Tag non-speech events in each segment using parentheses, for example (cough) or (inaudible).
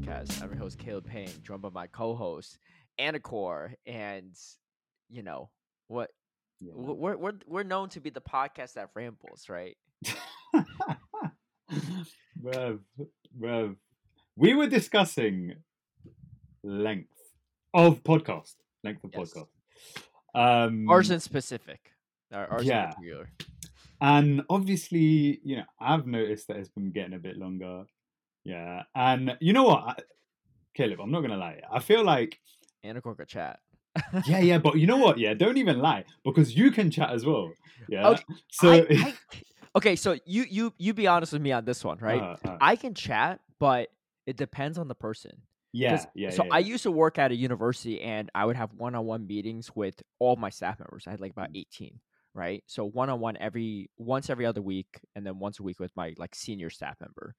podcast. I'm your host Caleb Peng, joined by my co-host Anicor, and you know what? Yeah. We're we're we're known to be the podcast that rambles, right? (laughs) Rev, Rev. We were discussing length of podcast. Length of Yes. podcast. Um Ours in specific. Our- Ours Yeah. and obviously, you know, I've noticed that it's been getting a bit longer. Yeah. And you know what? I, Caleb, I'm not gonna lie. I feel like Anicor could chat. yeah, yeah, but you know what? Yeah, don't even lie because you can chat as well. Yeah. Okay, So I- (laughs) I- okay, so you you you be honest with me on this one, right? uh, uh, I can chat, but it depends on the person. yeah, yeah. so yeah, I used to work at a university and I would have one-on-one meetings with all my staff members. I had like Mm. about 18, right? So one-on-one every once every other week and then once a week with my like senior staff member.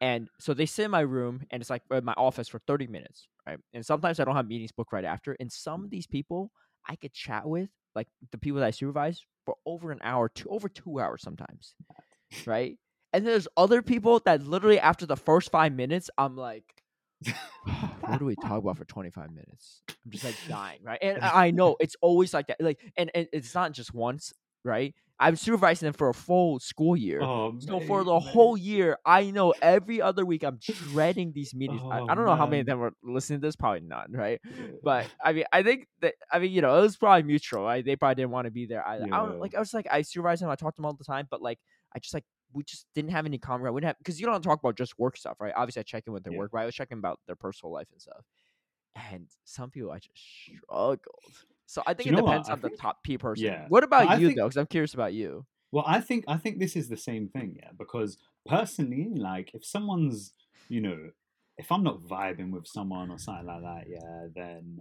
And so they sit in my room and it's like my office for 30 minutes, right? And sometimes I don't have meetings booked right after. And some of these people I could chat with, like the people that I supervise, for over an hour, two over two hours sometimes. Right? And then there's other people that literally after the first five minutes, I'm like, (sighs) what do we talk about for 25 minutes? I'm just like dying, right? And (laughs) I I know it's always like that. Like, and, and it's not just once, right? I'm supervising them for a full school year. Oh, So for the mate. whole year, I know every other week I'm dreading these meetings. I, Oh, I don't know how many of them were listening to this, probably none, right? Yeah. But I mean, I think that I mean, you know, it was probably mutual. Right? They probably didn't want to be there. I, I Yeah. don't like. I was like, I supervise them. I talk to them all the time, but like, I just like we just didn't have any common ground. We didn't have because you don't talk about just work stuff, right? Obviously, I check in with their Yeah. work, right? I was checking about their personal life and stuff. And some people I just struggled. So I think you it depends on the top P person. yeah. What about you think- though? Because I'm curious about you. Well, I think I think this is the same thing, yeah. Because personally, like, if someone's, you know, if I'm not vibing with someone or something like that, yeah, then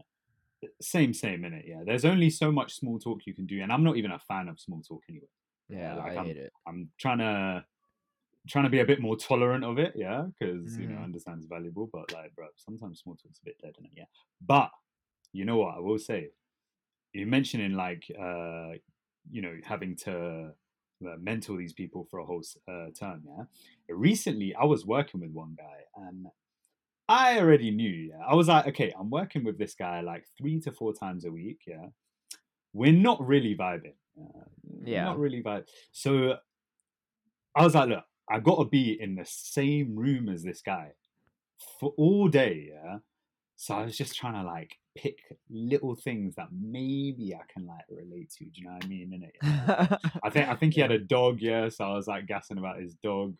eh, same, same in it, yeah. There's only so much small talk you can do, and I'm not even a fan of small talk anyway. Yeah, like, I I'm- hate it. I'm trying to trying to be a bit more tolerant of it, yeah, because you know. I mm-hmm. understand it's valuable, but like, bro, sometimes small talk's a bit dead in it, yeah. But you know what I will say, you mentioning like, uh, you know, having to uh, mentor these people for a whole uh, term, yeah. Recently, I was working with one guy, and I already knew, yeah. I was like, okay, I'm working with this guy like three to four times a week, yeah. We're not really vibing, uh, Yeah. not really vibing. So I was like, look, I got to be in the same room as this guy for all day, yeah. So I was just trying to like pick little things that maybe I can like relate to. Do you know what I mean? Innit? (laughs) I think I think he had a dog, yeah. So I was like gassing about his dog.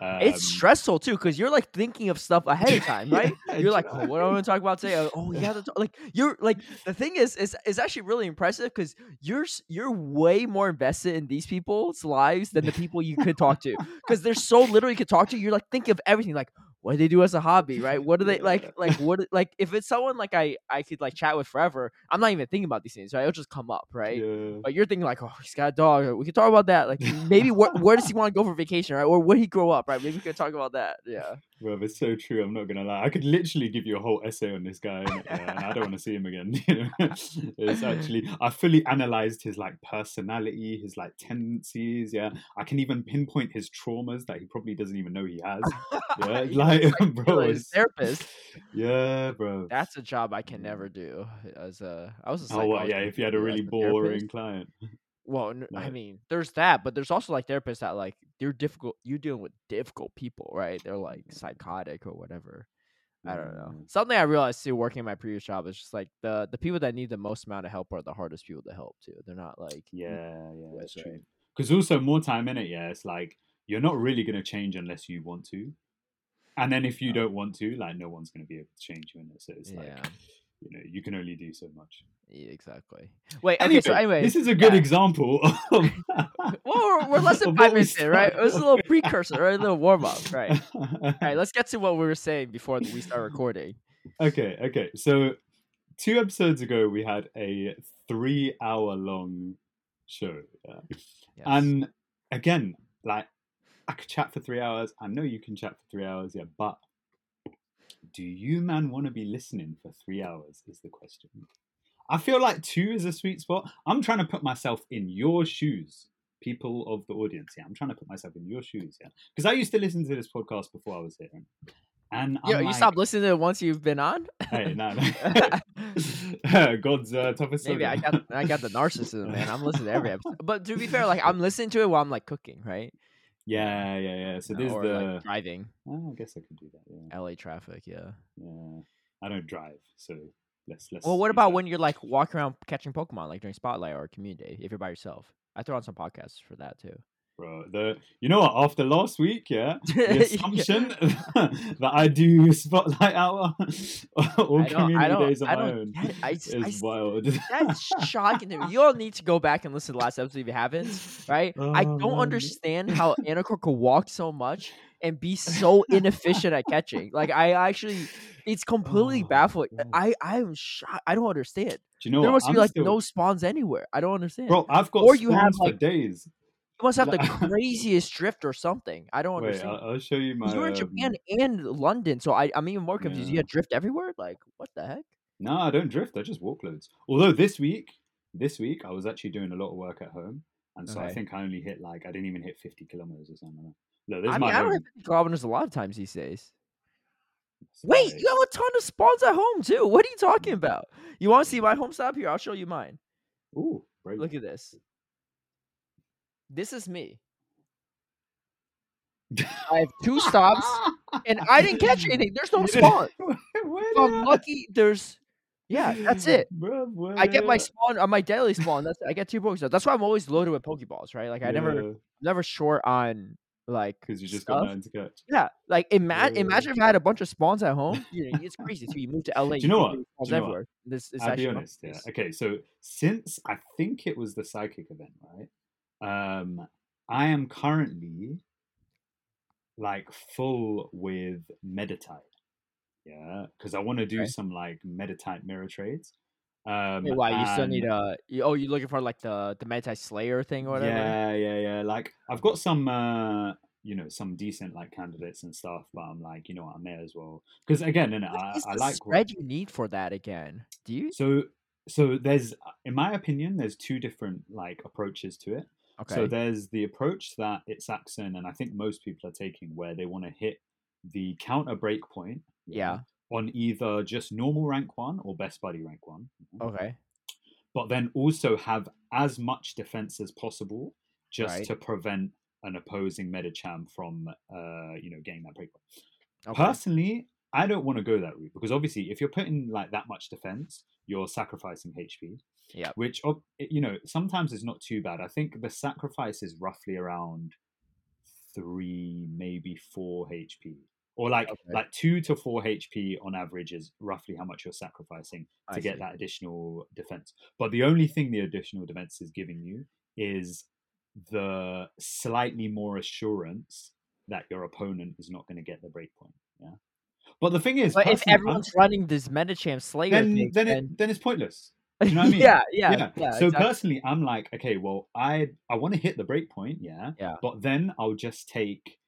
Um, it's stressful too because you're like thinking of stuff ahead of time, right? yeah, (laughs) You're like, oh, what am I going to talk about today? Oh, Oh, yeah, that's (laughs) like you're like the thing is is is actually really impressive because you're you're way more invested in these people's lives than the people you could talk to because there's so little you could talk to. You're like thinking of everything, like what do they do as a hobby, (laughs) right? What do they like? Like what? Like if it's someone like I I could like chat with forever, I'm not even thinking about these things, right? It'll just come up, right? Yeah. But you're thinking like, oh, he's got a dog. We can talk about that. Like maybe where, where does he want to go for vacation, right? Or where he grow up, right? Maybe we could talk about that. Yeah. Well, it's so true. I'm not gonna lie. I could literally give you a whole essay on this guy, innit? yeah, and I don't want to see him again. (laughs) It's actually (laughs) I fully analyzed his like personality, his like tendencies. Yeah, I can even pinpoint his traumas that he probably doesn't even know he has. Yeah, like, (laughs) like, (laughs) bro, a therapist. (laughs) yeah, bro. That's a job I can never do. As a, I was a Oh, psychologist Yeah, if you had a really boring client. Well, n- I No. mean, there's that, but there's also like therapists that like they're difficult. You're dealing with difficult people, right? They're like psychotic or whatever. I don't know. Mm. Something I realized too, working in my previous job, is just like the the people that need the most amount of help are the hardest people to help too. They're not like Yeah, yeah, That's that's right. true. Because also more time in it, yeah. It's like you're not really gonna change unless you want to, and then if you um, don't want to, like no one's gonna be able to change you in it. So it's like yeah, you know you can only do so much. yeah, exactly. Wait, okay, Anyway, so anyway, this is a good yeah. example. (laughs) Of well, we're, we're less than five minutes in, right? It was a little precursor, right? A little warm up, right? (laughs) All right, let's get to what we were saying before we start recording. okay, okay. So two episodes ago, we had a three-hour-long show, yeah? Yes. and again, like I could chat for three hours. I know you can chat for three hours, yeah, but do you man want to be listening for three hours? Is the question. I feel like two is a sweet spot. I'm trying to put myself in your shoes. people of the audience, yeah, I'm trying to put myself in your shoes, yeah, because I used to listen to this podcast before I was here, and Yeah, I'm you stopped listening to it once you've been on. Hey, no, no. (laughs) (laughs) God's uh, toughest. Maybe I got I got the narcissism, man. I'm listening to every (laughs) episode. But to be fair, like I'm listening to it while I'm like cooking, right? Yeah, yeah, yeah. So Uh, there's or the. like driving. Oh, I guess I could do that. Yeah, LA traffic, yeah. yeah. I don't drive, so let's let's. Well, what about that. when you're like walking around catching Pokemon, like during Spotlight or Community if you're by yourself? I throw on some podcasts for that too. Bro? The you know what? After last week, yeah, (laughs) the assumption (laughs) that I do spotlight (laughs) hour or community days I my don't own it. I, I is s- wild. that's shocking to me. You all need to go back and listen to the last episode if you haven't, right? I Oh, don't man. understand how Anicor could walk so much and be so inefficient at catching. Like I actually, it's completely Oh, baffling. God. I I'm shocked. I don't understand. Do you know there what? must be I'm like still- no spawns anywhere. I don't understand. bro. I've got Or you have, like, days. You must have the (laughs) craziest drift or something. I don't Wait, understand. I'll, I'll show you my. 'Cause you were in um, Japan and London, so I, I'm even more confused. You had drift everywhere? Like, what the heck? No, I don't drift. I just walk loads. Although this week, this week I was actually doing a lot of work at home, and so I think I only hit like I didn't even hit fifty kilometers or something. Look, there's I my mean, I don't home. hit 50 kilometers a lot of times these days. It's Wait, you have a ton of spawns at home too. What are you talking about? You want to see my home stop here? I'll show you mine. Ooh, brave. Look at this. This is me. (laughs) I have two stops, and I didn't catch anything. There's no spawn. (laughs) If I'm lucky, there's. Yeah, that's it. Where I get my spawn on my daily spawn. That's I get two Pokestops. That's why I'm always loaded with Pokeballs, right? Like I never, never short on like because you just stuff. got nothing to catch. Yeah, like ima- Yeah. imagine if I had a bunch of spawns at home. You know, it's crazy. So you move to LA. Do you know what? Spawns you know what? This is I'll be honest. Yeah. Okay. So since I think it was the psychic event, right? Um, I am currently like full with Meditite. Yeah, because I want to do Okay. some like Meditite mirror trades. Um, Wait, why you still need a? Oh, you looking for like the the Meditite Slayer thing or whatever? Yeah, yeah, yeah. Like I've got some, uh, you know, some decent like candidates and stuff, but I'm like, you know what, I may as well because again, and What I, I like what- spread you need for that again? Do you? So, so there's, in my opinion, there's two different like approaches to it. Okay. So there's the approach that it's Axon, and I think most people are taking, where they want to hit the counter breakpoint. Yeah. On either just normal rank one or best buddy rank one. okay. But then also have as much defense as possible, just Right. to prevent an opposing Medicham from, uh, you know, getting that breakpoint. Okay. Personally, I don't want to go that route because obviously, if you're putting like that much defense, you're sacrificing HP. Yep. Which you know sometimes is not too bad. I think the sacrifice is roughly around three, maybe four HP, or like Okay. like two to four HP on average is roughly how much you're sacrificing to I get see. that additional defense. But the only thing the additional defense is giving you is the slightly more assurance that your opponent is not going to get the breakpoint. Yeah. But the thing is, But if personally, I'm- everyone's running this Medicham Slayer then thing, then then it then it's pointless. You know what I (laughs) mean? yeah, yeah, yeah. so exactly. personally, I'm like, okay, well, I I want to hit the breakpoint, yeah. Yeah. But then I'll just take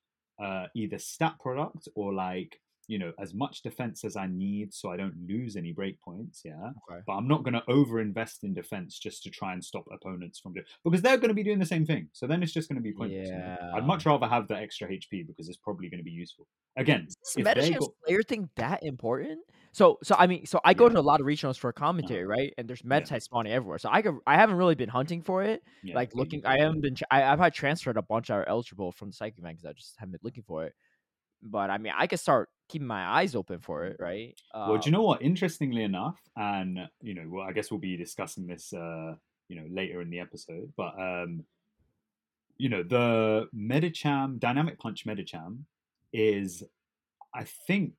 uh, either stat product or like you know as much defense as I need, so I don't lose any breakpoints, yeah. Okay. But I'm not going to over invest in defense just to try and stop opponents from doing because they're going to be doing the same thing. So then it's just going to be pointless. Yeah. I'd much rather have the extra HP because it's probably going to be useful. Again, Is this Medicham go- thing that important? So, so I mean, so I go Yeah. to a lot of regionals for commentary, right? And there's Meditite spawning everywhere. So I could, I haven't really been hunting for it. yeah, like looking, I haven't been. I, I've had transferred a bunch that are eligible from the psychic event because I just haven't been looking for it. But I mean, I could start keeping my eyes open for it, right? Well, do you Um, know what? Interestingly enough, and you know, well, I guess we'll be discussing this, uh, you know, later in the episode. But um, you know, the Medicham Dynamic Punch Medicham is, I think,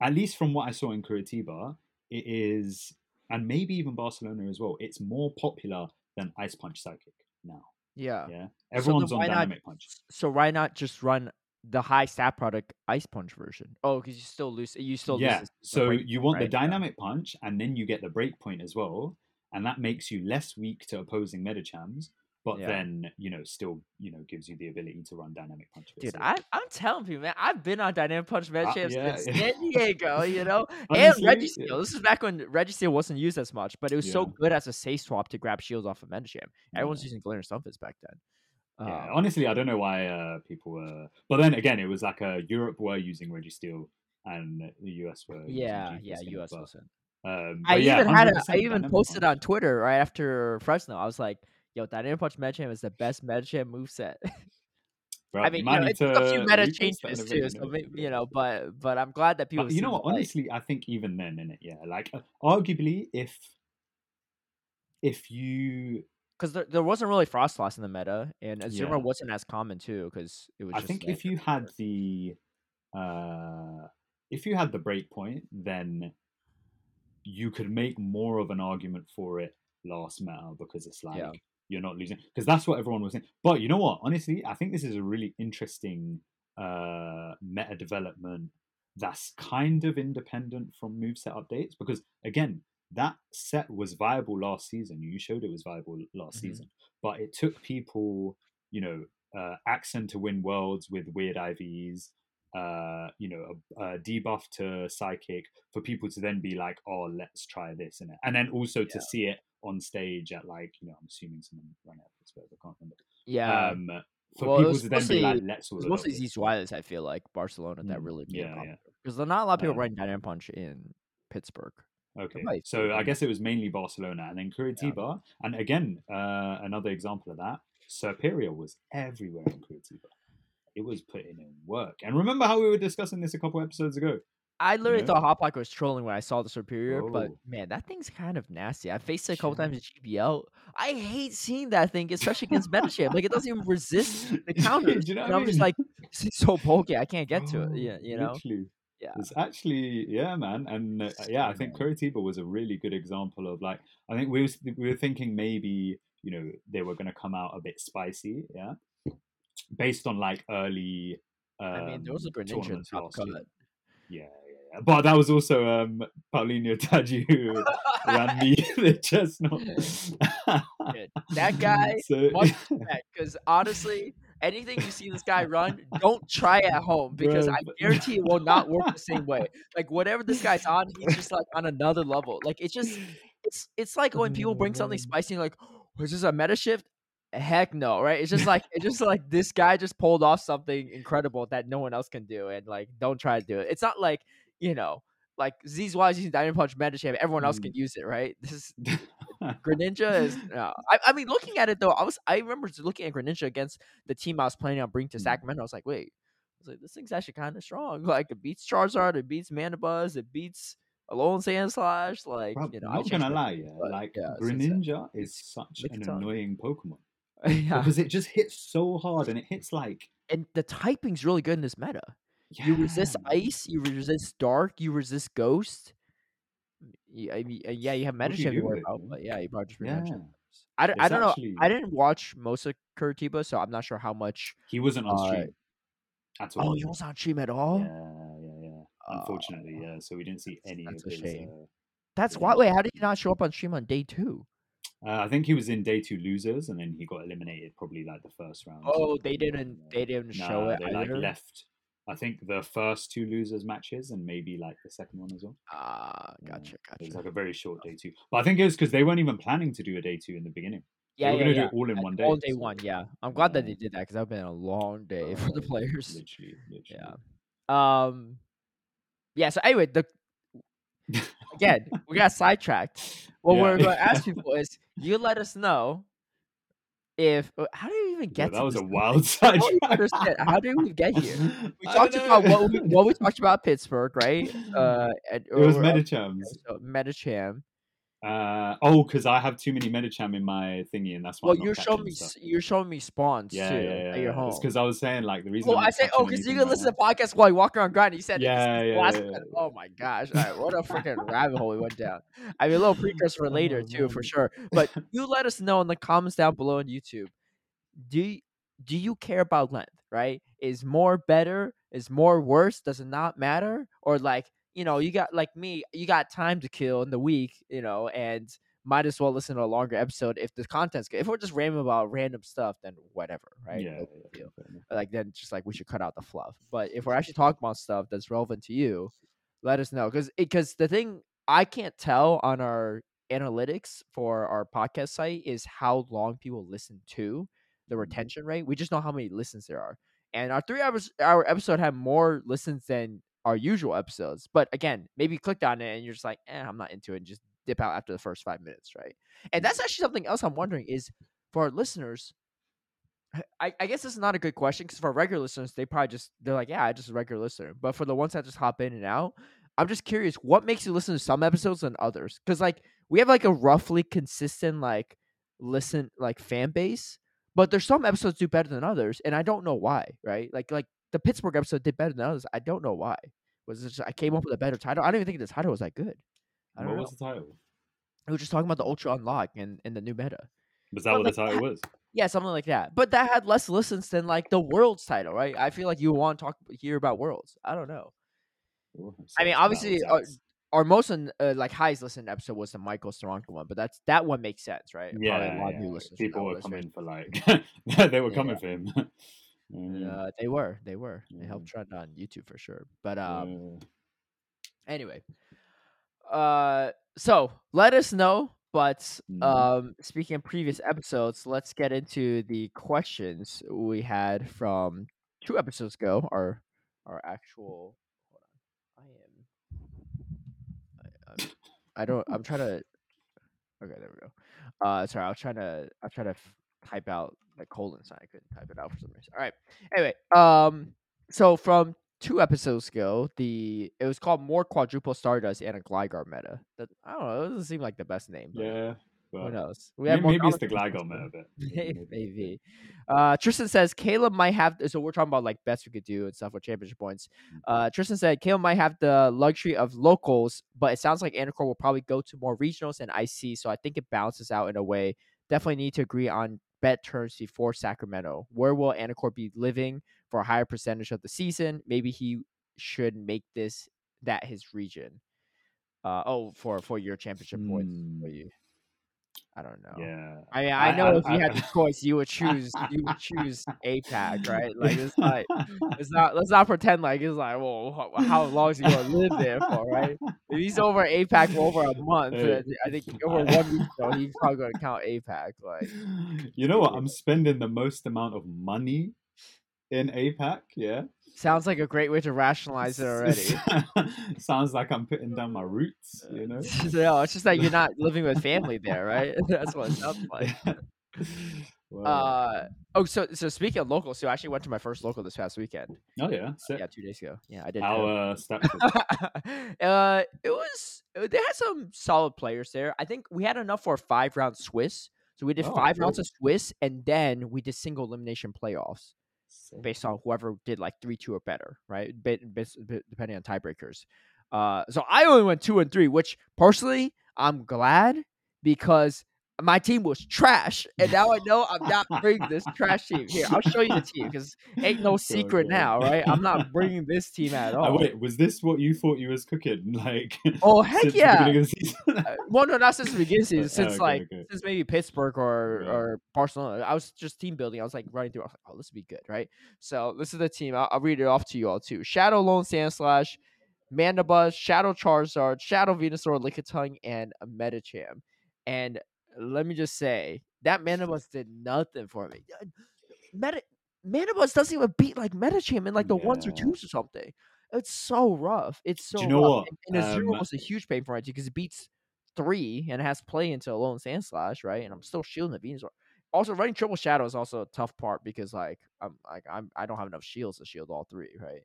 at least from what I saw in Curitiba, it is, and maybe even Barcelona as well. It's more popular than Ice Punch Psychic now. Yeah. Yeah, everyone's on why not Dynamic Punch. So why not just run the high stat product Ice Punch version? Oh, because you still lose. You still lose yeah this- so you want the right? Yeah. dynamic punch and then you get the Breakpoint as well and that makes you less weak to opposing meta medichams but Yeah. then you know still you know gives you the ability to run dynamic punch. Dude. I, I'm telling you, man, I've been on Dynamic Punch Uh, Champs yeah, since yeah. San Diego, you know? (laughs) And Reggie yeah. Steel. This is back when Registeel wasn't used as much, but it was so good as a safe swap to grab shields off of Medicham. Everyone's using Galarian Stunfisks back then. Yeah, Um, honestly, I don't know why uh, people were. But then again, it was like uh, Europe were using Registeel and the US were. yeah, yeah, US wasn't. Um, I yeah, even had a, 100% I even posted on Twitter right after Fresno. I was like, "Yo, Dynamic Punch Medicham is the best Medicham moveset." Bro, (laughs) I mean, you know, it took a few meta repost that in changes too, so know, may- yeah. you know, but but I'm glad that people. But you know what? Honestly, I think even then, in it, yeah, like uh, arguably, if if you, because there, there wasn't really Froslass in the meta, and Azuma Yeah. wasn't as common too, because it was. Just I think like- if you had the, uh if you had the breakpoint, then you could make more of an argument for it last meta because it's like Yeah. You're not losing because that's what everyone was saying. But you know what? Honestly, I think this is a really interesting uh meta development that's kind of independent from moveset updates because again that set was viable last season you showed it was viable last Mhm. season but it took people you know uh accent to win worlds with weird ivs uh you know a, a debuff to psychic for people to then be like oh let's try this and and then also to see it on stage at like you know i'm assuming someone ran it at Pittsburgh, i can't remember yeah, um for Well, people to then be like let's all It's adopt mostly Z's. Wireless, I feel like Barcelona that Mm, really made yeah, yeah. Because there's not a lot of people Um, writing Dynamic Punch in Pittsburgh. Okay, so I guess it was mainly Barcelona, and then Curitiba, and again, uh, another example of that. Serperior was everywhere in Curitiba. It was putting in work, and remember how we were discussing this a couple episodes ago? I literally know? thought Hot was trolling when I saw the Serperior, but Oh. man, that thing's kind of nasty. I faced it a couple times in GBL. I hate seeing that thing, especially against Medicham. Like it doesn't even resist (laughs) the counters. You know and I I'm just like, this is so bulky. I can't get to it. Yeah, you know. literally. Yeah. It's actually yeah, man, and uh, yeah, I think. Curitiba was a really good example of like I think we was, we were thinking maybe you know they were going to come out a bit spicy, yeah, based on like early. Um, I mean, there was a Greninja the tournaments top cut. Yeah, yeah, yeah, but that was also um Paulinho Taji who ran me (laughs) the chestnut. That guy (laughs) So- because honestly, anything you see this guy run, don't try at home because Bro, I guarantee it will not work the same way. Like whatever this guy's on, he's just like on another level. Like it's just it's it's like when people bring something Oh, spicy, like, "Oh, is this a meta shift? Heck no, right? It's just like it's just like this guy just pulled off something incredible that no one else can do, and like don't try to do it. It's not like you know. Like Z's wise using Diamond Punch Medicham, everyone else Mm. can use it, right? (laughs) This is (laughs) Greninja is no. I, I mean, looking at it though, I was I remember looking at Greninja against the team I was planning on bringing to Mm. Sacramento. I was like, wait, I was like, this thing's actually kind of strong. (laughs) Like it beats Charizard, it beats Mandibuzz, it beats Alolan Sandslash. Like Bro, you know, not gonna lie, yeah, but like yeah. Greninja is such an annoying Pokemon yeah, because it just hits so hard and it hits like and the typing's really good in this meta. You resist ice, you resist dark, you resist ghost. Yeah, I mean, uh, yeah, you have Meta to worry about, but yeah, you probably just Yeah, I don't, I don't know. I didn't watch most of Curitiba, so I'm not sure how much. he wasn't on Uh, stream at all. Oh, he wasn't on stream at all. Yeah, yeah, yeah. Unfortunately, yeah. So we didn't see any that's of his. shame. Uh, That's why. Wait, how did he not show up on stream on day two? uh, I think he was in day two losers, and then he got eliminated probably like the first round. Oh, they Yeah, didn't. They didn't show it they like left. I think the first two losers matches, and maybe like the second one as well. Ah, Yeah, gotcha, It was gotcha. like a very short day two. But I think it was because they weren't even planning to do a day two in the beginning. Yeah, they were yeah, gonna yeah. do it all in Like, one day. All day one. Yeah, I'm glad that they did that because that would have been a long day for the Uh, players. Literally, (laughs) literally. Yeah. Um. Yeah. So anyway, the again we got sidetracked. (laughs) What we're going to ask (laughs) people is, you let us know if uh, how do you even Yeah, get that was this a topic? wild I side. don't even understand. How did we get here? We talked about what we what we talked about Pittsburgh, right? Uh, (laughs) and, It was or- Medichams. so Medicham. Uh, oh, because I have too many Medicham in my thingy, and that's why. Well, you're showing me stuff. you're showing me spawns Yeah, too yeah, yeah. at your home. It's because I was saying like the reason. Well, I'm say, oh, because you can right listen to now- podcasts while you walk around grind. You said, Yeah, yeah, last yeah, (laughs) yeah. Oh my gosh! All right, what a freaking rabbit hole we went down. I mean, a little precursor for later Oh, too, for sure. But (laughs) you let us know in the comments down below on YouTube. Do you, do you care about length? Right? Is more better? Is more worse? Does it not matter? Or like you know, you got like me, you got time to kill in the week, you know, and might as well listen to a longer episode if the content's good. If we're just rambling about random stuff, then whatever, right? Yeah, yeah, big deal. fair enough. Like then just like we should cut out the fluff. But if we're actually talking about stuff that's relevant to you, let us know because because eh, the thing I can't tell on our analytics for our podcast site is how long people listen to the Mhm. retention rate. We just know how many listens there are, and our three hours our episode had more listens than our usual episodes. But again, maybe you clicked on it and you're just like, eh, I'm not into it, and just dip out after the first five minutes, right? And that's actually something else I'm wondering is for our listeners. I, I guess this is not a good question because for regular listeners, they probably just they're like, yeah, I just a regular listener. But for the ones that just hop in and out, I'm just curious, what makes you listen to some episodes and others? Because like we have like a roughly consistent like listen like fan base, but there's some episodes do better than others, and I don't know why. Right? Like like the Pittsburgh episode did better than others. I don't know why. Was it just I came up with a better title? I don't even think the title was that good. I don't What know. was the title? We were just talking about the Ultra Unlock and, and the new meta. Was that But what like the title was? Yeah, something like that. But that had less listens than like the Worlds title, right? I feel like you want to talk hear about Worlds. I don't know. Oh, I mean, obviously, uh. Our most uh, like highest listened episode was the Michael Staronka one, but that's that one makes sense, right? Probably yeah, a lot of new yeah. listeners people were coming for like (laughs) they were Yeah. coming for him. (laughs) Mm, Uh, they were, they were. They helped trend on YouTube for sure. But um, yeah. anyway, uh, so let us know. But Mhm. um, speaking of previous episodes, let's get into the questions we had from two episodes ago. Our our actual. Hold on, I am. I, I'm, I don't. I'm trying to. Okay, there we go. Uh, sorry, I was trying to. I was trying to f- type out the colon sign. I couldn't type it out for some reason. All right. Anyway, um, so from two episodes ago, the it was called more quadruple stardust and a Gligar meta. That I don't know. It doesn't seem like the best name. but yeah. Who Well, knows? We maybe, maybe it's the Gligar too. bit. (laughs) Maybe. Maybe. Uh, Tristan says Caleb might have. So we're talking about like best we could do and stuff with championship points. Uh, Tristan said Caleb might have the luxury of locals, but it sounds like Anicor will probably go to more regionals and IC. So I think it balances out in a way. Definitely need to agree on bet terms before Sacramento. Where will Anicor be living for a higher percentage of the season? Maybe he should make this that his region. Uh oh, for for your championship points. For Hmm. you. I don't know. Yeah. I mean, I I- know I- if you had the choice, you would choose you would choose (laughs) APAC, right? Like it's not (laughs) it's not let's not pretend like it's like well how long is he gonna live there for, right? If he's over APAC for over a month, Hey, I think (laughs) over one week though, he's probably gonna count APAC. Like you know what? I'm spending the most amount of money in APAC. Yeah. Sounds like a great way to rationalize it already. (laughs) Sounds like I'm putting down my roots. You know. (laughs) no, it's just that you're not (laughs) living with family there, right? That's what it sounds like. Well, Uh oh, so so speaking of local, so I actually went to my first local this past weekend. oh yeah. Sick. Yeah, two days ago. Yeah, I did. How uh, uh, it was uh, they had some solid players there. I think we had enough for a five round Swiss. So we did Oh, five rounds of Swiss, and then we did single elimination playoffs. Based on whoever did like three, two or better, right? Depending on tiebreakers. Uh, so I only went two and three, which personally I'm glad because my team was trash, and now I know I'm not (laughs) bringing this trash team here. I'll show you the team because ain't no (laughs) secret now, right? I'm not (laughs) bringing this team at Oh, all. wait, was this what you thought you was cooking? Like, Oh heck yeah! Uh, well, no, not since the beginning season. Oh, Since okay, like okay. since maybe Pittsburgh or Yeah. or Barcelona. I was just team building. I was like running through. I was like, oh, this would be good, right? So this is the team. I'll, I'll read it off to you all too. Shadow Alolan Sandslash, Mandibuzz, Shadow Charizard, Shadow Venusaur, Lickitung, and Medicham. And let me just say that Mandibuzz did nothing for me. Uh, Meta Mandibuzz doesn't even beat like Medicham in like the ones or twos or something. It's so rough. It's so you know rough. what? And, and a zero Um, was a huge pain for my team because it beats three and it has play into Alolan Sandslash, right? And I'm still shielding the Venusaur. Also, running triple shadow is also a tough part because like I'm like I'm I don't have enough shields to shield all three, right?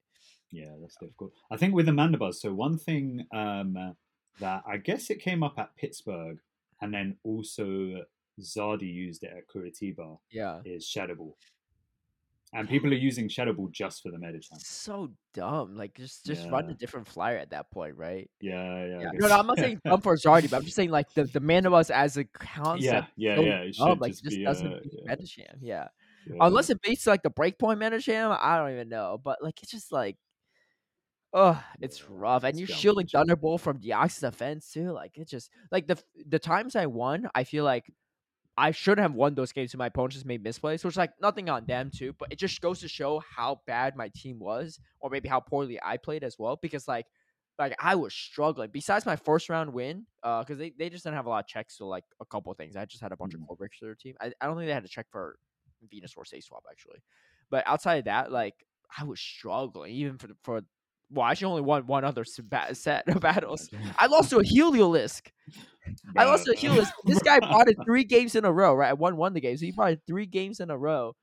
Yeah, that's difficult. I think with the Mandibuzz, so one thing um, that I guess it came up at Pittsburgh, and then also Zardi used it at Curitiba, Yeah. is Shadow Ball. And people are using Shadow Ball just for the Medicham. So dumb. Like just just run a different flyer at that point, right? Yeah, yeah. Yeah. No, no, I'm not saying dumb for Zardy, but I'm just saying like the the Mandibuzz as a (laughs) concept. yeah, yeah, so yeah. It dumb, like just just be, doesn't uh, yeah, Medicham. Yeah. yeah. Unless it beats like the breakpoint Medicham, I don't even know. But like it's just like Oh, it's rough, and it's you're shielding. Thunderbolt from Deoxys offense too. Like it just like the the times I won, I feel like I should have won those games. And my opponents just made misplays, which like nothing on them too, but it just goes to show how bad my team was, or maybe how poorly I played as well. Because like like I was struggling. Besides my first round win, uh, because they, they just didn't have a lot of checks, so like a couple of things. I just had a bunch Mhm. of core breaks to their team. I, I don't think they had a check for Venusaur Safe Swap actually, but outside of that, like I was struggling even for the, for well, I actually only won one other set of battles. (laughs) I lost to a Heliolisk. I lost to a Heliolisk. This guy (laughs) brought it three games in a row, right? I won one the game, so he brought it three games in a row,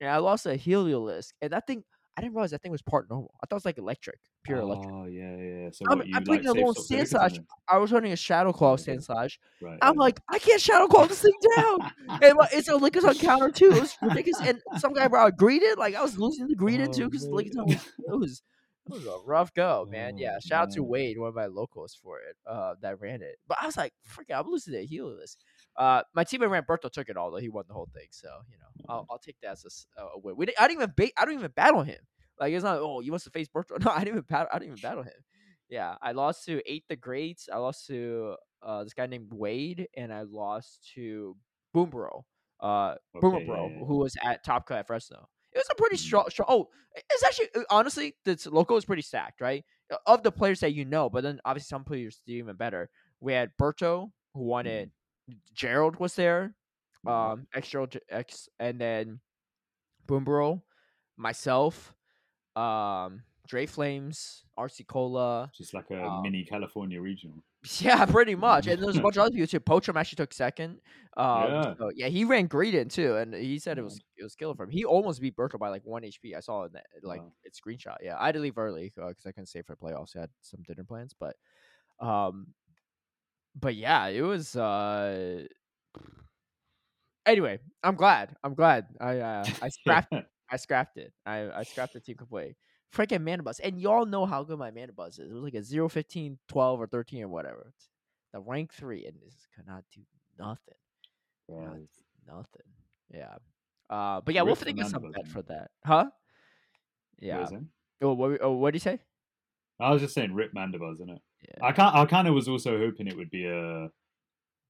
and I lost to a Heliolisk. And that thing, I didn't realize that thing was part normal. I thought it was like electric, pure electric. Oh yeah, yeah. So I'm- what I'm like a little Sandslash? I was running a Shadow Claw. Sandslash. Right. I'm yeah. like, I can't Shadow Claw this thing down. (laughs) and it's a Lickers on counter too. It was ridiculous. And some guy brought a Greedent. Like I was losing the Greedent too Oh, because man. Lickers it was it was a rough go, man. Oh, Yeah, shout out to. Wade, one of my locals for it. Uh, that ran it. But I was like, freaking, I'm losing to Helios. Uh, my teammate Ramberto took it all though. He won the whole thing, so you know, I'll, I'll take that as a win. We didn't, I didn't even ba- I don't even battle him. Like it's not. Oh, you must have faced Berto. (laughs) No, I didn't even battle. I didn't even battle him. Yeah, I lost to Eight the Greats. I lost to uh, this guy named Wade, and I lost to Boombro, uh, Boomer Okay, Bro, yeah, yeah, who was at Top Cut at Fresno. It was a pretty Mhm. strong, strong. Oh, it's actually uh, honestly, this local is pretty stacked, right? Of the players that you know, but then obviously some players do even better. We had Berto, who won Mhm. it. Gerald was there, yeah. um, extra X, and then Boombro, myself, um, Dre Flames, RC Cola. Just like a um, mini California regional. (laughs) Yeah, pretty much. And there's a bunch of (laughs) other people too. Pochum actually took second. Um, Yeah. so, yeah, he ran Greedent too, and he said it was it was killer for him. He almost beat Berto by like one HP. I saw it in that like Wow. it screenshot. Yeah, I had to leave early because I couldn't stay for playoffs. I had some dinner plans, but um, but yeah, it was uh. Anyway, I'm glad. I'm glad. I uh, I scrapped. (laughs) I scrapped it. I, I scrapped the team complete. Freaking Mandibuzz. And y'all know how good my Mandibuzz is. It was like a 0, 15, 12, or 13 or whatever. It's the rank three, and this cannot do nothing. Cannot Right. do nothing. Yeah. Uh, but yeah, we'll Rip the think of mana some buzz, bet man. for that. Huh? Yeah. Oh, what, oh, what did you say? I was just saying, Rip Mandibuzz, isn't it? Yeah. I can't. I kind of was also hoping it would be a,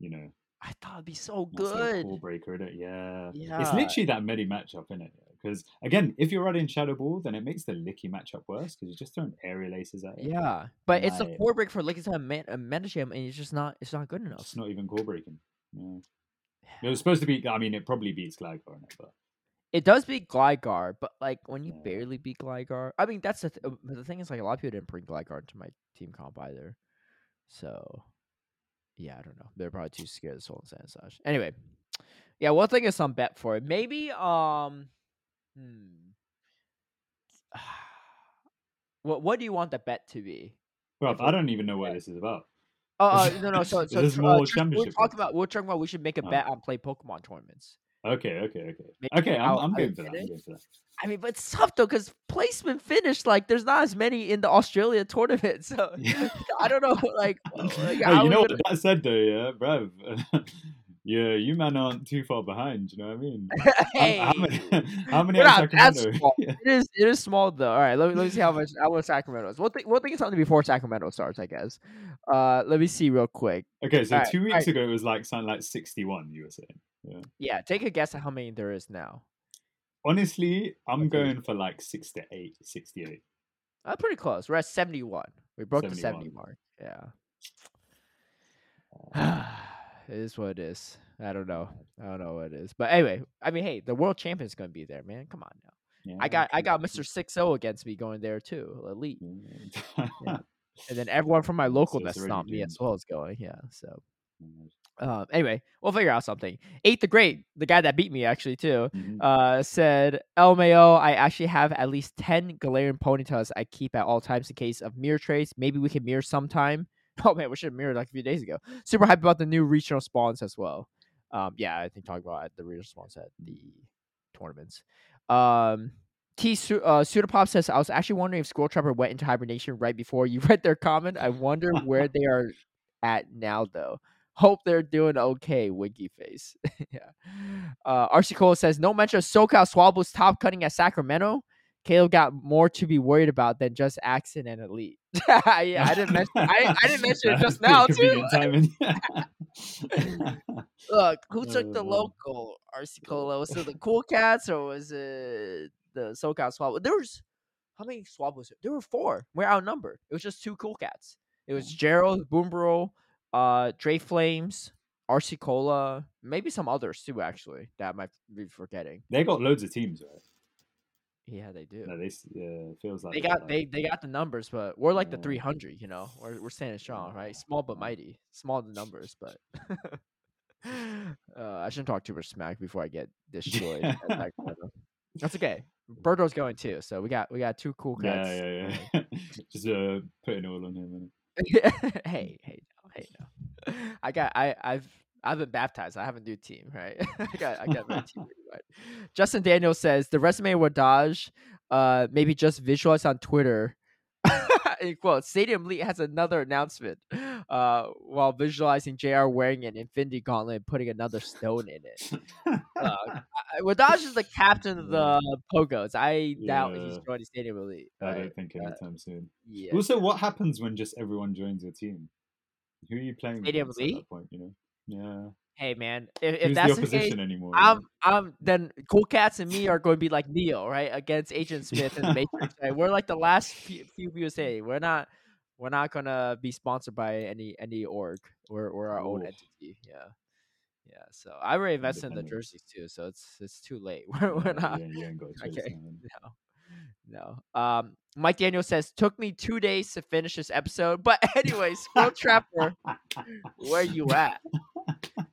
you know, I thought it'd be so good. core breaker, isn't it? Yeah. yeah. It's literally that medi matchup, isn't it? Because again, if you're running Shadow Ball, then it makes the Licky matchup worse because you're just throwing aerial aces at it. Yeah, but it's a core break for like it's a man, Metagem, and it's just not. It's not good enough. It's not even core breaking. Yeah. It was supposed to be. I mean, it probably beats Gligar in it, but It does beat Gligar, but like when you Yeah. barely beat Gligar, I mean that's the th- uh, the thing is like a lot of people didn't bring Gligar into my team comp either, so yeah, I don't know. They're probably too scared of Soul and Sandslash. Anyway, yeah, one thing is some bet for it. Maybe um, hmm. (sighs) What what do you want the bet to be? bro, If I don't even know what this is about. Oh uh, no no (laughs) so so This is more uh, tr- we're talking about we're talking about we should make a Oh. bet on play Pokemon tournaments. Okay, okay, okay, Maybe okay. I'm, I'm I'll for that. I'm for that. I mean, but it's tough though because placement finished. Like, there's not as many in the Australia (laughs) tournament, so I don't know. Like, (laughs) like oh, how you know what gonna- that said though, yeah, bruv. Yeah, you man aren't too far behind. You know what I mean? (laughs) How- hey, (laughs) how, many? How many are Sacramento? (laughs) Yeah. It is. It is small though. All right, let me let me see how much how much Sacramento is. We'll think we'll think of something before Sacramento starts, I guess. Uh, let me see real quick. Okay, so Alright, two weeks alright. ago it was like something like sixty-one. You were saying. Yeah, Yeah. take a guess at how many there is now. Honestly, I'm Okay. going for like six to 68, 68. Uh, pretty close. We're at seventy one. We broke the seventy mark. Yeah. (sighs) it is what it is. I don't know. I don't know what it is. But anyway, I mean, hey, the world champion's gonna be there, man. Come on now. Yeah, I got I got Mr. 6-0 against me going there too, elite. Yeah. (laughs) And then everyone from my local so that it's stomped me as well is going. Yeah. So um, anyway, we'll figure out something. Eight the Great, the guy that beat me actually too, Mhm. uh, said LMAO, I actually have at least ten Galarian Ponytas I keep at all times in case of mirror trace. Maybe we can mirror sometime. (laughs) Oh man, we should have mirrored like a few days ago. Super hype about the new regional spawns as well. Um, yeah, I think talking about the regional spawns at the tournaments. Um, T uh, Pseudopop says, I was actually wondering if Squirrel Trapper went into hibernation right before you (laughs) read their comment. I wonder where they are at now, though. Hope they're doing okay, Winky Face. (laughs) yeah. Uh, RC Cola says, no mention of SoCal Swabbles top cutting at Sacramento. Caleb got more to be worried about than just accent and elite. (laughs) yeah, I didn't mention. I, I didn't (laughs) mention it just (laughs) now too. Look, who took the local RC Cola? Was it the Cool Cats or was it the SoCal Swab? There was how many swab was it? There were four. We're outnumbered. It was just two Cool Cats. It was Gerald, Boombro, uh, Dre Flames, RC Cola, maybe some others too. Actually, that I might be forgetting. they got loads of teams, right? Yeah, they do. No, they yeah, it feels like they got like- they they got the numbers, but we're like the 300. You know, we're we're standing strong, right? Small but mighty. Small in numbers, but. (laughs) uh, I shouldn't talk too much smack before I get destroyed. (laughs) That's okay. Berto's going too, so we got we got two cool yeah, cuts. yeah, yeah. Yeah. (laughs) Just uh, putting all on him. hey, hey, no, hey, no. I got I I've I've been baptized. I haven't do team, right? (laughs) I got I got my (laughs) team right. Justin Daniel says the resume Wadaj, uh, maybe just visualize on Twitter. (laughs) In quotes, Stadium Elite has another announcement. Uh, while visualizing JR wearing an Infinity Gauntlet and putting another stone in it. Uh, Wadaj is the captain of the Pogos. I doubt he's joining Stadium Elite. I don't think Uh, anytime soon. yeah. Also, what happens when just everyone joins your team? Who are you playing Stadium against at that point? You know, yeah. Hey man, if, if that's the the case, anymore? I'm? I'm then Cool Cats and me are going to be like Neo, right, against Agent (laughs) Smith and Matrix. Right? We're like the last few, few USA. We're not we're not gonna be sponsored by any any org. We're we're our own entity. Yeah, yeah. So I already invested in the jerseys too, so it's it's too late. (laughs) We're, we're not. You, ain't- you ain't got a (laughs) choice. Okay. No, no. Um, Mike Daniel says took me two days to finish this episode, but (laughs) anyway, Squirrel Trapper, where you at?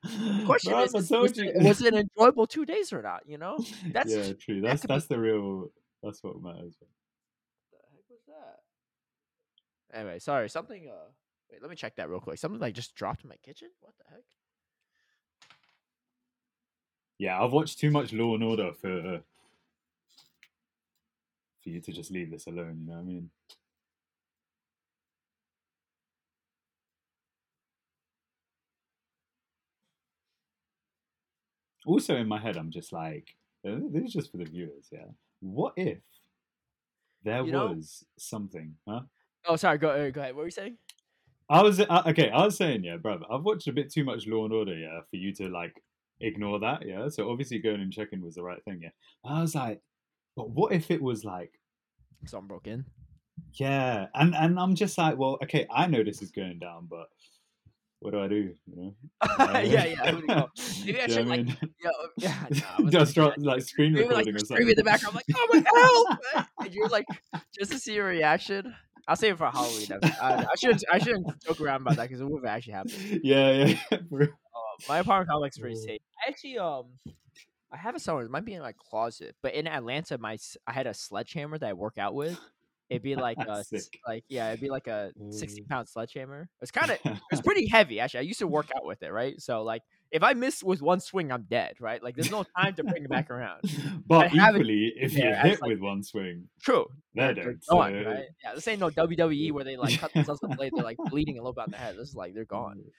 The question Bruv, is, I is was, it, was it enjoyable two days or not? You know, (laughs) that's yeah, true. that That's be- that's the real. That's what matters. What the heck was that? Anyway, sorry. Something. Uh, wait. Let me check that real quick. Something like just dropped in my kitchen. What the heck? Yeah, I've watched too much Law and Order for for you to just leave this alone. You know what I mean? Also, in my head, I'm just like, uh, this is just for the viewers. Yeah, what if there You know- was something? Huh? Oh, sorry. Go. Uh, go ahead. What were you saying? I was uh, okay. I was saying, yeah, brother. I've watched a bit too much Law and Order, yeah, for you to like ignore that, yeah. So obviously, going and checking was the right thing, yeah. I was like, but what if it was like, Something broke in. yeah, and and I'm just like, well, okay, I know this is going down, but what do I do? You know? (laughs) yeah, yeah. (laughs) you know? Maybe I should like, (laughs) I mean? yeah, I just drop like screen maybe like recording or something. in the background, I'm like, oh my help! and you're like, just to see your reaction. I'll save it for Halloween. I, I shouldn't. I shouldn't joke around about that because it would actually happen. yeah, yeah. Uh, my apartment complex is pretty safe. I actually um, I have it somewhere. It might be in my closet. But in Atlanta, my I had a sledgehammer that I work out with. It'd be like a Sick. like yeah, it'd be like a sixty mm. pound sledgehammer. It's (laughs) kind of it's pretty heavy actually. I used to work out with it, right? So like if I miss with one swing, I'm dead, right? Like there's no time to bring it back around. but it equally, if you as, hit like- with one swing, True. they're They're, dead. gone, so- right? Yeah, this ain't no WWE where they like cut (laughs) themselves a blade. They're like bleeding a little bit on the head. This is like they're gone. Mm.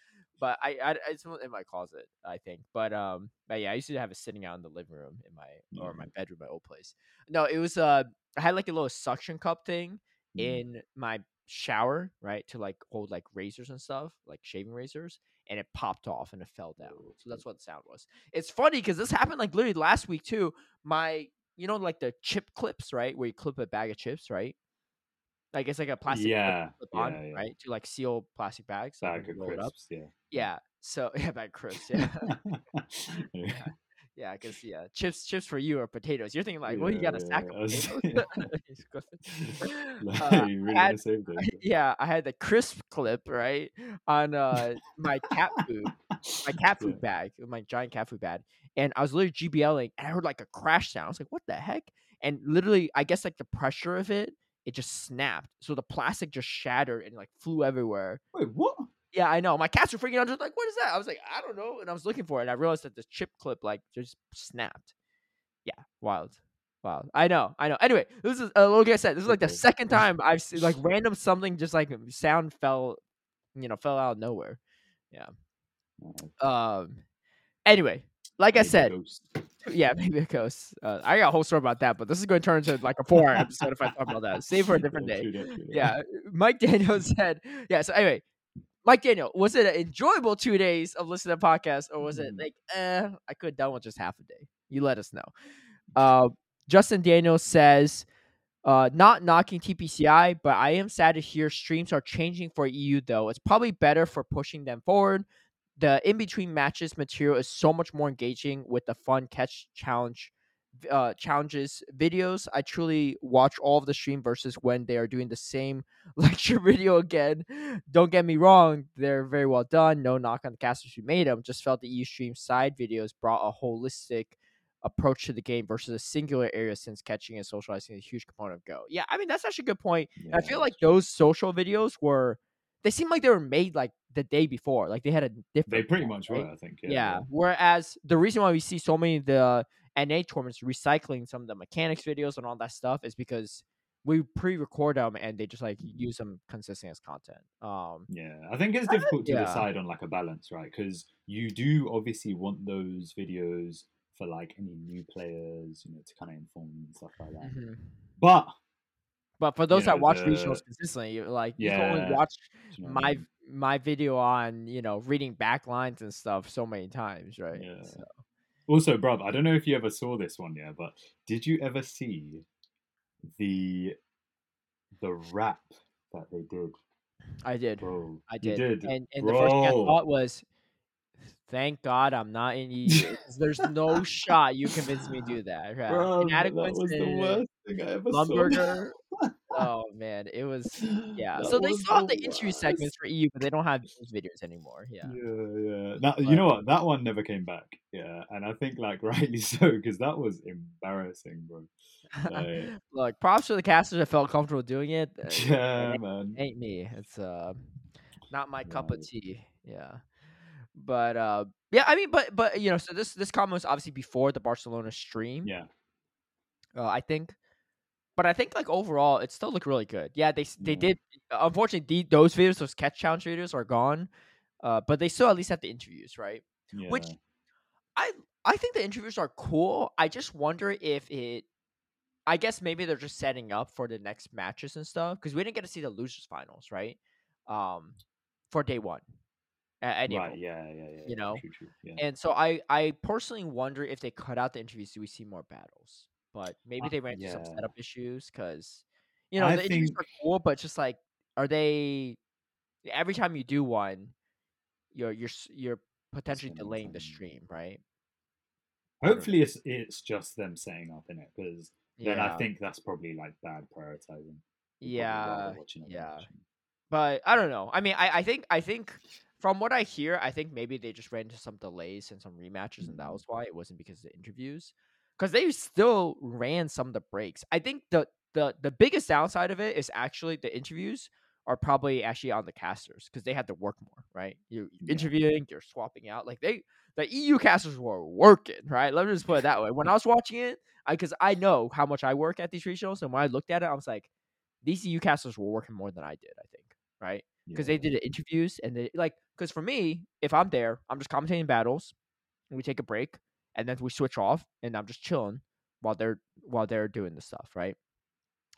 But I, I, it's in my closet, I think. But um, but yeah, I used to have it sitting out in the living room in my or my bedroom, my old place. No, it was uh, I had like a little suction cup thing Mm. in my shower, right, to like hold like razors and stuff, like shaving razors, and it popped off and it fell down. So that's what the sound was. It's funny because this happened like literally last week too. My, you know, like the chip clips, right, where you clip a bag of chips, right? Like it's like a plastic Yeah, on, yeah, right, to like seal plastic bags. so bag roll it up. yeah. Yeah. So yeah, bag crisps. Yeah. yeah. Yeah, because (laughs) (laughs) (laughs) yeah, chips chips for you are potatoes. You're thinking like, well, you got a I of potatoes. Uh, really I had- gonna save yeah, I had the crisp clip right on uh my cat food, my cat food bag, my giant cat food bag, and I was literally GBLing, and I heard like a crash sound. I was like, what the heck? And literally, I guess like the pressure of it, it just snapped. So the plastic just shattered and like flew everywhere. Wait, what? Yeah, I know. My cats were freaking out, just like, what is that? I was like, I don't know. And I was looking for it, and I realized that the chip clip like just snapped. Yeah, wild. Wild. I know, I know. Anyway, this is uh, like I said, this is like the second (laughs) time I've seen like random something just like sound fell, you know, fell out of nowhere. Yeah. Um. Anyway, like I said, yeah, (laughs) maybe a ghost. Uh, I got a whole story about that, but this is going to turn into like a four-hour episode if I talk about that. Save for a (laughs) different day. true that, true that. Yeah, Mike Daniel (laughs) said. Yeah. So anyway, Mike Daniel, was it an enjoyable two days of listening to podcasts, or was it Mm. like, eh, I could have done with just half a day? You let us know. Uh, Justin Daniel says, uh, not knocking TPCI, but I am sad to hear streams are changing for EU though. It's probably better for pushing them forward. The in between matches material is so much more engaging with the fun catch challenge uh challenges videos. I truly watch all of the stream versus when they are doing the same (laughs) lecture video again. Don't get me wrong, they're very well done. No knock on the casters who made them. Just felt the EU stream side videos brought a holistic approach to the game versus a singular area since catching and socializing is a huge component of Go. Yeah, I mean that's actually a good point. And I feel like those social videos were they seem like they were made like the day before. Like they had a different They pretty much right? were, I think. Yeah, Yeah. Whereas the reason why we see so many of the NA tournaments recycling some of the mechanics videos and all that stuff is because we pre-record them and they just like use them consistently as content. Um, Yeah, I think it's difficult to yeah. decide on like a balance, right? Because you do obviously want those videos for like any new players, you know, to kind of inform and stuff like that. mhm. But But for those know, that watch the- regionals consistently, you- like you can only Yeah, watch do you know what I my my video on you know reading backlines and stuff so many times, right? Yeah. So, Also, bruv, I don't know if you ever saw this one, yeah, but did you ever see the the rap that they did, I did. bro? I did. did, And and the first thing I thought was, thank God I'm not in (laughs) EU. 'cause There's no shot you convinced me to do that. Right? Bruv, that was the worst thing I ever Lumberger. saw. (laughs) Oh man, it was yeah. That so they was still have the interview worst. segments for EU, but they don't have those videos anymore. Yeah. Yeah, yeah. That, you know what? That one never came back. Yeah, and I think like (laughs) rightly so because that was embarrassing, bro. Like, Look, props to the casters that felt comfortable doing it. Uh, yeah, it man. ain't me. It's uh not my cup of tea. Yeah. But uh yeah, I mean but but you know, so this this comment was obviously before the Barcelona stream. Yeah, Uh, I think but I think like overall it still looked really good. Yeah, they they Yeah. did unfortunately the, those videos, those catch challenge videos are gone. Uh but they still at least have the interviews, right? yeah. Which I I think the interviews are cool. I just wonder if it. I guess maybe they're just setting up for the next matches and stuff because we didn't get to see the losers finals, right? Um, for day one. Right. Yeah, yeah, yeah. you know, true, true. Yeah. And so I I personally wonder if they cut out the interviews, do we see more battles? But maybe they ran into some yeah. setup issues because you know I the interviews are cool, but just like are they? Every time you do one, you're you're you're potentially delaying the stream, right? I don't know. Hopefully, it's it's just them setting up in it because then Yeah. I think that's probably like bad prioritizing. Yeah, rather watching it than yeah. but I don't know. I mean, I, I think I think from what I hear, I think maybe they just ran into some delays and some rematches, and that Mhm. was why it wasn't because of the interviews. Because they still ran some of the breaks. I think the the the biggest downside of it is actually the interviews are probably actually on the casters because they had to work more, right? You're interviewing, you're swapping out. Like they the EU casters were working, right? Let me just put it that way. When I was watching it, I because I, know how much I work at these regionals, and when I looked at it, I was like, these EU casters were working more than I did, I think, right? Because they did the interviews and they like, because for me, if I'm there, I'm just commentating battles, and we take a break, and then we switch off, and I'm just chilling while they're while they're doing the stuff, right?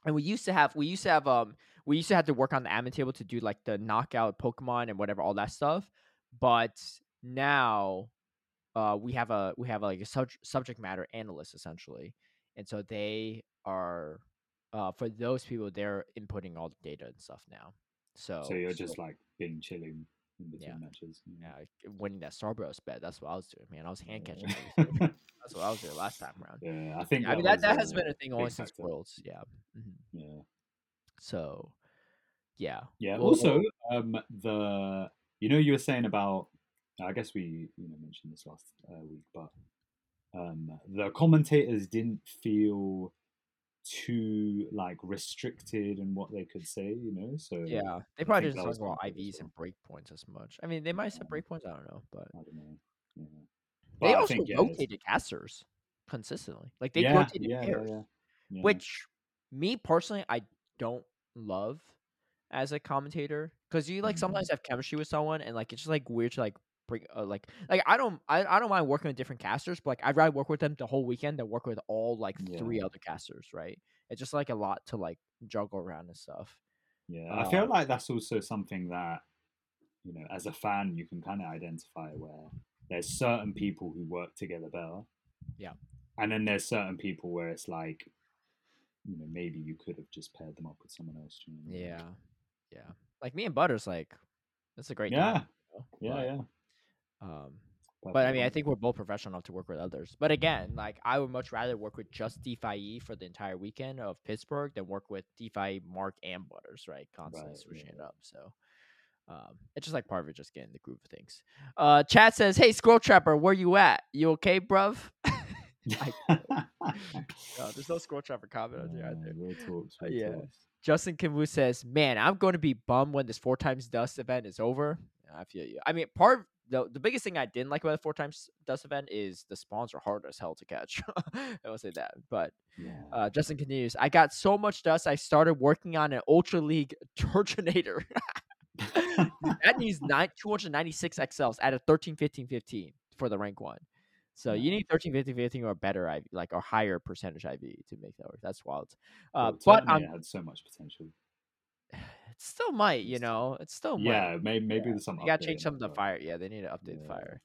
And we used to have we used to have um we used to have to work on the admin table to do like the knockout Pokemon and whatever all that stuff, but now uh we have a we have like a sub- subject matter analyst essentially, and so they are uh for those people they're inputting all the data and stuff now. So So you're just like being chilling in between Yeah. matches. yeah, like, winning that Starburst bet. That's what I was doing, man. I was hand catching. Yeah. (laughs) That's what I was doing last time around. yeah, I think. Yeah, I mean that, that has been a thing only since. Worlds. Yeah. mhm. Yeah. So, yeah. Yeah. Well- Also, um, the you know you were saying about I guess we you know mentioned this last uh, week, but um, the commentators didn't feel too like restricted in what they could say, you know. So Yeah, they probably just didn't talk about quite good as IVs and breakpoints as much. I mean, they might Yeah. breakpoints. I don't know, but I don't know. Yeah. they But I also think, yeah, rotated casters consistently. Like they yeah, rotated yeah, pairs, which me personally I don't love as a commentator because you like Mhm. sometimes have chemistry with someone and like it's just like weird to like bring uh, like like I don't I, I don't mind working with different casters, but like I'd rather work with them the whole weekend than work with all like three other casters, right? It's just like a lot to like juggle around and stuff. Yeah, I feel Um, like that's also something that you know, as a fan, you can kind of identify where there's certain people who work together better. Yeah. and then there's certain people where it's like, you know, maybe you could have just paired them up with someone else. you know what I mean? Yeah, yeah. Like me and Butters, like that's a great Yeah. time, you know? yeah, But, yeah. Um, but I mean, I think we're both professional enough to work with others. But again, like I would much rather work with just DeFi for the entire weekend of Pittsburgh than work with DeFi Mark and Butters, right? Constantly Right, switching it up. So um, it's just like part of it, just getting the groove of things. Uh, chat says, "Hey, Squirrel Trapper, where you at? You okay, bruv?" (laughs) (laughs) No, there's no Squirrel Trapper comment on here Uh, either. real talks, real yeah. talks. Justin Kimu says, "Man, I'm going to be bummed when this four times dust event is over." I feel you. I mean, part the the biggest thing I didn't like about the four times dust event is the spawns are hard as hell to catch. (laughs) I will say that. But Yeah. uh, Justin continues, "I got so much dust. I started working on an Ultra League (laughs) Turtonator. (laughs) that needs nine 296 XLs at a 13, 15, 15 for the rank one. So you need 13, 15, 15 or better IV, like or higher percentage IV to make that work. That's wild. Uh, Bro, but I'm had so much potential. It still might, you know, it still might. Yeah, maybe maybe there's some. You gotta change in some of the fire. Yeah, they need to update the fire.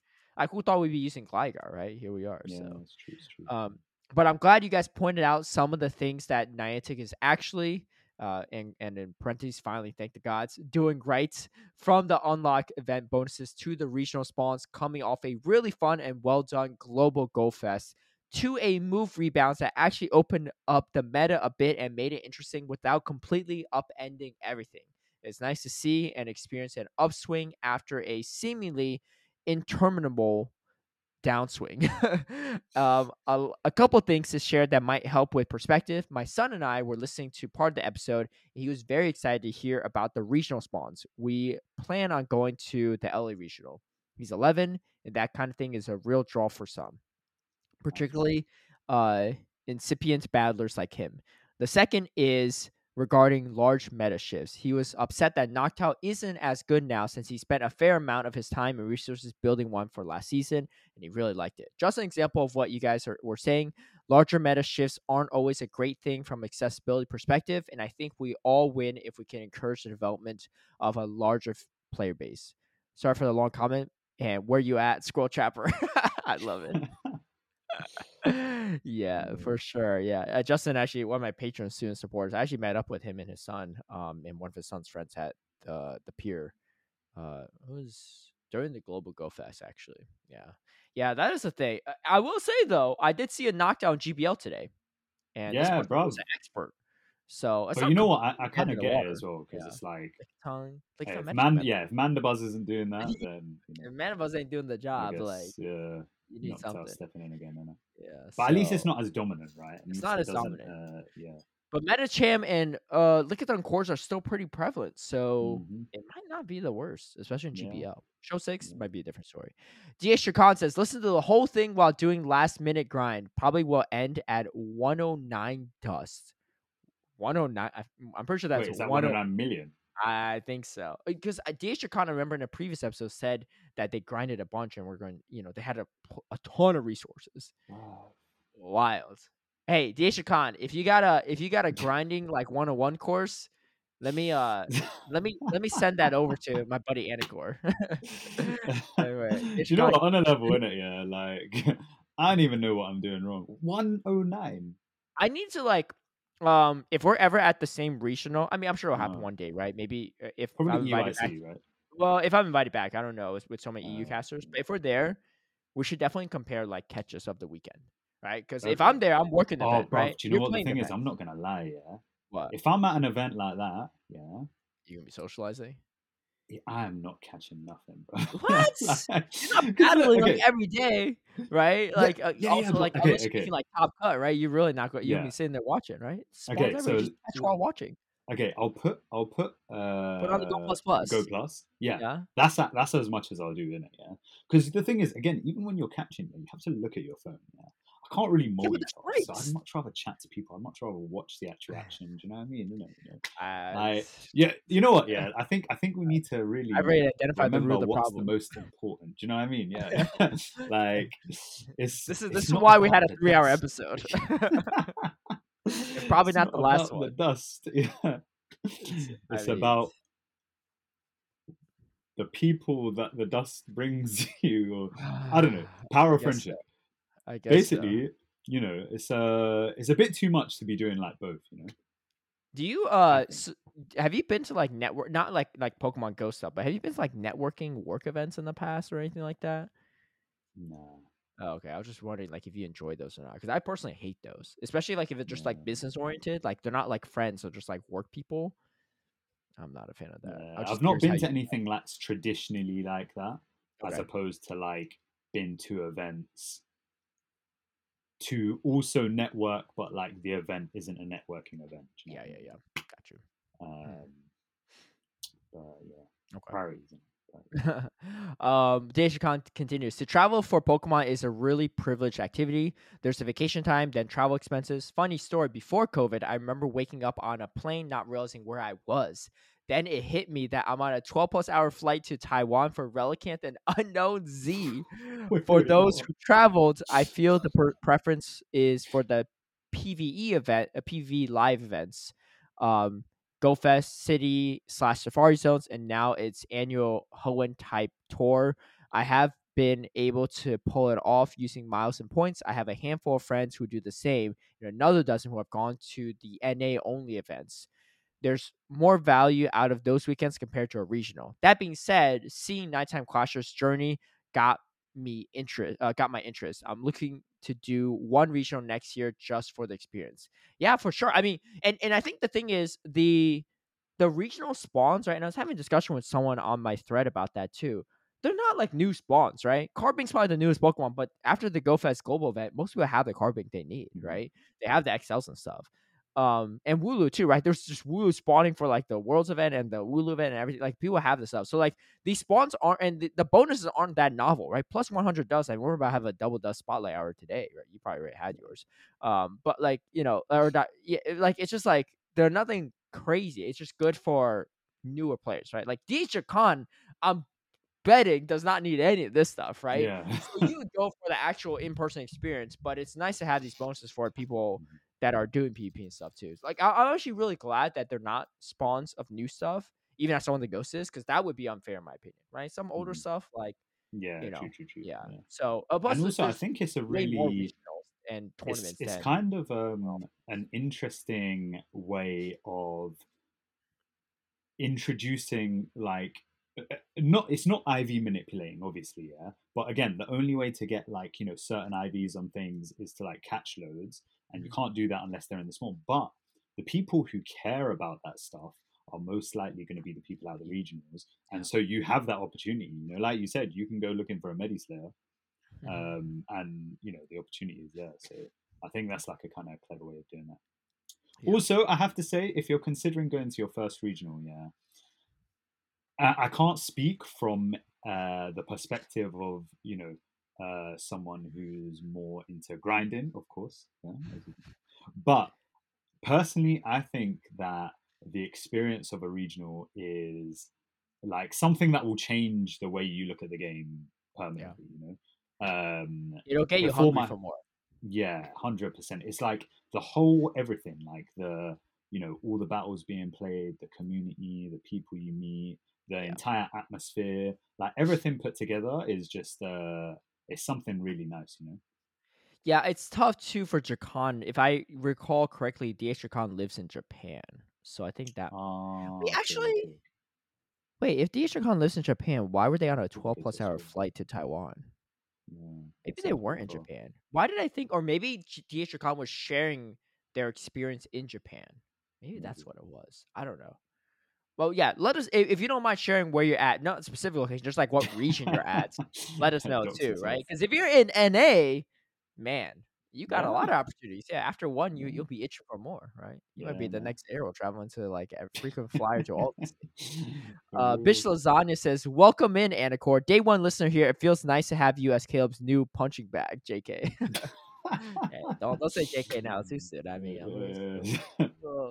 Who thought we'd be using Gligar, right? Here we are. Yeah, so it's true. It's true. um but I'm glad you guys pointed out some of the things that Niantic is actually uh and and in parentheses finally thank the gods doing right from the unlock event bonuses to the regional spawns coming off a really fun and well done global go fest to a move rebounds that actually opened up the meta a bit and made it interesting without completely upending everything. It's nice to see and experience an upswing after a seemingly interminable downswing. (laughs) um, a, a couple things to share that might help with perspective. My son and I were listening to part of the episode. And he was very excited to hear about the regional spawns. We plan on going to the LA regional. He's 11, and that kind of thing is a real draw for some, particularly uh, incipient battlers like him. The second is regarding large meta shifts. He was upset that Noctowl isn't as good now since he spent a fair amount of his time and resources building one for last season, and he really liked it. Just an example of what you guys are, were saying. Larger meta shifts aren't always a great thing from accessibility perspective, and I think we all win if we can encourage the development of a larger f- player base. Sorry for the long comment. And where you at, Scroll Trapper? (laughs) I love it (laughs) (laughs) yeah, for sure. Yeah, uh, Justin actually one of my patron student supporters. I actually met up with him and his son, um, and one of his son's friends at the the pier. Uh, it was during the Global Go Fest actually. Yeah, yeah, that is the thing. Uh, I will say though, I did see a knockdown GBL today, and Yeah, bro. was an expert. So but you know what? I, I kind of get it as well because Yeah. it's like, tongue. Like hey, if Man, yeah, if Mandibuzz isn't doing (laughs) that, then you know, if Mandibuzz ain't doing the job, guess, like yeah, you need something. stepping in again, innit? Yeah, But at least it's not as dominant, right? At It's not it as dominant. Uh, yeah. But Medicham and uh Lickitung cores are still pretty prevalent, so Mhm. it might not be the worst, especially in Yeah. GBL. Show six Yeah. might be a different story. DH Shakan says, listen to the whole thing while doing last minute grind. Probably will end at 109 dust. 109. I- I'm pretty sure that's Wait, is that 109. 109 million? I think so. Because DH Shakan, I remember in a previous episode, said that they grinded a bunch and we're going, you know, they had a, a ton of resources. Wow. Wild. Hey, Daisha Khan, if you got a if you got a (laughs) grinding like one on one course, let me uh let me let me send that over to my buddy Anicor. anyway, (laughs) you know what? On a level, in it, Yeah, like (laughs) I don't even know what I'm doing wrong. 109. I need to like um if we're ever at the same regional, I mean I'm sure it'll happen Uh, one day, right? Maybe uh, if I'm invited back. Right? Well, if I'm invited back, I don't know with- with so many EU Uh, casters, but if we're there, we should definitely compare like catches of the weekend, right? Because if I'm there, I'm working the Oh, event, bro, right? do you know You're what the thing is? I'm not gonna lie, yeah. What? If I'm at an event like that, yeah, You gonna be socializing? I am not catching nothing, bro. What? (laughs) Like- You're not (laughs) battling okay, like every day, right? Yeah, Like uh, yeah, yeah, also but- like okay, unless you're like top cut, right? You're really not going. You're gonna Yeah. be sitting there watching, right? Spawns Okay, so just catch while watching. okay, I'll put I'll put uh Put on the Go Plus Plus. Go Plus. Yeah, Yeah. that's a, that's as much as I'll do in it. Yeah, because the thing is, again, even when you're catching, them, you have to look at your phone. Yeah, I can't really that's multitask, great. so I'd much rather chat to people. I'd much rather watch the actual action. Do you know what I mean? You know, you know? Uh, Like, yeah, you know what? Yeah, I think I think we need to really I've already identified the root of the what's problem. the most important Do you know what I mean? Yeah, (laughs) (laughs) like it's This is this is why we had a three hour dust. episode. (laughs) probably It's not the last about one. The dust. Yeah. It's mean- about the people that the dust brings you, or I don't know, (sighs) power of guess friendship. I guess so. Basically, you know, it's uh it's a bit too much to be doing like both. You know, Do you uh think. s have you been to like network not like like Pokemon Go stuff, but have you been to like networking work events in the past or anything like that? No. Oh, okay. I was just wondering like if you enjoy those or not because I personally hate those, especially like if it's just like business oriented. Like they're not like friends, they're just like work people. I'm not a fan of that. I Yeah, was just I've not been to you- anything that's traditionally like that, as opposed to like been to events to also network, but like the event isn't a networking event. you know Yeah, yeah, yeah. Got you. Um, but yeah, Okay. priorities. (laughs) Um, Deja Khan continues to travel for Pokemon is a really privileged activity. There's a vacation time, then travel expenses. Funny story: before COVID, I remember waking up on a plane not realizing where I was. Then it hit me that I'm on a 12 plus hour flight to Taiwan for Relicanth and (laughs) Unown Z. (laughs) For those who traveled, I feel the per- preference is for the PVE event, a PV live events, um, Go Fest City slash Safari Zones, and now its annual Hoenn type tour. I have been able to pull it off using miles and points. I have a handful of friends who do the same, and another dozen who have gone to the NA only events. There's more value out of those weekends compared to a regional. That being said, seeing Nighttime Clashers journey got me interest uh, got my interest. I'm looking to do one regional next year just for the experience. Yeah, for sure. I mean, and and I think the thing is the the regional spawns, right? And I was having a discussion with someone on my thread about that too. They're not like new spawns, right? Carbink's probably the newest Pokemon, but after the GoFest Global event, most people have the Carbink they need, Mhm. right? They have the XLs and stuff. Um, and Wooloo too, right? There's just Wooloo spawning for like the Worlds event and the Wooloo event and everything. Like people have this stuff. So like these spawns aren't, and the, the bonuses aren't that novel, right? Plus 100 dust. I we're about to have a double dust spotlight hour today, right? You probably already had yours. Um, but like you know, or that, yeah, like it's just like they're nothing crazy. It's just good for newer players, right? Like DJ Khan, I'm betting does not need any of this stuff, right? Yeah. So you go for the actual in-person experience, but it's nice to have these bonuses for (laughs) people that are doing PvP and stuff too. Like I- I'm actually really glad that they're not spawns of new stuff, even as someone the Ghost is, because that would be unfair in my opinion, right? Some older Mhm. stuff, like yeah, you know, true, true, true. yeah. So uh, plus And also, I think it's a really and it's, tournaments. it's than, kind of um, an interesting way of introducing like uh, uh, not it's not iv manipulating obviously yeah but again the only way to get like you know certain ivs on things is to like catch loads and you can't do that unless they're in the small but the people who care about that stuff are most likely going to be the people out of the regionals and so you have that opportunity you know like you said you can go looking for a medislayer Mhm. um, and you know the opportunity is there. So I think that's like a kind of clever way of doing that. Yeah. Also, I have to say, if you're considering going to your first regional, yeah, I, I can't speak from uh, the perspective of you know uh, someone who's more into grinding, of course, yeah, but personally, I think that the experience of a regional is like something that will change the way you look at the game permanently. You know. Um, It'll get you hungry my- for more. yeah, hundred percent. It's like the whole everything, like the you know all the battles being played, the community, the people you meet, the Yeah. entire atmosphere, like everything put together is just uh, it's something really nice, you know. Yeah, it's tough too for Jakan. If I recall correctly, DH Jakan lives in Japan, so I think that. Ah, Wait, actually, okay. Wait, if DH Jakan lives in Japan, why were they on a twelve-plus hour flight to Taiwan? Yeah, Maybe they weren't in Japan. Why did I think, or maybe DH Jakan was sharing their experience in Japan? Maybe that's what it was. I don't know. Well, yeah, let us if, if you don't mind sharing where you're at, not specific location, just like what region you're at. let us know (laughs) too, right? Because if you're in NA, man, you got a lot of opportunities. Yeah, after one, you you'll be itching for more, right? You might be the man. next arrow traveling to like a frequent flyer to all (laughs) these uh. Bitch Lasagna says, "Welcome in, Anicor. Day one listener here. It feels nice to have you as Caleb's new punching bag, JK. (laughs) Hey, don't don't say JK now. It's too soon. I mean, I'm Yeah.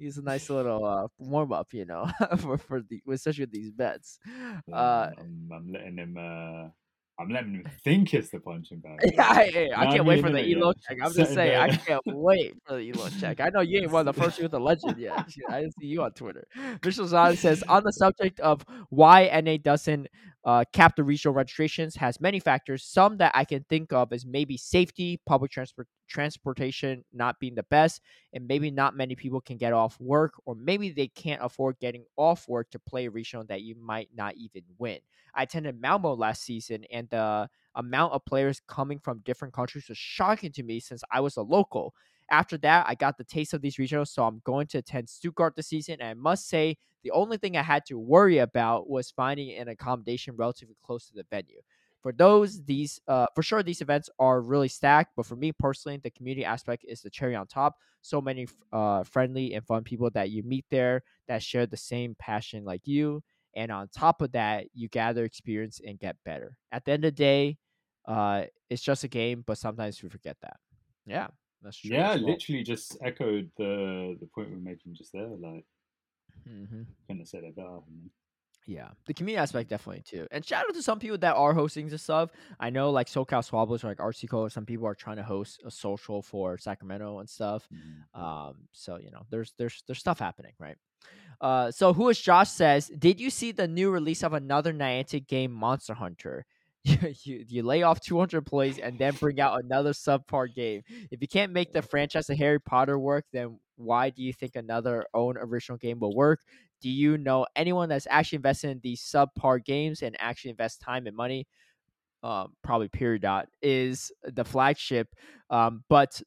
Uh, he's a nice little uh, warm up, you know, (laughs) for for the especially with these bets. Yeah, Uh, I'm, I'm letting him. Uh, I'm letting him think it's the punching (laughs) bag. yeah, I, I- I can't wait for the elo check. I'm just saying, I can't wait for the elo check. I know you ain't one of the first with the legend yet. (laughs) I didn't see you on Twitter. Mitchell Zahn says on the subject of why NA doesn't uh, cap the regional registrations has many factors. Some that I can think of is maybe safety, public transport transportation not being the best, and maybe not many people can get off work, or maybe they can't afford getting off work to play a regional that you might not even win. I attended Malmo last season, and the amount of players coming from different countries was shocking to me since I was a local. After that, I got the taste of these regionals, so I'm going to attend Stuttgart this season. And I must say, the only thing I had to worry about was finding an accommodation relatively close to the venue. For those, these uh, for sure these events are really stacked, but for me personally, the community aspect is the cherry on top. So many uh, friendly and fun people that you meet there that share the same passion like you, and on top of that, you gather experience and get better. At the end of the day, uh, it's just a game, but sometimes we forget that. Yeah, that's true. Yeah, literally just echoed the the point we are making just there. Like, Mhm. couldn't have said it better. Yeah, the community aspect definitely too. And shout out to some people that are hosting this stuff. I know like SoCal Swabblers or like RCCO, some people are trying to host a social for Sacramento and stuff. Mhm. Um, so you know, there's there's there's stuff happening, right? Uh, so who is Josh says, did you see the new release of another Niantic game, Monster Hunter? You, you lay off 200 employees and then bring out another subpar game. If you can't make the franchise of Harry Potter work, then why do you think another own original game will work? Do you know anyone that's actually invested in these subpar games and actually invest time and money? Um, probably Peridot is the flagship, um, but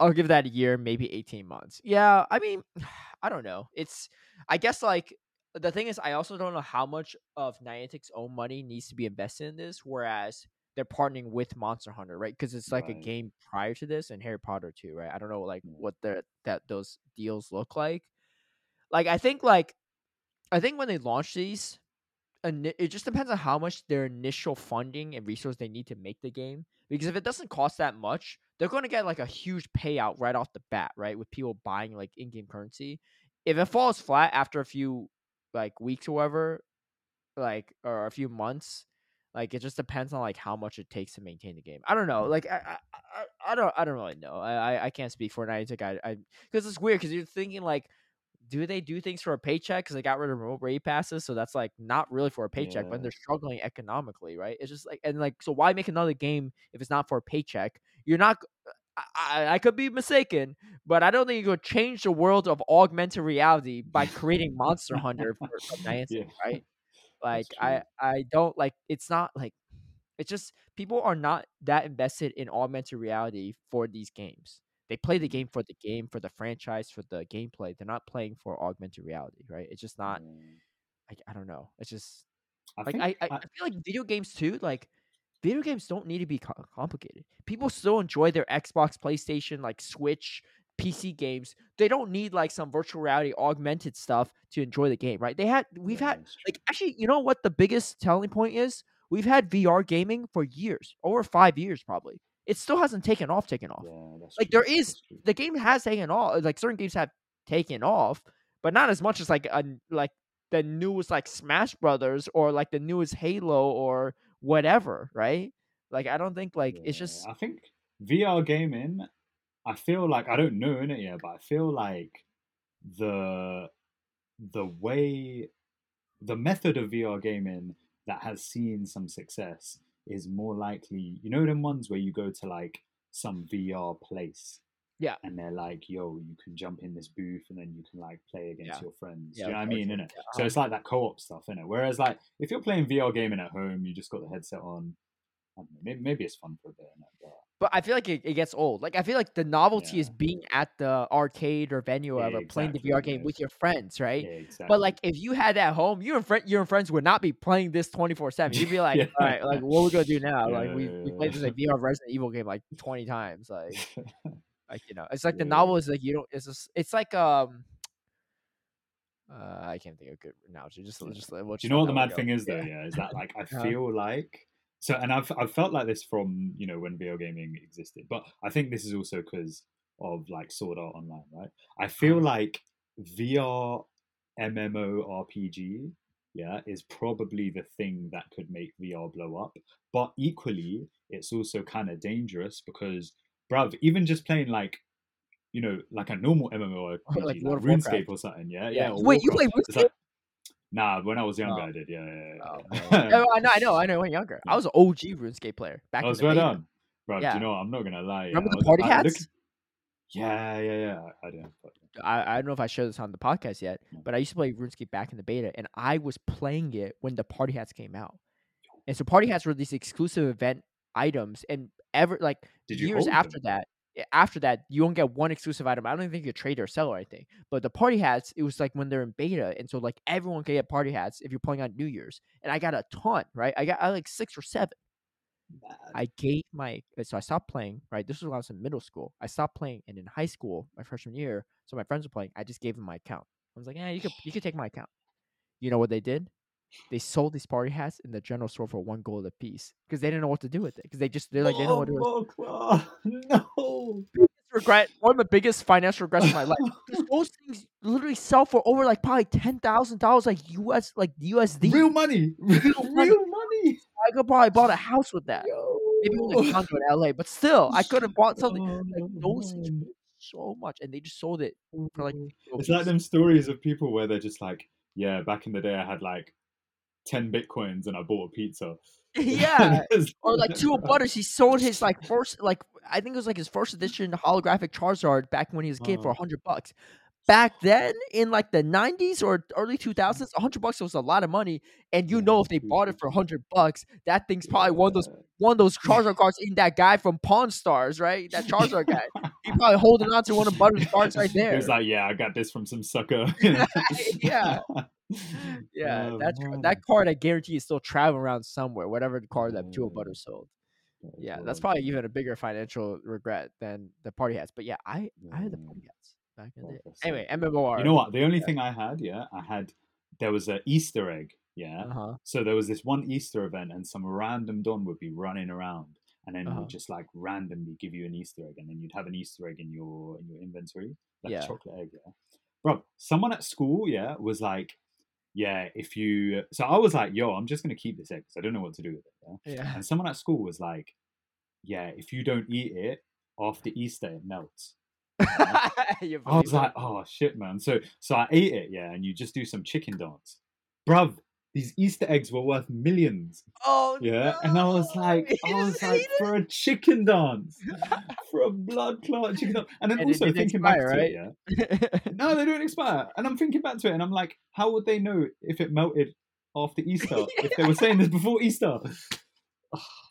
I'll give that a year, maybe 18 months. Yeah, I mean, (sighs) I don't know. It's I guess like the thing is I also don't know how much of Niantic's own money needs to be invested in this, whereas they're partnering with Monster Hunter, right? Because it's like a game prior to this and Harry Potter too, right? I don't know like mm. what the that those deals look like. Like I think like I think when they launch these, it just depends on how much their initial funding and resource they need to make the game. Because if it doesn't cost that much, they're going to get like a huge payout right off the bat, right? With people buying like in-game currency. If it falls flat after a few like weeks or whatever, like or a few months, like it just depends on like how much it takes to maintain the game. I don't know. Like I I, I, don't I don't really know. I I, I can't speak for Niantic. I I because it's weird because you're thinking like do they do things for a paycheck? Because they got rid of remote raid passes, so that's like not really for a paycheck, but they're struggling economically, right? It's just like and like so why make another game if it's not for a paycheck? You're not. I, I, could be mistaken, but I don't think you could change the world of augmented reality by creating Monster Hunter for, from (laughs) Niantic, Yeah. right? Like I. I don't like it's not like it's just people are not that invested in augmented reality for these games. They play the Mhm. game for the game, for the franchise, for the gameplay. They're not playing for augmented reality, right? It's just not. Yeah. I, I don't know. It's just I like I, I, I feel like video games too. Like video games don't need to be complicated. People still enjoy their Xbox, PlayStation, like Switch, PC games. They don't need like some virtual reality augmented stuff to enjoy the game, right? They had we've had like actually, you know what the biggest telling point is? We've had VR gaming for years, over five years probably. It still hasn't taken off, taken off. yeah, Like true. there is the game has taken off. Like certain games have taken off, but not as much as like a like the newest like Smash Brothers or like the newest Halo or whatever, right? Like I don't think like it's just I think VR gaming. I feel like I don't know in it yet, but I feel like the the way the method of VR gaming that has seen some success is more likely, you know, them ones where you go to like some VR place. Yeah. And they're like, yo, you can jump in this booth and then you can like play against Yeah. your friends. Yeah, Do you know what I mean? Innit? yeah, So it's like that co op stuff, innit? Whereas like if you're playing VR gaming at home, you just got the headset on. I don't know, maybe, maybe it's fun for a bit? But but I feel like it, it gets old. Like I feel like the novelty is being at the arcade or venue or Yeah, whatever, playing the VR game yeah. with your friends, right? yeah, exactly. But like if you had that at home, you and friend, you and friends would not be playing this twenty four seven. You'd be (laughs) like, Yeah. all right, like what we gonna do now? (laughs) like we, yeah, we played yeah. this like VR Resident Evil game like twenty times. Like (laughs) like you know, it's like the Yeah. novel is like you don't. It's just it's like um. Uh, I can't think of a good analogy. Just just we'll Do you know what the mad go. thing is though? Yeah. Yeah, is that like I (laughs) Uh-huh. feel like so, and I've I've felt like this from you know when VR gaming existed, but I think this is also because of like Sword Art Online, right? I feel Uh-huh. like VR MMORPG, yeah, is probably the thing that could make VR blow up. But equally, it's also kind of dangerous because, bruv, even just playing like, you know, like a normal MMO (laughs) Like like, World RuneScape Warcraft. or something, yeah, Yeah. yeah. or Wait, you play RuneScape? like- nah, when I was oh. younger, Oh. I did, yeah, yeah, yeah. Oh, yeah. Oh, I know, I know, I know. When younger, I was an OG RuneScape player back I in was the well beta. done, bro. Yeah. Do you know? I'm not gonna lie. yeah, Remember I the was- party I- look- hats? Yeah, yeah, yeah. I, I don't. But, I, I don't know if I shared this on the podcast yet, mm. but I used to play RuneScape back in the beta, and I was playing it when the party hats came out. And so party hats were these exclusive event items, and ever like Did you years after them? that, after that, you don't get one exclusive item. I don't even think you trade or sell or anything. But the party hats, it was like when they're in beta, and so like everyone can get party hats if you're playing on New Year's. And I got a ton, right? I got I like six or seven. Mad. I gave my uh, so I stopped playing. Right, this was when I was in middle school. I stopped playing, and in high school, my freshman year, so my friends were playing. I just gave them my account. I was like, "Yeah, you could you could take my account." You know what they did? They sold these party hats in the general store for one gold a piece because they didn't know what to do with it. Because they just they're like they didn't know what to do. with it. Oh, (laughs) no. Biggest regret, one of the biggest financial regrets of my life. (laughs) those things literally sell for over like probably ten thousand dollars, like US, like USD. (laughs) Real money. Real, money. money. I could probably bought a house with that. Yo. Maybe only a condo in LA, but still, I could have bought something. Oh, Like those things so much, and they just sold it for like. Oh, it's like them stories of people where they're just like, yeah, back in the day I had like 10 bitcoins and I bought a pizza. (laughs) yeah, (laughs) or like two of butters. He sold his like (laughs) first, like I think it was like his first edition holographic Charizard back when he was a kid for Oh. a hundred bucks. Back then, in like the '90s or early 2000s, a hundred bucks was a lot of money, and you know if they bought it for a hundred bucks, that thing's probably one of those one of those Charizard cards in that guy from Pawn Stars, right? That Charizard guy. He probably holding on to one of Butter's cards right there. He's like, yeah, I got this from some sucker. Yeah. (laughs) (laughs) Yeah, Oh, that man. that card I guarantee is still traveling around somewhere, whatever the card that Two of Yeah. Butter sold. Yeah, that's probably even a bigger financial regret than the party hats. But yeah, I I had the party hats back in the day. Anyway. MMOR. You know what? The only thing I had, yeah, I had, there was an Easter egg, yeah. Uh huh. So there was this one Easter event, and some random Don would be running around, and then Uh-huh. would just like randomly give you an Easter egg, and then you'd have an Easter egg in your in your inventory, like Yeah. a chocolate egg. Yeah, bro. Someone at school, yeah, was like, yeah, if you. So I was like, yo, I'm just gonna keep this egg because I don't know what to do with it. Yeah? Yeah. And someone at school was like, yeah, if you don't eat it after Easter, it melts. (laughs) I was like, oh shit, man. So so I ate it, yeah, and you just do some chicken dance, bruv. These Easter eggs were worth millions. oh Yeah, and I was like, (laughs) I was like, for a chicken dance, (laughs) for a blood clot chicken dance, and then And also thinking expire, back to right? it, yeah, (laughs) no, they don't expire, and I'm thinking back to it, and I'm like, how would they know if it melted after Easter if they were saying this before Easter?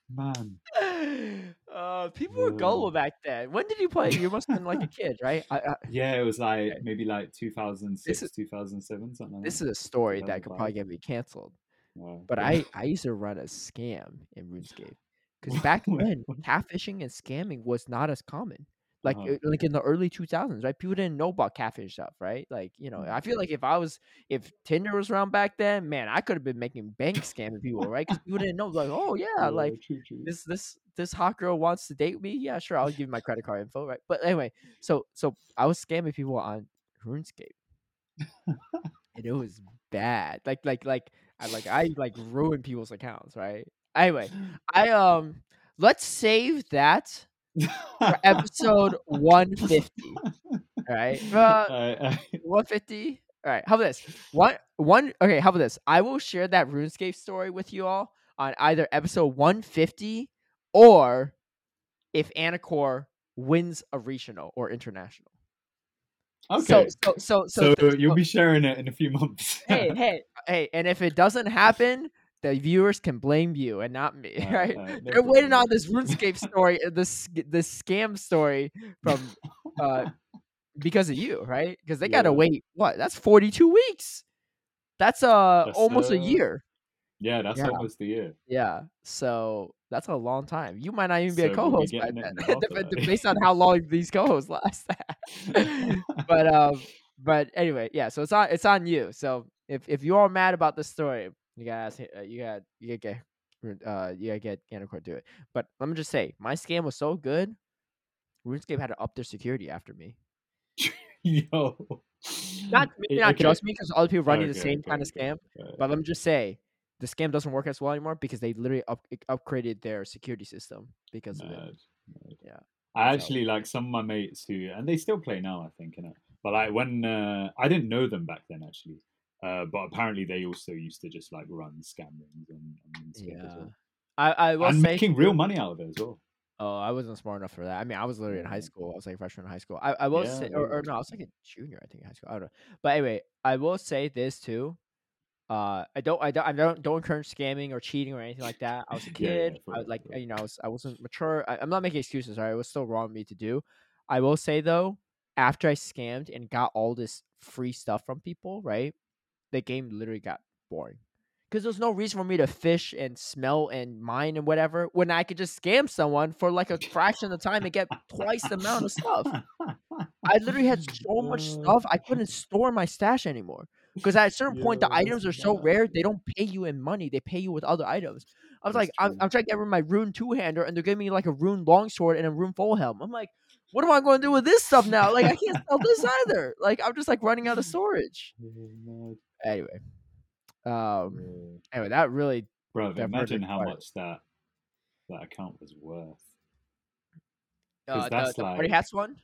Man, (laughs) uh, people were gullible back then. When did you play? You must have been like a (laughs) kid, right? I, I, yeah, it was like Okay. maybe like 2006, is- 2007, something like this is a story that could probably get me canceled. Uh, But. I, I used to run a scam in (laughs) RuneScape because back then catfishing and scamming was not as common. Like Uh-huh. uh, like in the early 2000s, right? People didn't know about catfish stuff, right? Like you know. I feel like if I was if Tinder was around back then, man, I could have been making bank scamming people, right? Because people didn't know, like, oh (laughs) yeah, like true, true. this this this hot girl wants to date me. Yeah, sure, I'll give you my credit card info, right? But anyway, so so I was scamming people on RuneScape, and it was bad. Like like like I like I like ruined people's accounts, right? Anyway, (laughs) I um let's save that for episode 150. (laughs) All right, uh, Uh, 150. All right, how about this? One one. Okay, how about this? I will share that RuneScape story with you all on either episode 150 or if Anicor wins a regional or international. okay. So so so So, so, you'll be sharing it in a few months. hey hey hey, and if it doesn't happen, the viewers can blame you and not me, (laughs) Alright, right? no They're waiting on this (laughs) RuneScape story, uh, this this scam story from uh because of you, right? Because they gotta wait. What? That's forty two weeks. That's uh That's, almost a uh, year. Yeah, that's Yeah. almost a year. Yeah. So that's a long time. You might not even be So a co-host by then, in (laughs) half of dep- that. based on how long these co-hosts last. but um, but anyway, yeah. So it's on it's on you. So if if you are mad about the story, you gotta ask, uh, you got you gotta get uh you gotta get Ganacor to do it. But let me just say, my scam was so good. RuneScape had to up their security after me. (laughs) Yo, not maybe not okay. just me because other people running the same okay, kind of scam. But let me just say, the scam doesn't work as well anymore because they literally up, upgraded their security system because of it. Mad, mad. Yeah. I So- actually like some of my mates who, and they still play now, I think, innit? But like when uh, I didn't know them back then, actually. Uh, but apparently they also used to just like run scam rings and, and Yeah. well. I I will and making real money out of it as well. Oh, I wasn't smart enough for that. I mean, I was literally in high school. I was like a freshman in high school. I, I will Yeah, say, or, or no, I was like a junior. I think in high school. I don't know. But anyway, I will say this too. Uh, I don't, I don't, I don't, don't encourage scamming or cheating or anything like that. I was a (laughs) Yeah, yeah, kid. I was like, you know, I, was, I wasn't mature. I, I'm not making excuses. Right? It was still wrong of me to do. I will say though, after I scammed and got all this free stuff from people, right? The game literally got boring because there's no reason for me to fish and smell and mine and whatever when I could just scam someone for like a fraction of the time and get twice the amount of stuff. I literally had so much stuff I couldn't store my stash anymore because at a certain point the items are so rare they don't pay you in money they pay you with other items. I was That's like I'm. I'm trying to get rid of my rune two hander and they're giving me like a rune longsword and a rune full helm. I'm like, what am I going to do with this stuff now? Like I can't sell this (laughs) either. Like I'm just like running out of storage. Anyway, um, anyway that really Bro, imagine how quite- much that that account was worth. uh, that's the party like- hats one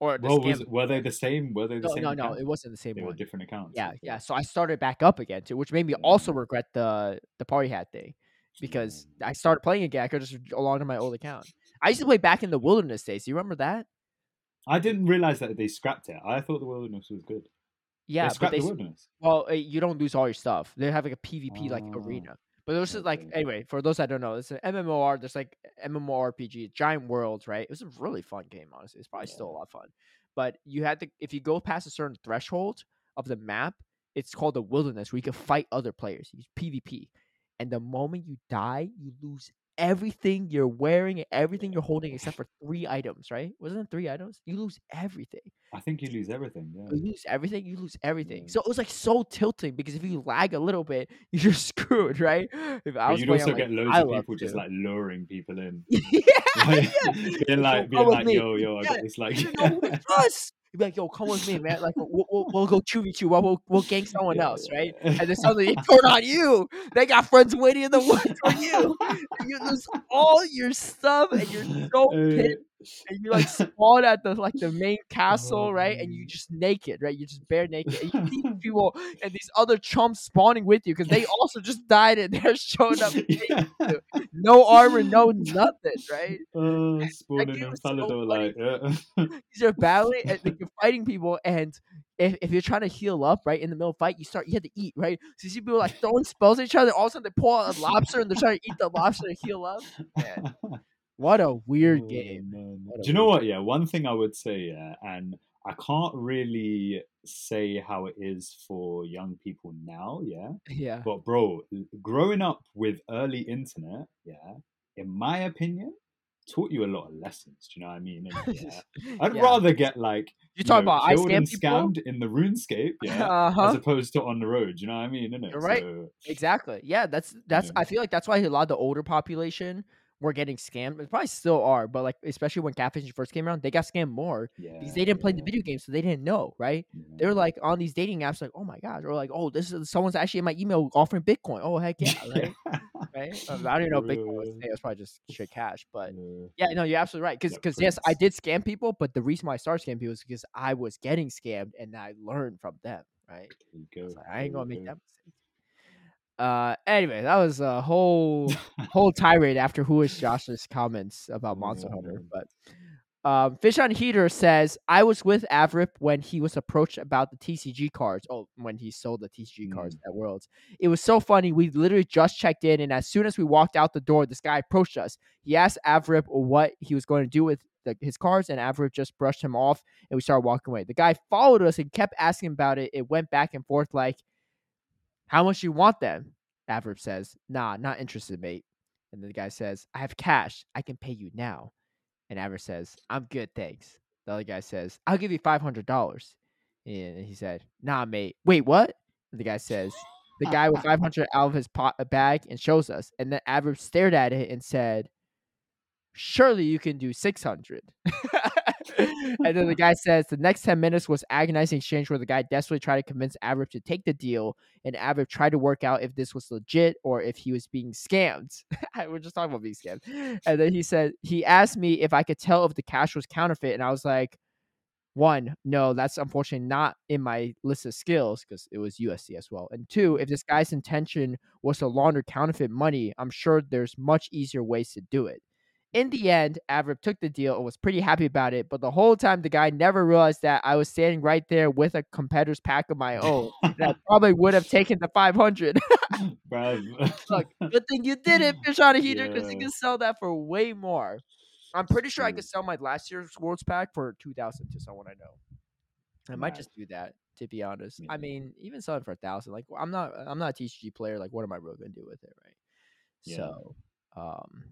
or the Well, scam. was, were they the same? Were they the no, same? no, no, it wasn't the same They were different accounts. Yeah, yeah. So I started back up again too, which made me also regret the the party hat thing because I started playing again. I could just log to my old account. I used to play back in the wilderness days. You remember that? I didn't realize that they scrapped it. I thought the wilderness was good. Yeah, they but they the wilderness. well, uh, you don't lose all your stuff. They have like a PvP like Oh, arena. But this is like anyway. For those that don't know, it's an MMOR. There's like MMORPG, giant worlds, right? It was a really fun game, honestly. It's probably still a lot of fun. But you had to, if you go past a certain threshold of the map, it's called the wilderness, where you can fight other players. You use PvP, and the moment you die, you lose everything you're wearing and everything you're holding (sighs) except for three items, right? Wasn't it three items? You lose everything. I think you lose everything. Yeah. You lose everything. You lose everything. Yeah. So it was like so tilting because if you lag a little bit, (laughs) you're screwed, right? If I was you'd playing also on, get like, loads of people just like luring people in. (laughs) yeah, (laughs) Like, yeah. being like, Yo, being like, yo, yo, I got this. Like, You know who it was. You'd be like, yo, come with me, man. Like, we'll, we'll, we'll go two v two. We'll, we'll, we'll gang someone else, right? (laughs) And then suddenly they turn on you. They got friends waiting in the woods for you. (laughs) You lose all your stuff, and you're so pissed. And you like (laughs) spawn at the like the main castle, Oh, right? And you just naked, right? You're just bare naked. And you see (laughs) people and these other chumps spawning with you because they (laughs) also just died and they're showing up yeah. no armor, no nothing, right? Uh, spawning game in was so Falador, funny. like, These are battling and like, you're fighting people, and if, if you're trying to heal up, right, in the middle of the fight, you start you have to eat, right? So you see people like throwing spells at each other, all of a sudden they pull out a lobster and they're trying to eat the lobster to heal up. Man, what a weird Oh, game. man. What a Do you know what? Yeah, one thing I would say, yeah, and I can't really say how it is for young people now, yeah. (laughs) Yeah. But bro, growing up with early internet, yeah, in my opinion, taught you a lot of lessons. Do you know what I mean? And, yeah, (laughs) I'd Yeah. rather get like You talk know, about I killed scam and people. scammed in the RuneScape, (laughs) yeah, Uh as opposed to on the road. Do you know what I mean? Innit? You're right. So, Exactly. Yeah, that's that's. Yeah. I feel like that's why a lot of the older population were getting scammed. They probably still are, but like especially when catfishing first came around, they got scammed more yeah, because they didn't play the video game, so they didn't know, right? yeah. They were like on these dating apps, like, oh my gosh, or like, oh, this is someone's actually in my email offering Bitcoin. Oh heck yeah, (laughs) right? right? I don't even know Bitcoin was. Yeah. today, It was probably just shit cash, but Yeah. yeah, no, you're absolutely right. Because Yeah, yes, I did scam people, but the reason why I started scamming people is because I was getting scammed and I learned from them, right? I like, I ain't gonna make that mistake. Uh, anyway, that was a whole (laughs) whole tirade after who is Josh's comments about Monster Hunter. But um, Fish on Heater says I was with Avrip when he was approached about the TCG cards. Oh, when he sold the TCG cards Mm. at Worlds, it was so funny. We literally just checked in, and as soon as we walked out the door, this guy approached us. He asked Avrip what he was going to do with the, his cards, and Avrip just brushed him off, and we started walking away. The guy followed us and kept asking about it. It went back and forth like, "How much you want them?" Avrip says, "Nah, not interested, mate." And then the guy says, "I have cash. I can pay you now." And Avrip says, "I'm good, thanks." The other guy says, "I'll give you five hundred dollars." And he said, "Nah, mate. Wait, what?" And the guy says, "The guy with (laughs) five hundred out of his pot bag and shows us." And then Avrip stared at it and said, "Surely you can do 600. (laughs) (laughs) and then the guy says the next 10 minutes was agonizing exchange where the guy desperately tried to convince Avril to take the deal, and Avril tried to work out if this was legit or if he was being scammed. (laughs) We're just talking about being scammed. And then he said he asked me if I could tell if the cash was counterfeit, and I was like, one, no, that's unfortunately not in my list of skills because it was USD as well. And two, if this guy's intention was to launder counterfeit money, I'm sure there's much easier ways to do it. In the end, Avril took the deal and was pretty happy about it, but the whole time the guy never realized that I was standing right there with a competitor's pack of my own. that probably would have taken the 500. Look, (laughs) (laughs) (laughs) good thing you did it, fish on a heater, because yeah. you can sell that for way more. I'm pretty sure I could sell my last year's Worlds pack for two thousand to someone I know. I might just do that to be honest. Yeah. I mean, even selling for a thousand, like I'm not, I'm not a TCG player. Like, what am I really gonna do with it, right? Yeah. So, um,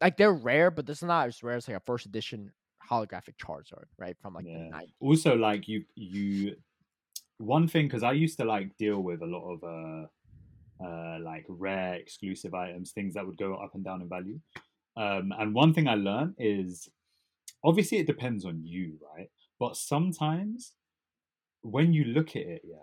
like they're rare, but this is not as rare as like a first edition holographic Charizard, right? From like yeah. Also, like you, you, one thing because I used to like deal with a lot of uh, uh, like rare exclusive items, things that would go up and down in value. Um, and one thing I learned is obviously it depends on you, right? But sometimes when you look at it, yeah,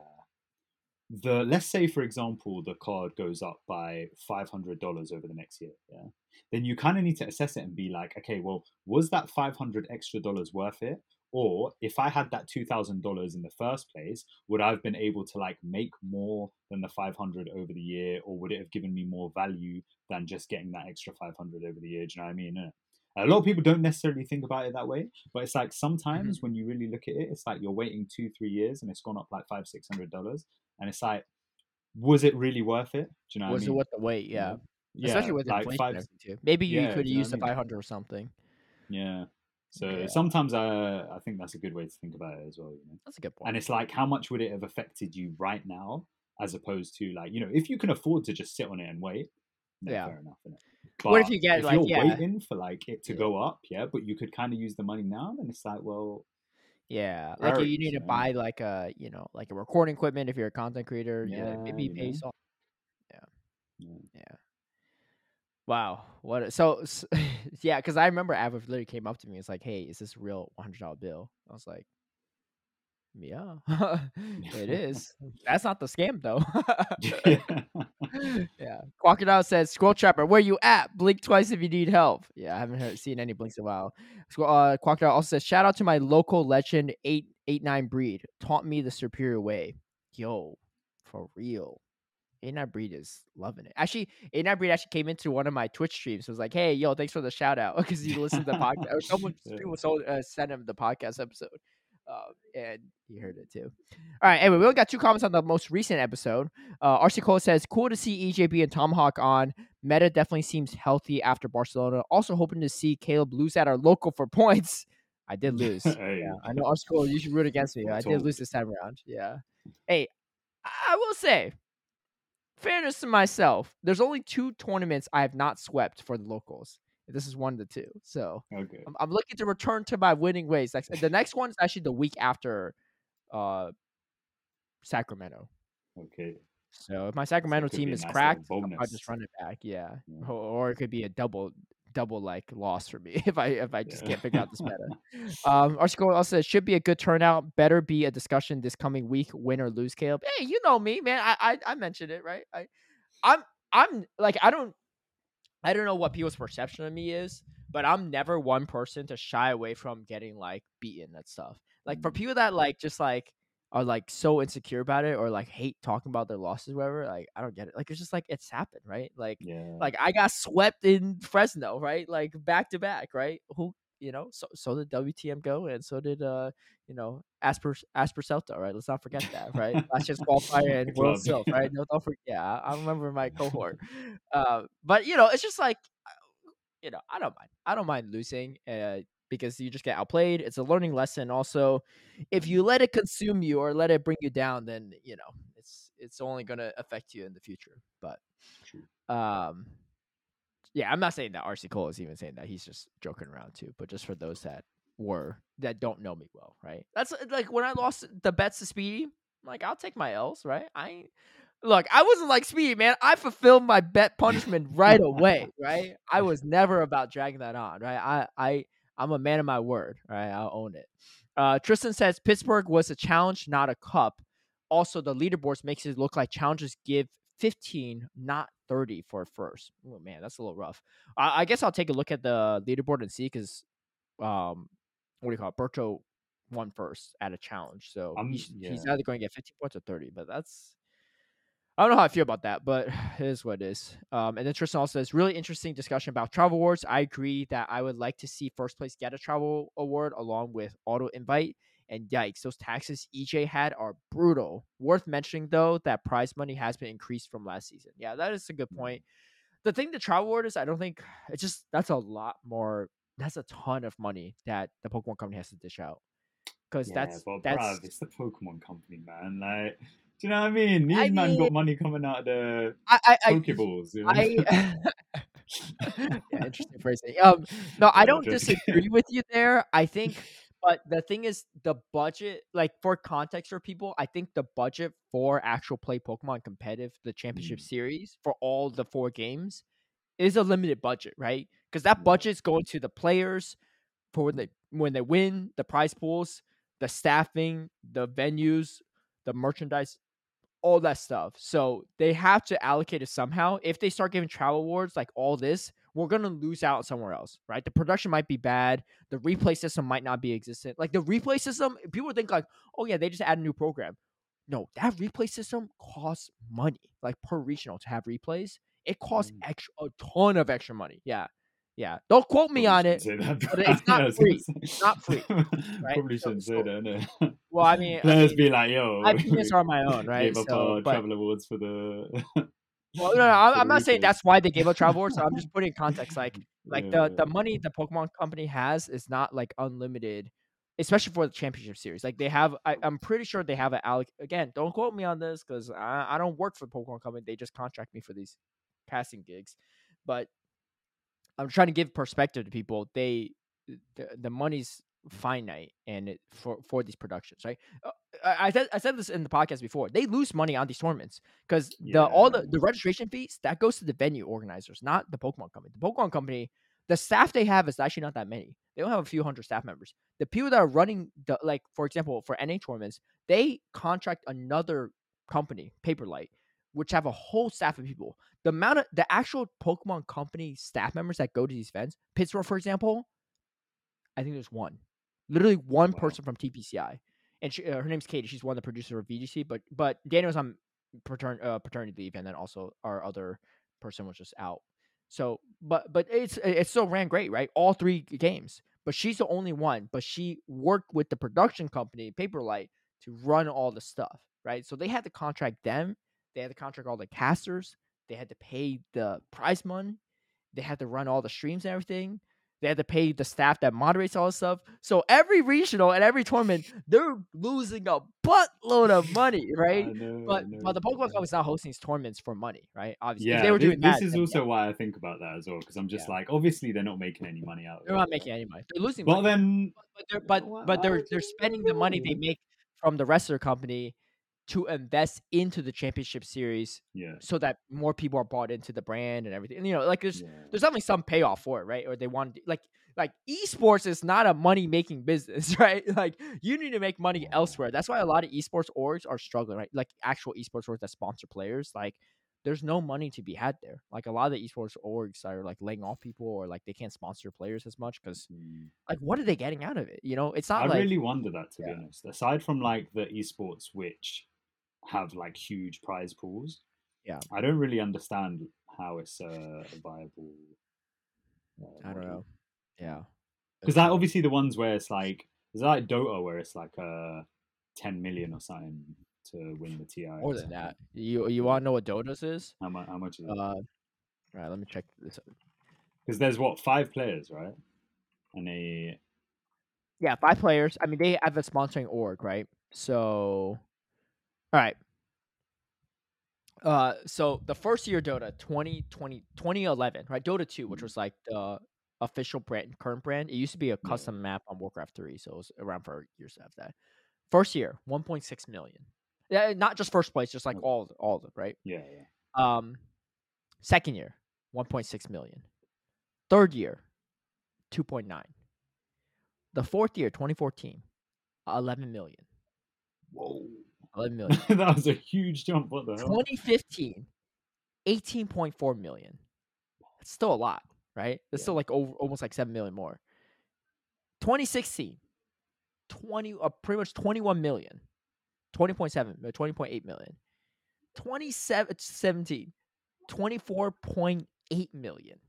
the let's say for example the card goes up by five hundred dollars over the next year, yeah, then you kind of need to assess it and be like, okay, well, was that five hundred extra dollars worth it? Or if I had that two thousand dollars in the first place, would I have been able to like make more than the five hundred over the year, or would it have given me more value than just getting that extra five hundred over the year? Do you know what I mean? A lot of people don't necessarily think about it that way, but it's like sometimes mm-hmm. when you really look at it, it's like you're waiting two, three years and it's gone up like five, six hundred dollars, and it's like, was it really worth it? Do you know? Was it mean? worth the wait? Yeah. yeah. Especially with like inflation five, too. Maybe you yeah, could use the five hundred or something. Yeah. So yeah. sometimes I I think that's a good way to think about it as well. You know? That's a good point. And it's like how much would it have affected you right now, as opposed to like you know if you can afford to just sit on it and wait, yeah, fair enough. But what if you get if like you're yeah. waiting for like it to yeah. go up, yeah, but you could kind of use the money now, then it's like well. Yeah, like you need to buy like a you know like a recording equipment if you're a content creator. Yeah, maybe pay some. Yeah. yeah. Wow. What? So, so (laughs) yeah, because I remember Avril literally came up to me. It's like, "Hey, is this real one hundred dollar bill?" I was like, "Yeah, (laughs) it (laughs) is. That's not the scam though." (gasps) yeah. Crocodile says, "Squirrel Trapper, where you at? Blink twice if you need help." Yeah, I haven't heard, seen any blinks in a while. Uh, Crocodile also says, "Shout out to my local legend eight eight nine breed. Taught me the superior way." Yo, for real. A9 Breed is loving it. Actually, A9 Breed actually came into one of my Twitch streams. Was like, "Hey, yo, thanks for the shout out (laughs) because you listened to the (laughs) podcast." or someone people sold, uh, sent him the podcast episode, uh, and he heard it too. All right. Anyway, we only got two comments on the most recent episode. Uh, RC Cola says, "Cool to see EJB and Tomahawk on. Meta definitely seems healthy after Barcelona. Also hoping to see Caleb lose at our local for (laughs) points." I did (laughs) lose. hey. Yeah, I (laughs) know RC Cola. You should root against me. I did lose this time around. Yeah. Hey, I will say fairness to myself, there's only two tournaments I have not swept for the locals. This is one of the two. So okay. I'm, I'm looking to return to my winning ways. Like, the next one is actually the week after uh, Sacramento. Okay. So if my Sacramento so team is nice cracked, I'll just run it back. Yeah. yeah. Or, or, it could be a double double like loss for me (laughs) if I if I just yeah. can't figure out this meta. (laughs) um, Archie also says should be a good turnout. Better be a discussion this coming week, win or lose. Caleb, hey, you know me, man. I I, I mentioned it right. I I'm I'm like I don't I don't know what people's perception of me is, but I'm never one person to shy away from getting like beaten and stuff. Like for mm. people that like just like are like so insecure about it or like hate talking about their losses, whatever. Like I don't get it. Like it's just like it's happened, right? Like yeah. like I got swept in Fresno, right? Like back to back, right? Who you know, so so did WTM go and so did uh, you know, Asper Asper Celta, right? Let's not forget that, right? (laughs) Last year's qualifier (laughs) and World Silk, right? No, don't forget. Yeah, I remember my cohort. uh, but you know, it's just like uh, you know, I don't mind. I don't mind losing. Uh, because you just get outplayed. It's a learning lesson. Also, if you let it consume you or let it bring you down, then you know it's it's only going to affect you in the future. But um, yeah, I'm not saying that RC Cola is even saying that. He's just joking around too. But just for those that were that don't know me well, right? That's uh, like when I lost the bets to Speedy. like I'll take my L's, right? I look, I wasn't like Speedy, man. I fulfilled my bet punishment right away, right? I was never about dragging that on, right? I I I'm a man of my word. Right, I'll own it. Uh, Tristan says Pittsburgh was a challenge, not a cup. Also, the leaderboards makes it look like challenges give 15, not 30 for first. Oh man, that's a little rough. I, I guess I'll take a look at the leaderboard and see because, um, what do you call it? Berto won first at a challenge, so I'm- he's, he's either going to get 15 points or 30. But that's I don't know how I feel about that, but (sighs) it is what it is. Um, and then Tristan also says, really interesting discussion about travel awards. I agree that I would like to see first place get a travel award along with auto invite. And yikes, those taxes EJ had are brutal. Worth mentioning though that prize money has been increased from last season. Yeah, that is a good point. The thing the travel is, I don't think it's just that's a lot more. That's a ton of money that the Pokemon company has to dish out. Because Yeah, that's but that's bruv, it's the Pokemon company, man. Like, do you know what I mean? These I man mean- got money coming out of the I I, I Pokeballs. You know? I (laughs) (laughs) yeah, interesting phrasing. Um, no, I don't disagree with you there. I (laughs) think, but the thing is, the budget, like for context for people, I think the budget for actual play Pokemon competitive, the championship Mm. series for all the four games, is a limited budget, right? Because that budget's going to the players for when they when they win, the prize pools, the staffing, the venues, the merchandise, all that stuff. So they have to allocate it somehow. If they start giving travel awards like all this, we're gonna lose out somewhere else, right? The production might be bad. The replay system might not be existent. Like the replay system, people think like, oh yeah, they just add a new program. No, that replay system costs money. Like per regional to have replays, it costs Mm. extra a ton of extra money. Yeah, yeah. Don't quote me on it. Probably that, but (laughs) it's not Yeah, free. gonna not free, Probably So- shouldn't so- say that, innit? Well, I mean, I (laughs) mean, be like, yo, my opinions are my own, (laughs) right? Gave up So, our but travel awards for the. Well, no, no, I'm, I'm not saying that's why they gave up travel awards. So I'm just putting in context, like, (laughs) like the the money the Pokemon Company has is not like unlimited, especially for the championship series. Like they have, I, I'm pretty sure they have an alloc. Again, don't quote me on this because I, I don't work for the Pokemon Company. They just contract me for these casting gigs, but I'm trying to give perspective to people. They the, the money's finite and it for for these productions, right? Uh, I I said I said this in the podcast before. They lose money on these tournaments because the all the the registration fees that goes to the venue organizers, not the Pokemon Company. The Pokemon Company, the staff they have is actually not that many. They don't have a few hundred staff members. The people that are running the like, for example, for NA tournaments, they contract another company, Paperlight, which have a whole staff of people. The amount of the actual Pokemon Company staff members that go to these events, Pittsburgh, for example, I think there's one, literally one Wow. person from TPCI, and she, uh, her name's Katie. She's one of the producers of VGC, but but Daniel's on patern- uh, paternity leave, and then also our other person was just out. So, but but it's it still ran great, right? All three games, but she's the only one. But she worked with the production company Paperlight to run all the stuff, right? So they had to contract them. They had to contract all the casters. They had to pay the prize money. They had to run all the streams and everything. They had to pay the staff that moderates all this stuff. So every regional and every tournament, they're losing a buttload of money, (laughs) right? know, But but the. Pokemon is not hosting these tournaments for money, right? Obviously, Yeah, if they were doing this that, is also yeah, why I think about that as well because I'm just Yeah. like, obviously they're not making any money out of they're not making any money. They're losing Well, money. then, but they're but but they're they're spending the money they make from the rest of the company to invest into the championship series yeah, so that more people are bought into the brand and everything. And, you know, like there's yeah. there's definitely some payoff for it, right? Or they want like like esports is not a money making business, (laughs) right? Like you need to make money elsewhere. That's why a lot of esports orgs are struggling, right? Like actual esports orgs that sponsor players, like there's no money to be had there. Like a lot of the esports orgs are like laying off people or like they can't sponsor players as much because Mm. like what are they getting out of it? You know, it's not I like really wonder that to Yeah. be honest. Aside from like the esports which have like huge prize pools, Yeah. I don't really understand how it's uh, a viable. Uh, I don't know. Yeah. because like obviously the ones where it's like is there's like Dota where it's like uh ten million or something to win the TI. more than that. You you want to know what Dota's is? How much? How much is it? Uh, all right, let me check this. Because there's what five players, right? And they Yeah, five players. I mean, they have a sponsoring org, right? So, all right. Uh, so the first year Dota 2020, 2011, right? Dota 2, which Mhm. was like the official brand, current brand. It used to be a custom map on Warcraft 3, so it was around for years after that. First year, 1.6 million. Yeah, not just first place, just like all of- all of them, right? yeah yeah Um, second year, 1.6 million. Third year, 2.9. The fourth year, 2014, 11 million. Whoa. 11 (laughs) million. that was a huge jump. What the hell? 2015, 18.4 million. It's still a lot, right? It's still like over, almost like 7 million more. 2016, 20 uh, pretty much 21 million. 20.7 uh, 20.8 million. 2017, 24.8 million.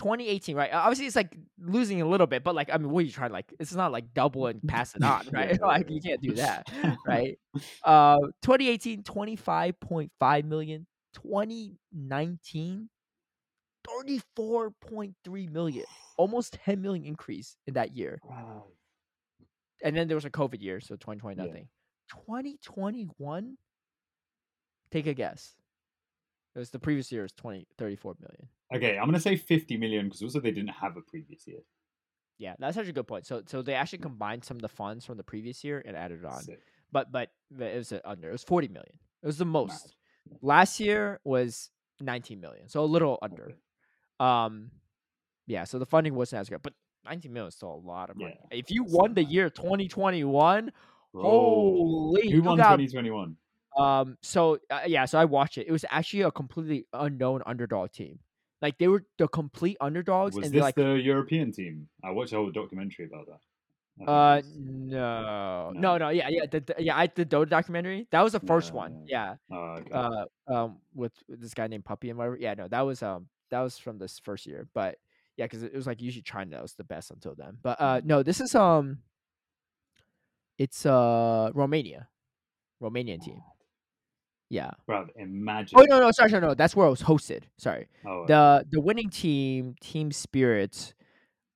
2018, right? Obviously, it's like losing a little bit, but like, I mean, what are you trying? Like, it's not like double and (laughs) pass it on, right? (laughs) Yeah, like, you can't do that, (laughs) right? Uh, 2018, 25.5 million. 2019, 34.3 million. Almost 10 million increase in that year. Wow. And then there was a COVID year, so 2020 Yeah. nothing. 2021, take a guess. It was the previous year was 20, 34 million. Okay, I'm gonna say 50 million because also they didn't have a previous year. Yeah, that's actually a good point. So, so they actually combined some of the funds from the previous year and added it on. Sick. But, but it was under. It was 40 million. It was the most. Yeah. Last year was 19 million, so a little under. Okay. Um, yeah. So the funding wasn't as good, but 19 million is still a lot of money. Yeah, If you won the year 2021, Bro. holy, Who won 2021? Um. So uh, yeah. So I watched it. It was actually a completely unknown underdog team. Like they were the complete underdogs, Was and this they're like, the European team? I watched a whole documentary about that. I think it uh, no, No. no, no, yeah, yeah, the, the- yeah. I the Dota documentary. That was the first Yeah, one. Yeah. Oh, okay. Uh, um, with this guy named Puppey and whatever. Yeah. No, that was um, that was from this first year. But yeah, because it was like usually China was the best until then. But uh, no, this is um, it's uh Romania, Romanian team. Yeah. Bruv, imagine. Oh no, no, sorry, sorry, no. That's where it was hosted. Sorry. Oh, okay. the the winning team, Team Spirit,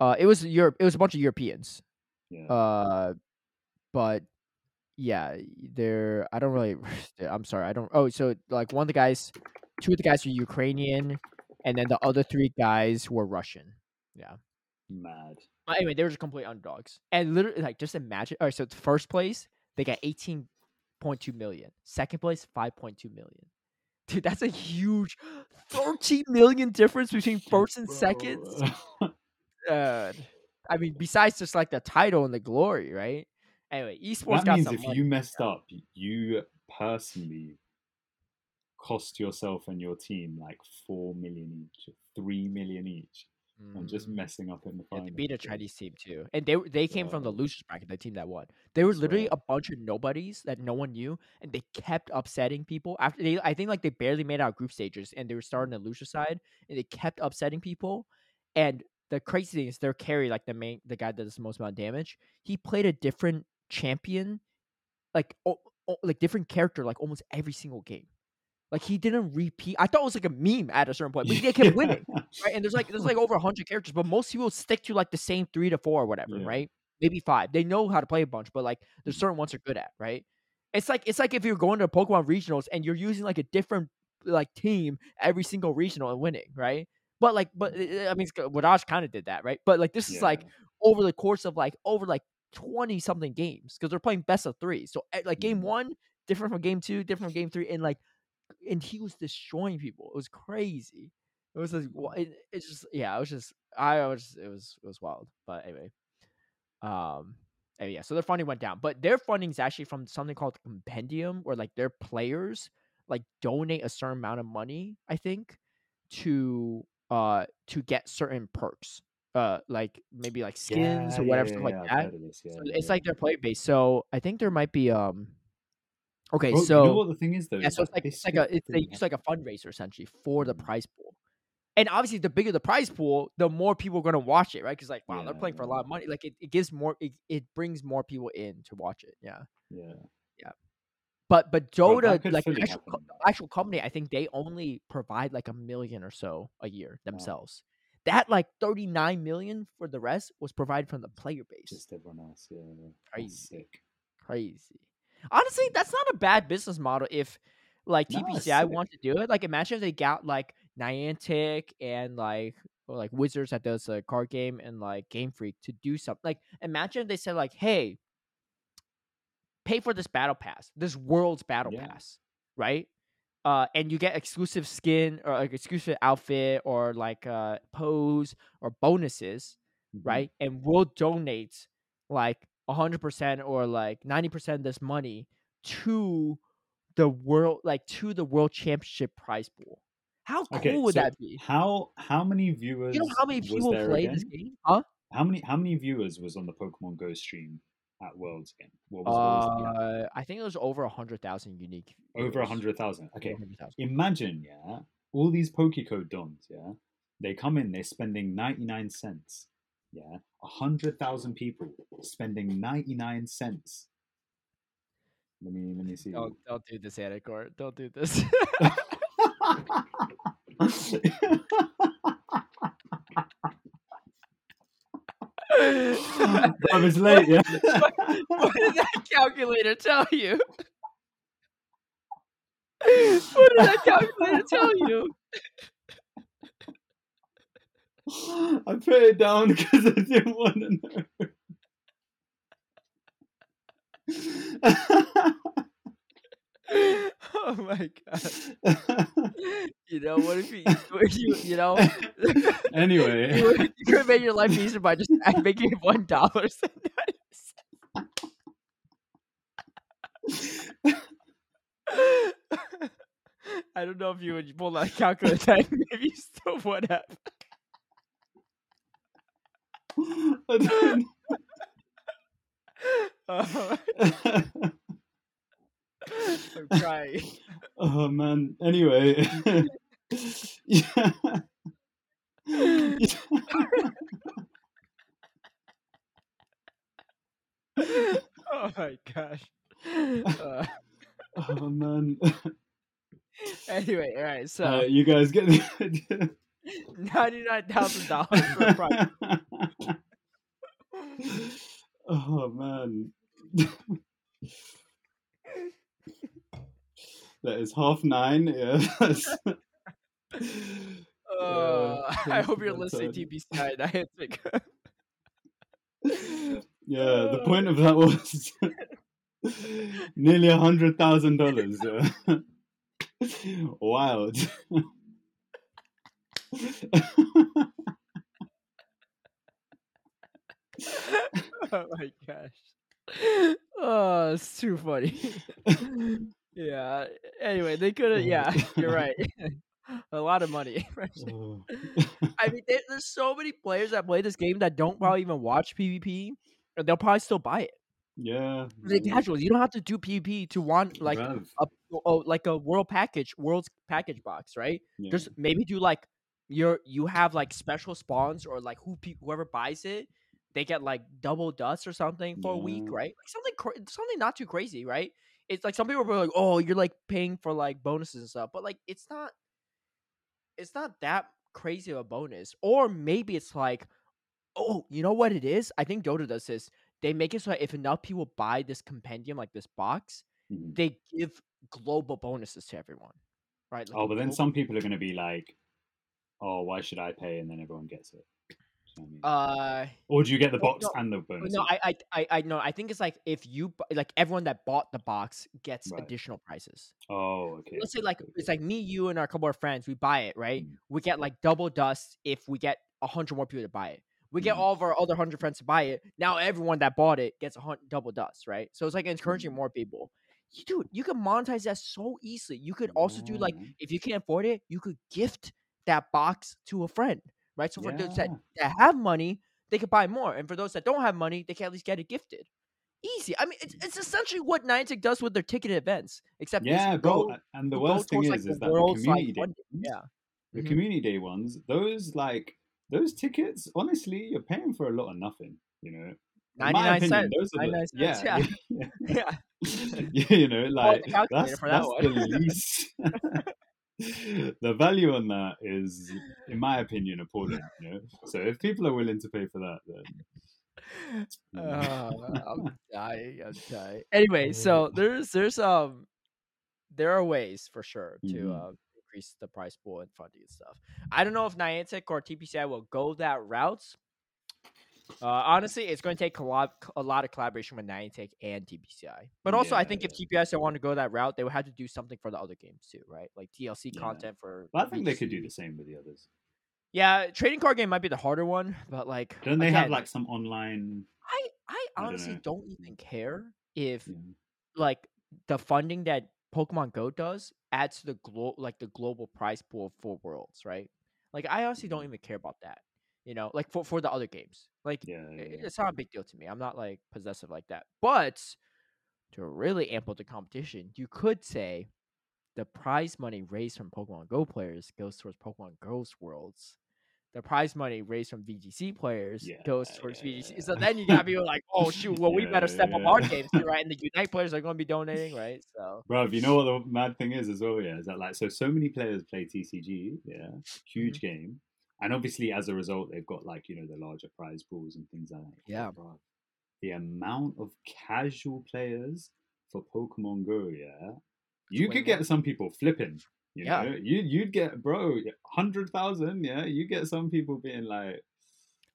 uh, it was Europe. It was a bunch of Europeans. yeah. Uh, but yeah, they're. I don't really. (laughs) I'm sorry. I don't. Oh, so like one of the guys, two of the guys were Ukrainian, and then the other three guys were Russian. Yeah. Mad. But anyway, they were just complete underdogs. And literally, like, just imagine. All right, so first place they got 18.2 million. Second place, 5.2 million. Dude, that's a huge (gasps) 13 million difference between first and second. (laughs) Uh, I mean, besides just like the title and the glory, right? Anyway, esports that got means if money. you messed up, you personally cost yourself and your team like four million each, three million each, and mm. just messing up in the Yeah, final. they beat a Chinese team too, and they they came from the losers bracket, the team that won. They were literally a bunch of nobodies that no one knew, and they kept upsetting people. After they, I think like they barely made out group stages, and they were starting the loser side, and they kept upsetting people. And the crazy thing is, their carry, like the main, the guy that does the most amount of damage, he played a different champion, like o- o- like different character, like almost every single game. Like he didn't repeat. I thought it was like a meme at a certain point, but they kept winning right? And there's like there's like over hundred characters, but most people stick to like the same three to four or whatever, Yeah. right? Maybe five. They know how to play a bunch, but like there's Mhm. certain ones they're good at, right? It's like it's like if you're going to Pokemon regionals and you're using like a different like team every single regional and winning, right? But like, but uh, I mean, Wadaj kind of did that, right? But like this is like over the course of like over like twenty something games because they're playing best of three. So eh, like game Mhm. one different from game two, different from game three, and like and he was destroying people. It was crazy. It was like wa- it, it's just yeah. It was just I was it was it was wild. But anyway, um, and yeah. So their funding went down, but their funding is actually from something called compendium, where like their players like donate a certain amount of money. I think to uh to get certain perks, uh like maybe like skins Yeah, or whatever yeah, like yeah, I've that. So it's like their player base. So I think there might be um. Okay, Bro, so you know what the thing is though? yeah, so it's like it's like a it's they use like a fundraiser essentially for the Mm. prize pool, and obviously the bigger the prize pool, the more people are gonna watch it, right? Because like wow, they're playing for a lot of money. Like it, it gives more, it, it brings more people in to watch it. Yeah, Yeah. Yeah. But but Dota like the actual, actual company, I think they only provide like a million or so a year Wow. themselves. That like thirty nine million for the rest was provided from the player base. Just everyone else. Yeah. yeah. Crazy. Crazy. Honestly, that's not a bad business model if like No, TPCI wants to do it. Like imagine if they got like Niantic and like or like Wizards that does a card game and like Game Freak to do something. Like imagine if they said like, hey, pay for this battle pass, this world's battle Yeah. pass, right? Uh, and you get exclusive skin or like exclusive outfit or like uh pose or bonuses Mhm. right? And we'll donate like 100% or like 90% of this money to the world like to the world championship prize pool. How cool Okay, would so that be? how how many viewers You know how many people there play again? this game? Huh? How many how many viewers was on the Pokemon Go stream at Worlds again? What was, what was the? Uh, I think it was over 100,000 unique. over a hundred thousand? Okay, 100,000. imagine yeah, all these Pokecode dons, yeah, they come in, they're spending ninety nine cents, yeah, a hundred thousand people spending ninety nine cents. Let me let me see. Don't, don't do this, Anicor. Don't do this. (laughs) I was late, yeah. (laughs) what did that calculator tell you? (laughs) what did that calculator tell you? (laughs) I put it down (laughs) because I didn't want to know. (laughs) Oh my god! You know what if you you you know anyway, you, would- you could have made your life easier by just making it one dollar. I don't know if you would pull that calculator. Maybe you still would have. (laughs) (laughs) Oh, (laughs) I'm oh man. Anyway, yeah. Oh my gosh. Uh, oh man. anyway, all right. So Uh, you guys get the idea. Ninety-nine thousand dollars for a prize. (laughs) oh man. that is half nine. Yeah. (laughs) (laughs) Uh, I hope you're listening to TPCI Niantic. yeah, the point of that was nearly a hundred thousand dollars. Wild. (laughs) oh my gosh. Oh, it's too funny. (laughs) (laughs) yeah. Anyway, they could have. Oh yeah, you're right. a lot of money. Oh. I mean, there, there's so many players that play this game that don't mm. probably even watch PvP, and they'll probably still buy it. yeah. They're mm. casuals. You don't have to do PvP to want like a oh, like a world package, world's package box, right? yeah. Just maybe do like your you have like special spawns or like who pe- whoever buys it, they get like double dust or something for a week, right? Like something cra- something not too crazy, right? It's like some people are like, oh, you're like paying for like bonuses and stuff, but like it's not. It's not that crazy of a bonus, or maybe it's like, oh, you know what it is? I think Dota does this. They make it so that if enough people buy this compendium, like this box, Mhm. they give global bonuses to everyone, right? Like Oh, but then some people are going to be (laughs) like, "Oh, why should I pay?" And then everyone gets it. Do you know what I mean? Uh, or do you get the box no, and the bonus? no, I, I, I, I know. I think it's like if you like everyone that bought the box gets Right. additional prices. oh, okay. Let's say like okay, it's like me, you, and our couple of friends. We buy it, right? Mm. We get like double dust if we get a hundred more people to buy it. We get Mhm. all of our other hundred friends to buy it. Now everyone that bought it gets a hundred double dust, right? So it's like encouraging Mm. more people. You, dude, you can monetize that so easily. You could also do like if you can't afford it, you could gift that box to a friend, right? So for those that, that have money, they could buy more, and for those that don't have money, they can at least get it gifted. Easy. I mean, it's, it's essentially what Niantic does with their ticketed events, except yeah, go- And the worst thing towards, is, like, is the that the community day, ones- Yeah. the Mhm. community day ones, those like those tickets. Honestly, you're paying for a lot of nothing. You know, In 99 opinion, cents. The, 99 yeah, cents, yeah, Yeah. yeah, (laughs) (laughs) you know, like that's that that's the (laughs) least. (laughs) the value on that is, in my opinion, appalling. You know, so if people are willing to pay for that, then. (laughs) Uh, I'm (laughs) dying. I'm dying. Anyway, so there's there's um there are ways for sure to Mhm. uh, increase the price pool and funding and stuff. I don't know if Niantic or TPCI will go that route. Uh, honestly, it's going to take a lot, a lot of collaboration with Niantic and TPCI. But also, I Yeah, think if yeah. TPS don't want to go that route, they would have to do something for the other games too, right? Like DLC Yeah. content for. But I think they could do the same with the others. Yeah, trading card game might be the harder one, but like, Don't they have like some online? I I I don't honestly don't even care if like the funding that Pokemon Go does adds to the glo- like the global prize pool for worlds, right? Like I honestly don't even care about that. You know, like for for the other games. Like Yeah, yeah, yeah. it's not a big deal to me. I'm not like possessive like that. But to really amp up the competition, you could say the prize money raised from Pokemon Go players goes towards Pokemon Go's worlds. The prize money raised from VGC players goes towards VGC. So then you got people (laughs) like, oh shoot, well we better step up our (laughs) games right? And the Unite players are going to be donating, right? So Bro, you know (laughs) what the mad thing is as well, yeah, is that like so so many players play TCG, yeah, huge Mm-hmm. game, and obviously as a result they've got like you know the larger prize pools and things like that. Yeah. bro, the amount of casual players for Pokemon Go, yeah, you could get some people flipping. You Yeah. know, you you'd get bro hundred thousand, yeah, you get some people being like,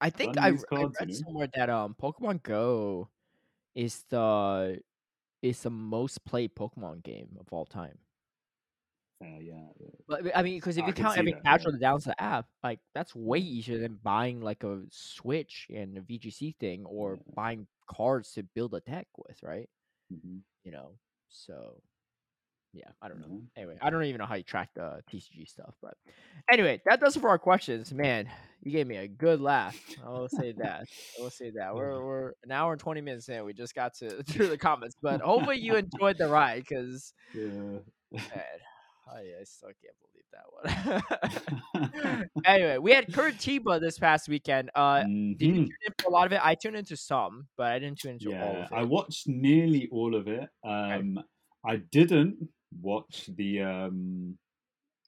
I think I, I read somewhere that um Pokemon Go is the is the most played Pokemon game of all time. Uh, yeah, yeah, But I mean, because if I you count every that, yeah. casual that downloads the app, like that's way easier than buying like a Switch and a VGC thing or Yeah. buying cards to build a deck with, right? mhm, You know, so yeah, I don't know. yeah. Anyway, I don't even know how you track the TCG stuff, but anyway, that does it for our questions. Man, you gave me a good laugh. I will say that. I will say that. (laughs) We're we're an hour and twenty minutes in. We just got to (laughs) through the comments, but hopefully you enjoyed the ride because (laughs) yeah. I, I still can't believe that one. (laughs) (laughs) anyway, we had Curitiba this past weekend. Uh, did you Mhm. tune in for a lot of it? I tuned into some, but I didn't tune into all of it. I watched nearly all of it. Um, I didn't watch the. Um,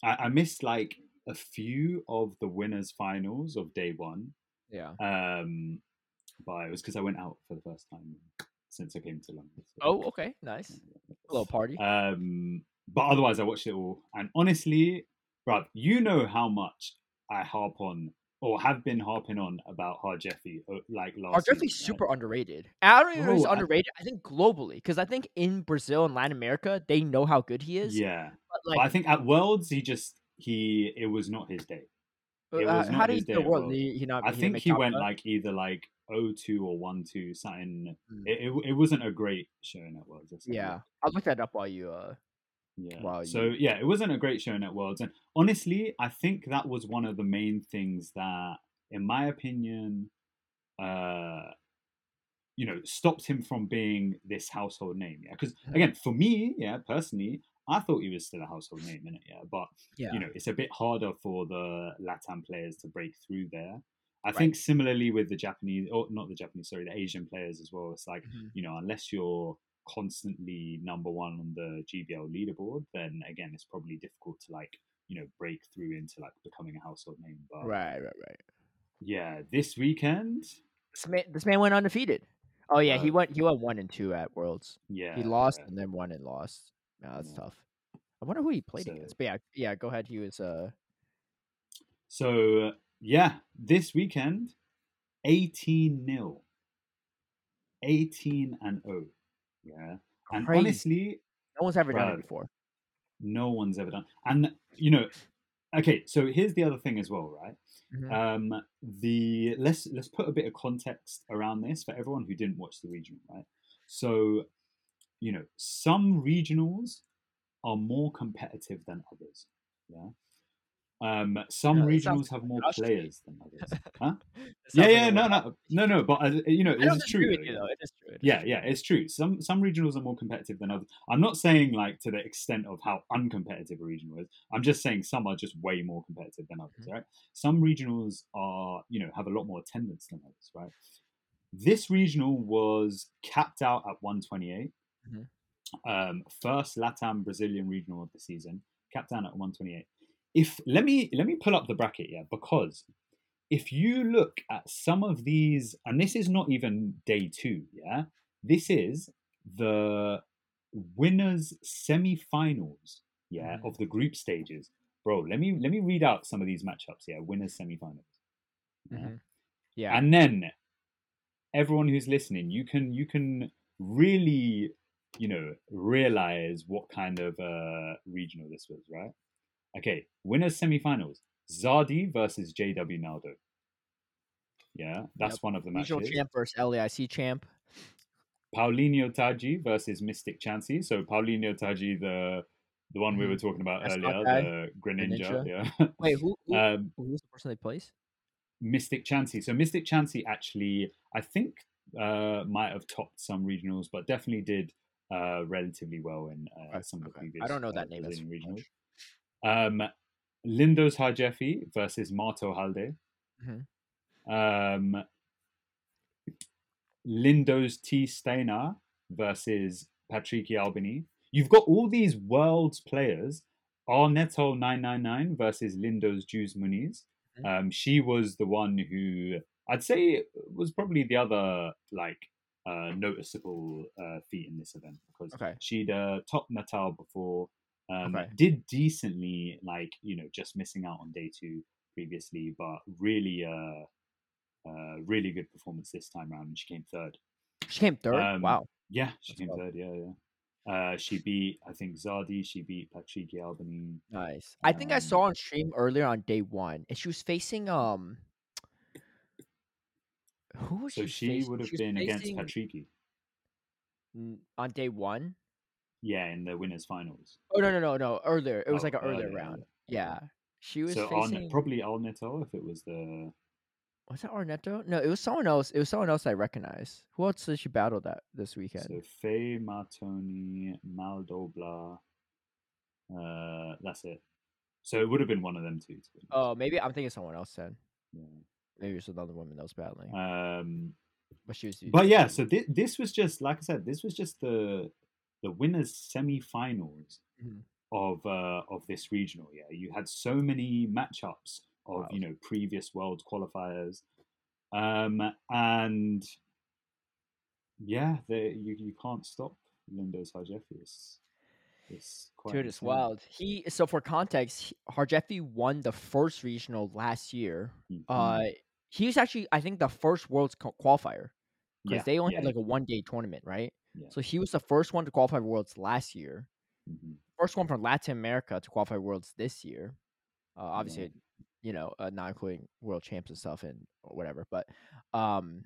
I, I missed like a few of the winners' finals of day one. yeah. Um, but it was because I went out for the first time since I came to London. so- Oh, okay, nice. A little party. Um, but otherwise, I watched it all. And honestly, bruv, you know how much I harp on or have been harping on about Harjefi uh, like last. Harjefi's super underrated. I don't even know he's underrated. I think globally, because I think in Brazil and Latin America, they know how good he is. Yeah, But but I think at Worlds he just he it was not his day. it uh, was how did he do day the at world? He, he not? I he think he went like either like 0-2 or 1-2, something. Mm. It, it, it wasn't a great showing at Worlds. Yeah. I'll look that up while you. uh Yeah. Wow, so you- yeah, it wasn't a great showing at Worlds, and honestly, I think that was one of the main things that, in my opinion, uh, you know, stopped him from being this household name. Yeah, because again, for me, yeah, personally, I thought he was still a household name in it. Yeah, but Yeah. you know, it's a bit harder for the Latam players to break through there. I Right. think similarly with the Japanese, or not the Japanese, sorry, the Asian players as well. It's like Mhm. you know, unless you're constantly number one on the GBL leaderboard, then again, it's probably difficult to like you know break through into like becoming a household name. But Right, right, right. yeah, this weekend, This man, this man went undefeated. Oh yeah, he Uh, went. He went one and two at Worlds. yeah, he lost yeah. and then won and lost. Yeah, that's Yeah. tough. I wonder who he played So- against. But yeah, yeah. Go ahead. He was. uh So uh, yeah, this weekend, eighteen 0 18 and 0. Yeah, and Crazy. honestly, No one's ever done it before. no one's ever done. And you know, okay, so here's the other thing as well, right? Mhm. Um, the let's let's put a bit of context around this for everyone who didn't watch the regional, right? So, you know, some regionals are more competitive than others. Yeah. Um, some Yeah, regionals have more players than others. (laughs) Huh? Yeah, yeah, no, no, no, no. But uh, you know, it's true. with though, you yeah. It is true. Yeah, yeah, it's true. Some some regionals are more competitive than others. I'm not saying like to the extent of how uncompetitive a regional is. I'm just saying some are just way more competitive than others, Mhm. right? Some regionals are, you know, have a lot more attendance than others, right? This regional was capped out at 128. Mhm. Um, first Latam Brazilian regional of the season, capped down at 128. If let me let me pull up the bracket, yeah, because if you look at some of these, and this is not even day two, yeah, this is the winners semi-finals, yeah, Mhm. of the group stages. Bro, let me let me read out some of these matchups, yeah, winners semi-finals. Yeah. Mhm. Yeah. And then everyone who's listening, you can you can really, you know, realize what kind of uh regional this was, right? Okay, winners semi-finals. Zardi versus JW Naldo. Yeah, that's Yep. one of the Regional matches. champ versus LAIC champ. Paulinho Taji versus Mystic Chansey. So Paulinho Taji, the the one we Mhm. were talking about Mascot earlier, the Greninja, Greninja. yeah. Wait, who, (laughs) who, um, who was the person they placed? Mystic Chansey. So Mystic Chansey actually, I think, uh, might have topped some regionals, but definitely did uh, relatively well in uh, Okay, some of the previous. I don't know uh, that name Brazilian much. Um, Lindos Harjefi versus Marto Halde. Mhm. Um, Lindos T Steiner versus Patricky Albany. You've got all these world's players. Arneto 999 versus Lindos Juice Muniz. Mhm. Um, she was the one who I'd say was probably the other like uh, noticeable uh, feat in this event because Okay. she'd uh, topped Natal before, um, Okay. did decently, like you know, just missing out on day two previously, but really, uh, uh, really good performance this time around, and she came third. She came third. Um, wow. Yeah, she That's came third. Yeah, yeah. Uh, she beat, I think, Zardi. She beat Patricky Albany. Nice. I think I um, saw on stream earlier on day one, and she was facing um. Who was So she? she facing? would have was been against facing- Patricky. n- on day one. Yeah, in the winners finals. Oh no no no no earlier. It was Oh, like an earlier earlier, round. earlier. Yeah, she was so facing. Arne- probably Alneto if it was the was that Arnetto? No, it was someone else. It was someone else I recognize. Who else did she battle that this weekend? so Faye Martoni, Maldobla. Uh, that's it. So it would have been one of them two. Oh, maybe I'm thinking someone else then. Yeah. Maybe it's another woman that was battling, Um, but she was. but yeah, so thi- this was just like I said, this was just the the winners semi-finals Mhm. of uh, of this regional. Yeah, you had so many matchups of Wow. you know previous world qualifiers, um, and yeah, they, you you can't stop Lindos Harjefi. It's, it's quite Dude, it's wild. He so for context, Harjefi won the first regional last year. Mhm. Uh, he was actually I think the first world's qualifier because yeah, they only yeah, had like a one day tournament, right? Yeah. So he was the first one to qualify worlds last year. mhm. First one from Latin America to qualify worlds this year. Uh, obviously, Right. you know, uh, not including world champs and stuff and whatever, but um.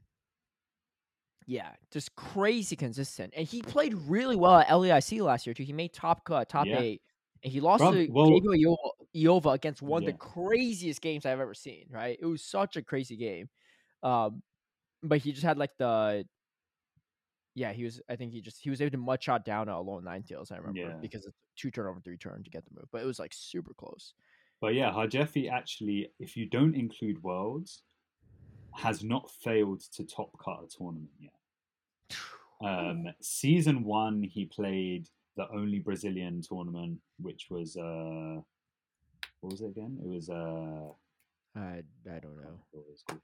Yeah, just crazy consistent, and he played really well at LAIC last year too. He made top cut, top Yeah. eight, and he lost to well- Iova, against one of the craziest games I've ever seen. Right, it was such a crazy game, um, but he just had like the, yeah, he was. I think he just he was able to mud shot down a low Ninetales. I remember Yeah. because it's two turn over three turn to get the move, but it was like super close. But yeah, Harjefi actually, if you don't include worlds, has not failed to top cut a tournament yet. Um, season one, he played the only Brazilian tournament, which was uh, what was it again? It was uh, I I don't know. what was it called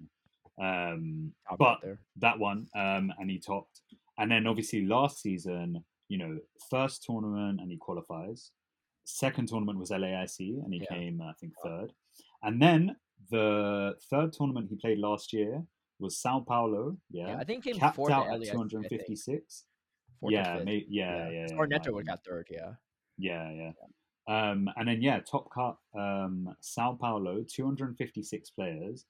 now? um, but there. that one, um, and he topped. And then obviously last season, you know, first tournament and he qualifies. Second tournament was LAIC and he Yeah. came, I think, third. And then the third tournament he played last year was Sao Paulo. Yeah, Yeah, I think he came capped out at at LAIC, I think. 256. Yeah, may, yeah, yeah, yeah. Or Neto have would got third. Yeah. Yeah, yeah. Um, and then yeah, top cut um, Sao Paulo, 256 players,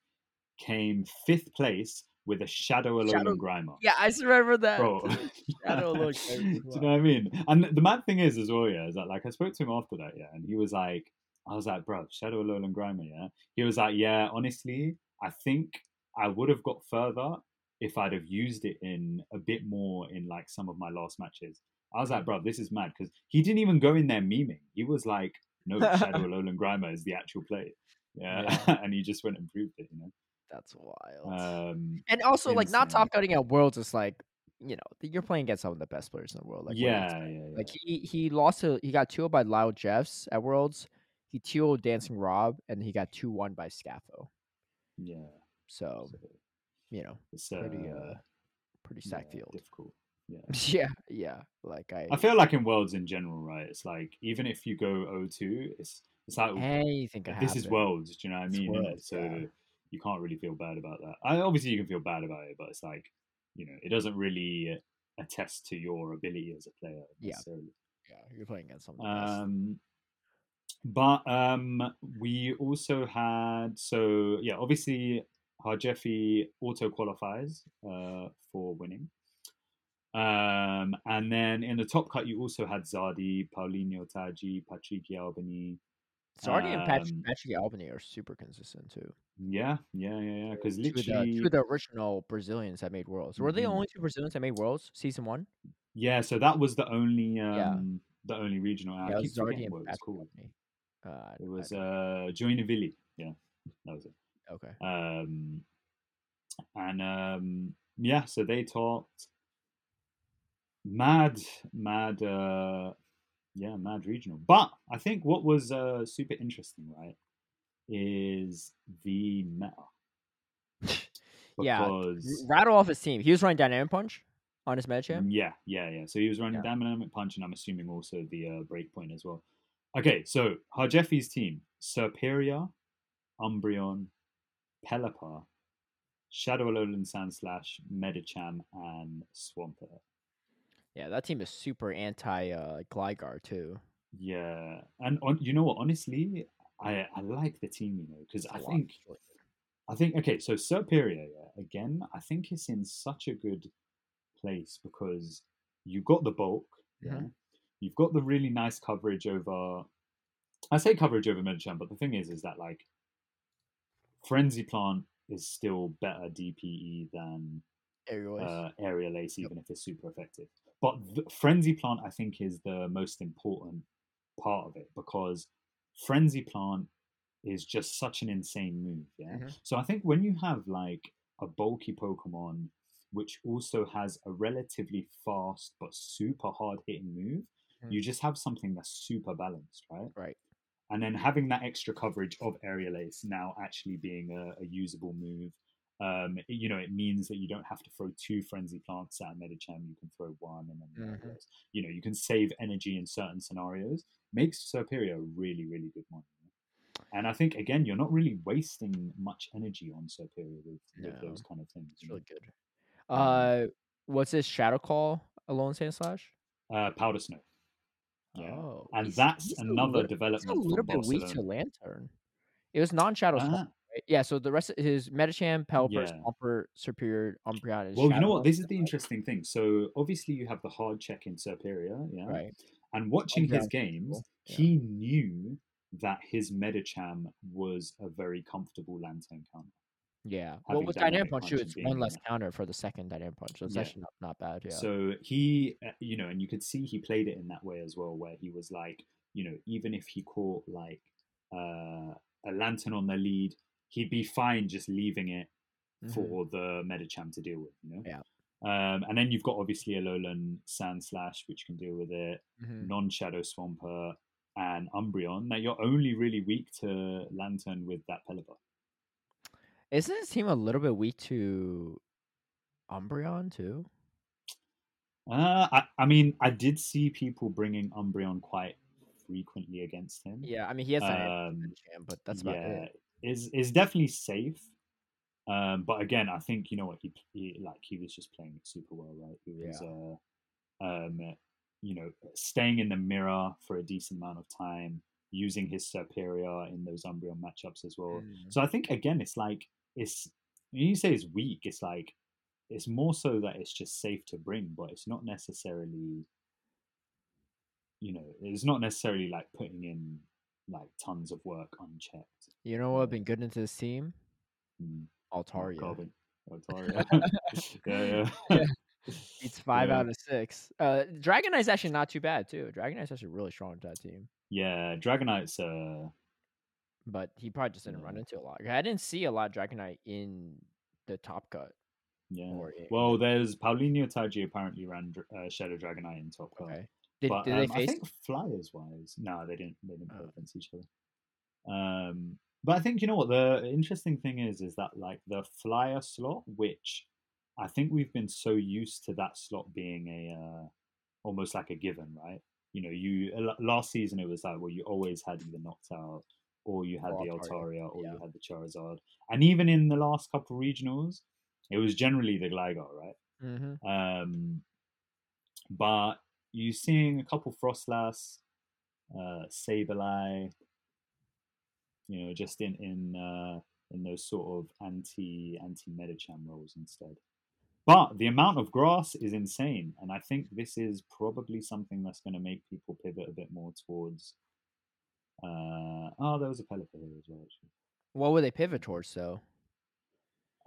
came fifth place with a Shadow Alolan Shadow- Grimer. Yeah, I remember that. Bro, (laughs) Shadow (laughs) Grimer do you know what I mean? And the mad thing is as well, yeah, is that like I spoke to him after that, yeah, and he was like, I was like, bro, Shadow Alolan Grimer, yeah. He was like, yeah, honestly, I think I would have got further if I'd have used it in a bit more in like some of my last matches. I was like, bro, this is mad because he didn't even go in there memeing. He was like, no, Shadow (laughs) Alolan Grimer is the actual play. Yeah. and he just went and proved it, you know. That's wild. Um, and also, like, not top cutting at Worlds is like, you know, you're playing against some of the best players in the world. Like, what do you yeah, yeah, yeah. Like he he lost to he got two by Lyle Jeffs at Worlds. He two Dancing Rob, and he got two one by Scaffo. yeah. So So you know, it's pretty uh, uh, pretty stacked yeah, field. difficult. Yeah. (laughs) yeah, yeah. Like I, I feel like in worlds in general, right? It's like even if you go O2, it's it's like anything can this is worlds. Do you know what I mean? Worlds, So yeah. You can't really feel bad about that. I, obviously, you can feel bad about it, but it's like you know, it doesn't really attest to your ability as a player Yeah. necessarily. Yeah, you're playing against some of the best. Um, but um, we also had so yeah, obviously Harjefi auto qualifies uh, for winning. Um, and then in the top cut, you also had Zardi, Paulinho Taji, Patrick Albany. Zardi and Patrick, Um, Patrick Albany are super consistent too. Yeah, yeah, yeah, yeah. Because Two of, the, literally, two of the original Brazilians that made worlds. Were they the Mhm. only two Brazilians that made worlds? Season one? yeah. So that was the only, Yeah. um, the only regional. I yeah, it keep was Zardi and what it was called. Uh, It I was uh, Joinville. Yeah, that was it. okay. Um, and um, yeah, so they talked mad, mad, uh, yeah, mad regional. But I think what was uh, super interesting, right, is the meta. (laughs) Yeah, Rattle off his team. He was running Dynamic Punch on his Medicham. yeah, yeah, yeah. So he was running Yeah. dynamic punch, and I'm assuming also the uh, breakpoint as well. Okay, so Harjefi's team: Serperior, Umbreon, Pelipper, Shadow Alolan Sandslash, Medicham, and Swampert. Yeah, that team is super anti uh, Gligar too. Yeah, and on, you know what? Honestly, I I like the team, you know, because I think It's really good. I think okay, so Serperior, yeah, again, I think it's in such a good place because you've got the bulk, yeah, Mhm. you've got the really nice coverage over. I say coverage over Medicham, but the thing is, is that like Frenzy Plant is still better DPE than Aerial Ace. uh, Aerial Ace, Yep. even if it's super effective. But the Frenzy Plant, I think, is the most important part of it because Frenzy Plant is just such an insane move. Yeah. Mhm. So I think when you have like a bulky Pokemon which also has a relatively fast but super hard hitting move, Mhm. you just have something that's super balanced, right? Right. And then having that extra coverage of Aerial Ace now actually being a, a usable move, um, it- you know, it means that you don't have to throw two Frenzy Plants at Medicham. You can throw one, and then the Mhm. you know, you can save energy in certain scenarios. Makes Serperior a really, really good one. And I think again, you're not really wasting much energy on Serperior with, with No. those kind of things. It's you know. really good. Uh, what's this Shadow Call Alone Sand Slash? Uh, Powder Snow. Yeah. Oh, and he's- that's he's another little- He's a development little bit weak to Lantern. It was non-Shadow Ah, right? Yeah. So the rest of his Medicham, Pelipper, Yeah. Serperior, Umbreon. is well, you know what? This is the interesting thing. So obviously, you have the hard check in Serperior, yeah. right? And watching his games, yeah. he knew that his Medicham was a very comfortable Lantern counter. Yeah. Well, with Dynamic Dynamic Punch, it's one less counter for the second Dynamic Punch. So it's Yeah. actually not, not bad. Yeah. So he, uh, you know, and you could see he played it in that way as well, where he was like, you know, even if he caught like uh, a lantern on the lead, he'd be fine just leaving it Mhm. for the Medicham to deal with, you know. Yeah. Um, and then you've got obviously Alolan Sandslash, which can deal with it, Mhm. non Shadow Swampert, and Umbreon. Now you're only really weak to Lantern with that Pelipper. Isn't his team a little bit weak to Umbreon too? Uh, I, I mean, I did see people bringing Umbreon quite frequently against him. Yeah, I mean he has Um, Medicham, but that's about yeah, it. Is is definitely safe. Um, but again, I think you know what he, he like he was just playing it super well, right? He was, uh, um, you know, staying in the mirror for a decent amount of time, using his Serperior in those Umbreon matchups as well. Mm. So I think again, it's like it's when you say it's weak, it's like it's more so that it's just safe to bring, but it's not necessarily, you know, it's not necessarily like putting in like tons of work unchecked. You know what? Been good into this team. Mm. Oh, Altaria. Carbon. Altaria. (laughs) (laughs) yeah, yeah. Yeah. It's (laughs) five Yeah. out of six. Uh, Dragonite's actually not too bad too. Dragonite's actually really strong to that team, Yeah, Dragonite's uh but he probably just didn't run into a lot. I didn't see a lot of Dragonite in the top cut. yeah. Well, there's Paulinho Taji apparently ran uh, Shadow Dragonite in top cut. Okay. Did, but did um, they I think flyers wise, no, they didn't. They didn't play Oh. against each other. Um, but I think you know what the interesting thing is is that like the flyer slot, which I think we've been so used to that slot being a uh, almost like a given, right? You know, you uh, last season it was like well, you always had either Noctowl or you had Or the Altaria, or yeah. you had the Charizard, and even in the last couple of regionals, it was generally the Gligar, right? Mm-hmm. Um, but you're seeing a couple Froslass, uh, Sableye, you know, just in in uh, in those sort of anti anti Medicham roles instead. But the amount of grass is insane, and I think this is probably something that's going to make people pivot a bit more towards. Uh, oh, there was a Pelipper here as well. Actually. What would they pivot towards though?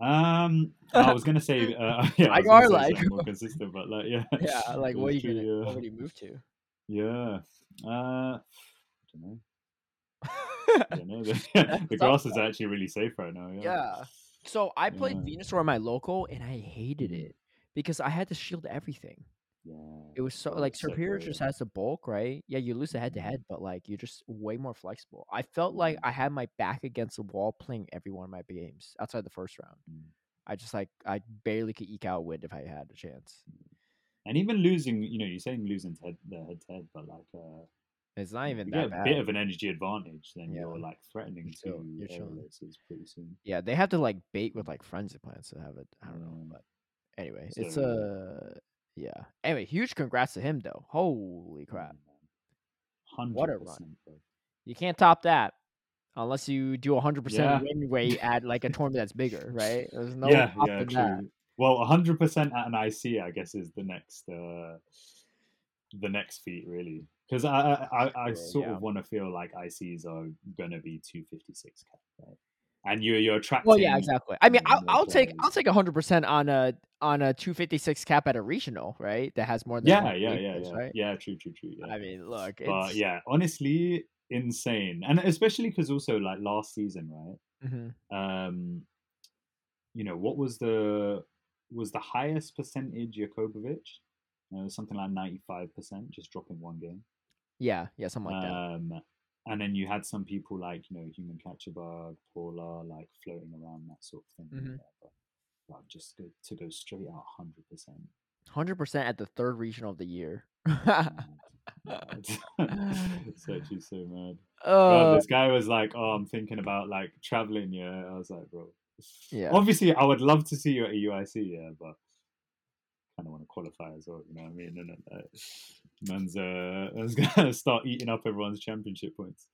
Um, (laughs) I was gonna say, uh, (laughs) yeah, I Like was our, gonna say like- more (laughs) consistent, but like, yeah, Yeah, like what are you True, gonna? yeah. What would you move to? Yeah. Uh, I don't know. I don't know. The, That's the tough, grass is actually really safe right now. Yeah. Yeah. So I played Yeah. Venusaur at my local, and I hated it because I had to shield everything. Yeah. It was so like so Serperior great, just has the bulk, right? Yeah, you lose the head to Mhm. head, but like you're just way more flexible. I felt like Mhm. I had my back against the wall playing every one of my games outside the first round. Mm. I just like I barely could eke out win if I had a chance. And even losing, you know, you're saying losing head, the head to head, but like, uh, It's not even you that get a bad. bit of an energy advantage, then Yeah. you're like threatening You're to you're pretty soon. Yeah, they have to like bait with like frenzy plants to have it. I don't know, but anyway, it's a uh yeah. Anyway, huge congrats to him though. Holy crap, Hundred What a run. you can't top that unless you do a hundred Yeah. percent win rate at like a tournament that's bigger, right? There's (laughs) no yeah, yeah, that. true. Well, hundred percent at an IC, I guess, is the next, uh, the next feat, really. Because I, I, I, I sort yeah. of want to feel like ICs are gonna be two fifty six cap, right? And you're you're attracting. Well, yeah, exactly. I mean, I'll, I'll take I'll take hundred percent on a on a two fifty six cap at a regional, right? That has more than Yeah, yeah, yeah, yeah, right? yeah. True, true, true. Yeah. I mean, look, it's, but yeah, honestly, insane, and especially because also like last season, right? mhm. um, you know, what was the was the highest percentage Jakobovic? Uh, something like ninety five percent, just dropping one game. yeah, yeah, something like that. And then you had some people like you know Human Catcherbug, Paula, like floating around that sort of thing. Mhm. Yeah, but just go, to go straight out hundred percent. Hundred percent at the third regional of the year. (laughs) It's actually so mad. Bro, uh, this guy was like, "Oh, I'm thinking about like traveling." Yeah, I was like, "Bro, Yeah. Obviously, I would love to see you at a UIC, yeah, but kind of want to qualify as well. You know what I mean? And uh, man's uh, (laughs) man's gonna start eating up everyone's championship points.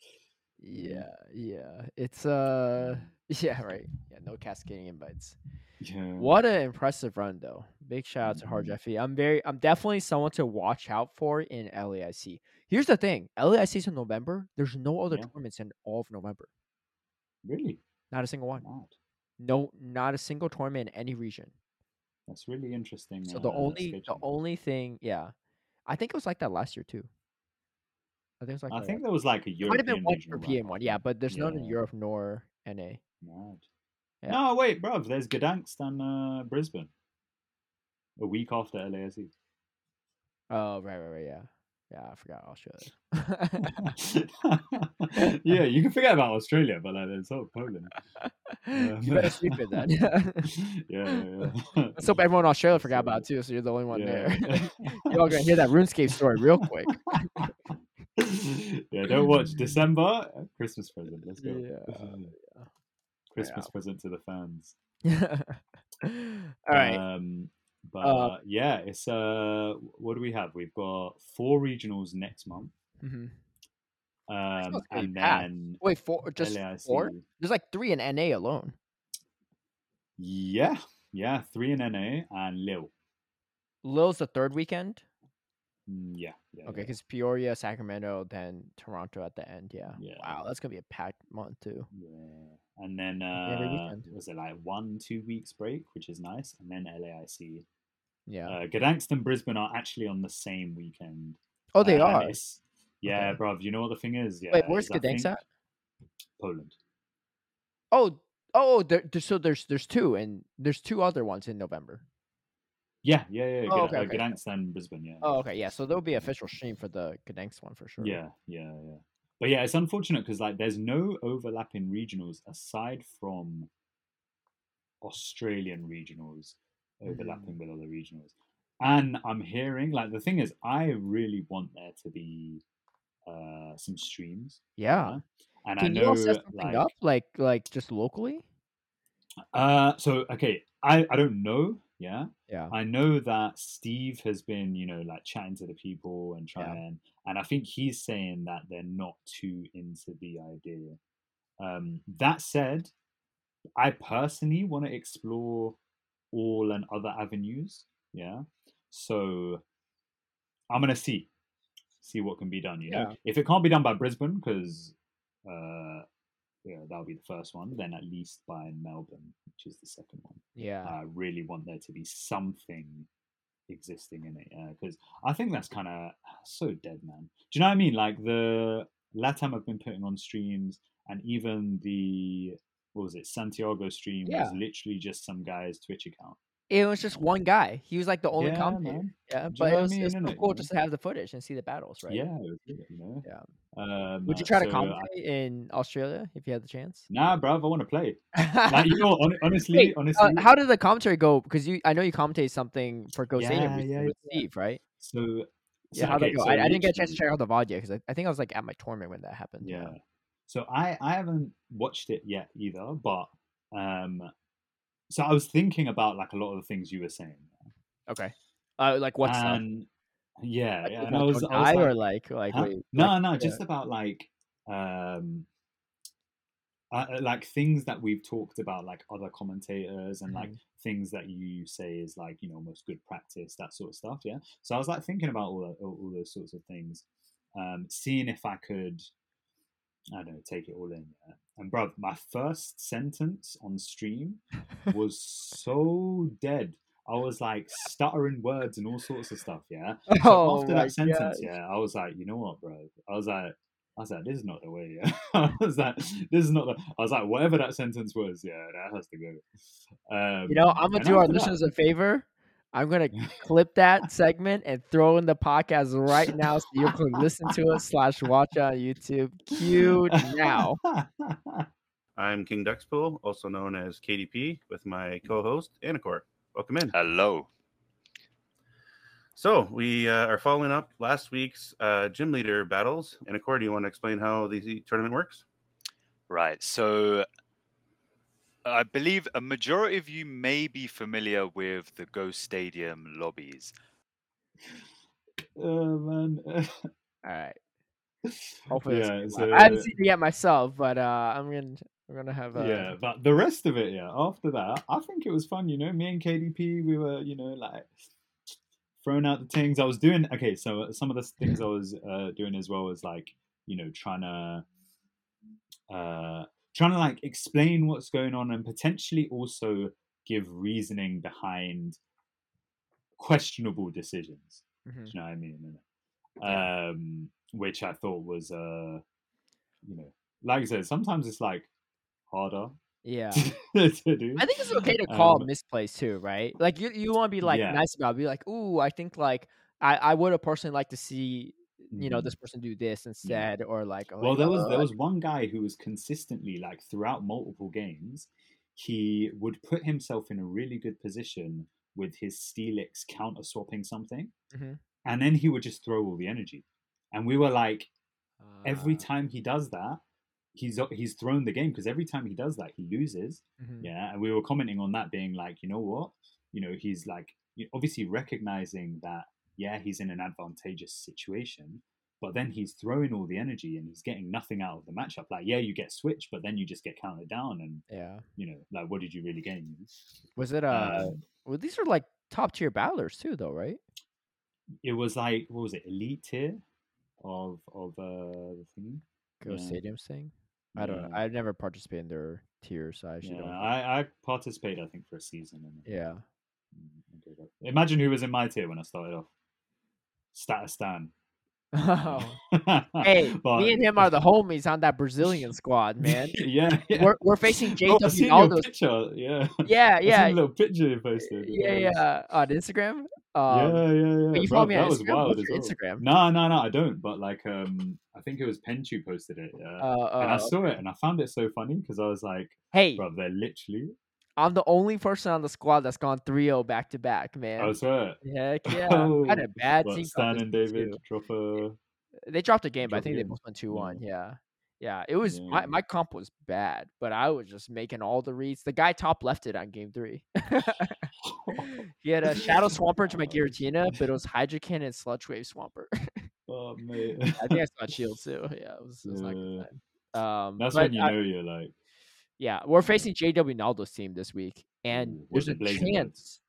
yeah, yeah. It's uh, (laughs) yeah, right. Yeah, no cascading invites. Yeah. What an impressive run, though. Big shout out to Hard. Jeffy. I'm very, I'm definitely someone to watch out for in LAIC. Here's the thing: LAIC is in November. There's no other Yeah. tournaments in all of November. Really? Not a single one. No, not a single tournament in any region. That's really interesting. So the uh, only, the only thing, yeah, I think it was like that last year too. I think it was like I think there was like a European might have been one European one, yeah, but there's none in Europe nor NA. Mad. Yeah. No, wait, bruv. There's Gdansk and uh, Brisbane. A week after LAIC. Oh, right, right, right, yeah, yeah. I forgot Australia. (laughs) (laughs) yeah, you can forget about Australia, but like, there's also Poland. you better (laughs) sleep it then. yeah, yeah, yeah. Let's hope everyone in Australia forgot about it too, so you're the only one there. You're all gonna hear that RuneScape story real quick. yeah, don't watch December. Christmas present. Let's go. Yeah, Christmas present to the fans. all right. Um, but Uh, yeah, it's uh, what do we have? We've got four regionals next month. hmm Um, month's gonna be and packed. then Wait, four? Just LAIC. four? There's like three in NA alone. Yeah, yeah, three in NA and Lille. Lille's the third weekend. Mm, Yeah, yeah. Okay, yeah. because Peoria, Sacramento, then Toronto at the end. Yeah. Yeah. Wow, that's gonna be a packed month too. Yeah. And then uh, was it like one, two weeks break, which is nice, and then LAIC. Yeah. Uh, Gdansk and Brisbane are actually on the same weekend. oh, they Uh, are. Yeah, Okay. bruv. You know what the thing is? Yeah. Wait, where's Gdansk at? Poland. Oh, oh, there, there- so there's there's two, and there's two other ones in November. Yeah, yeah, yeah. Oh, Gda- okay, uh, okay. Gdansk and Brisbane. Yeah. Oh, okay, yeah. So there'll be official stream for the Gdansk one for sure. Yeah, yeah, yeah. But yeah, it's unfortunate because like there's no overlapping regionals aside from Australian regionals overlapping with other regionals. And I'm hearing like the thing is, I really want there to be uh some streams. Yeah. yeah? And Can I know all set something like up like like just locally? uh so okay, I I don't know. Yeah, Yeah. I know that Steve has been, you know, like chatting to the people and Yeah. trying, and I think he's saying that they're not too into the idea Um, that said, I personally want to explore all and other avenues. Yeah. So I'm gonna see, see what can be done. You know, Yeah. if it can't be done by Brisbane, because uh, yeah, that'll be the first one. Then at least by Melbourne, which is the second one. Yeah. I really want there to be something existing in it. Because I think that's kind of so dead, man. Do you know what I mean? Like the Latam have been putting on streams, and even the what was it, Santiago stream Yeah. was literally just some guy's Twitch account. It was just one guy. He was like the only Yeah, commentator. man. Yeah, Do but it what I was, mean, it was so cool you just to have the footage and see the battles, right? Yeah, it was good, you know. Yeah. Um, Would you uh, try to so I- commentate in Australia if you had the chance? Nah, bruv, I want to play. Like you (laughs) know, hon- honestly, Wait, honestly, Uh, how did the commentary go? Because you, I know you commentate something for Ghost Yeah, recently yeah, with yeah. Steve, right? so Yeah, how'd okay, that go? so I, I didn't get a chance to check out the VOD yet because I, I think I was like at my tournament when that happened. Yeah. So I I haven't watched it yet either, but um, so I was thinking about like a lot of the things you were saying, Okay. Uh, like what stuff? and yeah, Like, yeah, and I was, I was or like, like like huh? wait, no, like, no, yeah. just about like um. Uh, like things that we've talked about, like other commentators, and like Mhm. things that you say is like you know almost good practice, that sort of stuff. Yeah. So I was like thinking about all that, all, all those sorts of things, um, seeing if I could, I don't know, take it all in. Yeah? And bro, my first sentence on stream (laughs) was so dead. I was like stuttering words and all sorts of stuff. Yeah. So Oh after that sentence, gosh. yeah, I was like, you know what, bro? I was like, I was like, this is not the way. Yeah. (laughs) I was like, this is not the. I was like, whatever that sentence was, yeah, that has to go. Um, You know, I'm gonna do our listeners a favor. I'm gonna clip that (laughs) segment and throw in the podcast right now so you can listen to it slash watch on YouTube. Cue now. (laughs) I'm King Duxpool, also known as KDP, with my co-host Anicor. Welcome in. Hello. So we uh, are following up last week's uh, gym leader battles. Anicor, do you want to explain how the tournament works? Right. So I believe a majority of you may be familiar with the Ghost Stadium lobbies. Oh man. All right. (laughs) Hopefully, yeah, so. I haven't seen it yet myself, but uh, I'm gonna we're gonna have uh, yeah, but the rest of it, yeah. After that, I think it was fun. You know, me and KDP, we were, you know, like throwing out the things. I was doing okay. So some of the things I was uh, doing as well was like, you know, trying to, uh, trying to like explain what's going on and potentially also give reasoning behind questionable decisions. mhm. Do you know what I mean? Um, which I thought was, uh, you know, like I said, sometimes it's like harder yeah. (laughs) to do. I think it's okay to call Um, misplays too, right? Like you, you want to be like Yeah. nice about, it, be like, ooh, I think like I, I would have personally like to see, you know, this person do this instead, or like, Well, there was "Oh, there was one guy who was consistently like throughout multiple games, he would put himself in a really good position with his Steelix counter swapping something, Mhm. and then he would just throw all the energy, and we were like, every Uh, time he does that, he's he's thrown the game because every time he does that, he loses. mhm. Yeah, and we were commenting on that, being like, you know what, you know, he's like obviously recognizing that, yeah, he's in an advantageous situation, but then he's throwing all the energy and he's getting nothing out of the matchup. Like, yeah, you get switched, but then you just get counted down, and yeah. you know, like, what did you really gain? Was it uh? Um, well, these are like top tier battlers too, though, right? it was like, what was it, elite tier of of uh the thing? Go Yeah. Stadiums thing. I don't know. I've never participated in their tier, So I actually Yeah, don't. I I participated, I think, for a season. And Yeah. I gave up. Imagine who was in my tier when I started off. Statistan. (laughs) Oh. Hey, (laughs) But- me and him are the homies on that Brazilian squad, (laughs) man. yeah, yeah. We're we're facing JW seen your picture. Yeah, Yeah, yeah, a little picture you posted. yeah, was- yeah. On Instagram. Um, yeah, yeah, yeah. you follow me on Instagram? wild What's as well. Instagram? No, no, no, I don't. But like, um, I think it was Penchu posted it. Yeah, Uh, and I uh, saw it and I found it so funny because I was like, hey, bro, they're literally. I'm the only person on the squad that's gone 3-0 back to back, man. I swear. Heck yeah. (laughs) Oh, had a bad team Stan and David drop a. They dropped a game, but I think they both went 2 1. Yeah. Yeah. It was my, Yeah. my comp was bad, but I was just making all the reads. The guy top left it on game three. (laughs) he had a Shadow (laughs) Swampert to my Giratina, but it was Hydro Cannon and Sludge Wave Swampert. oh mate. I think I saw Shield too. Yeah, it was, it was not good Yeah. Um, That's when you I- know you're like, yeah, we're facing JW Naldo's team this week, and Ooh, there's a chance.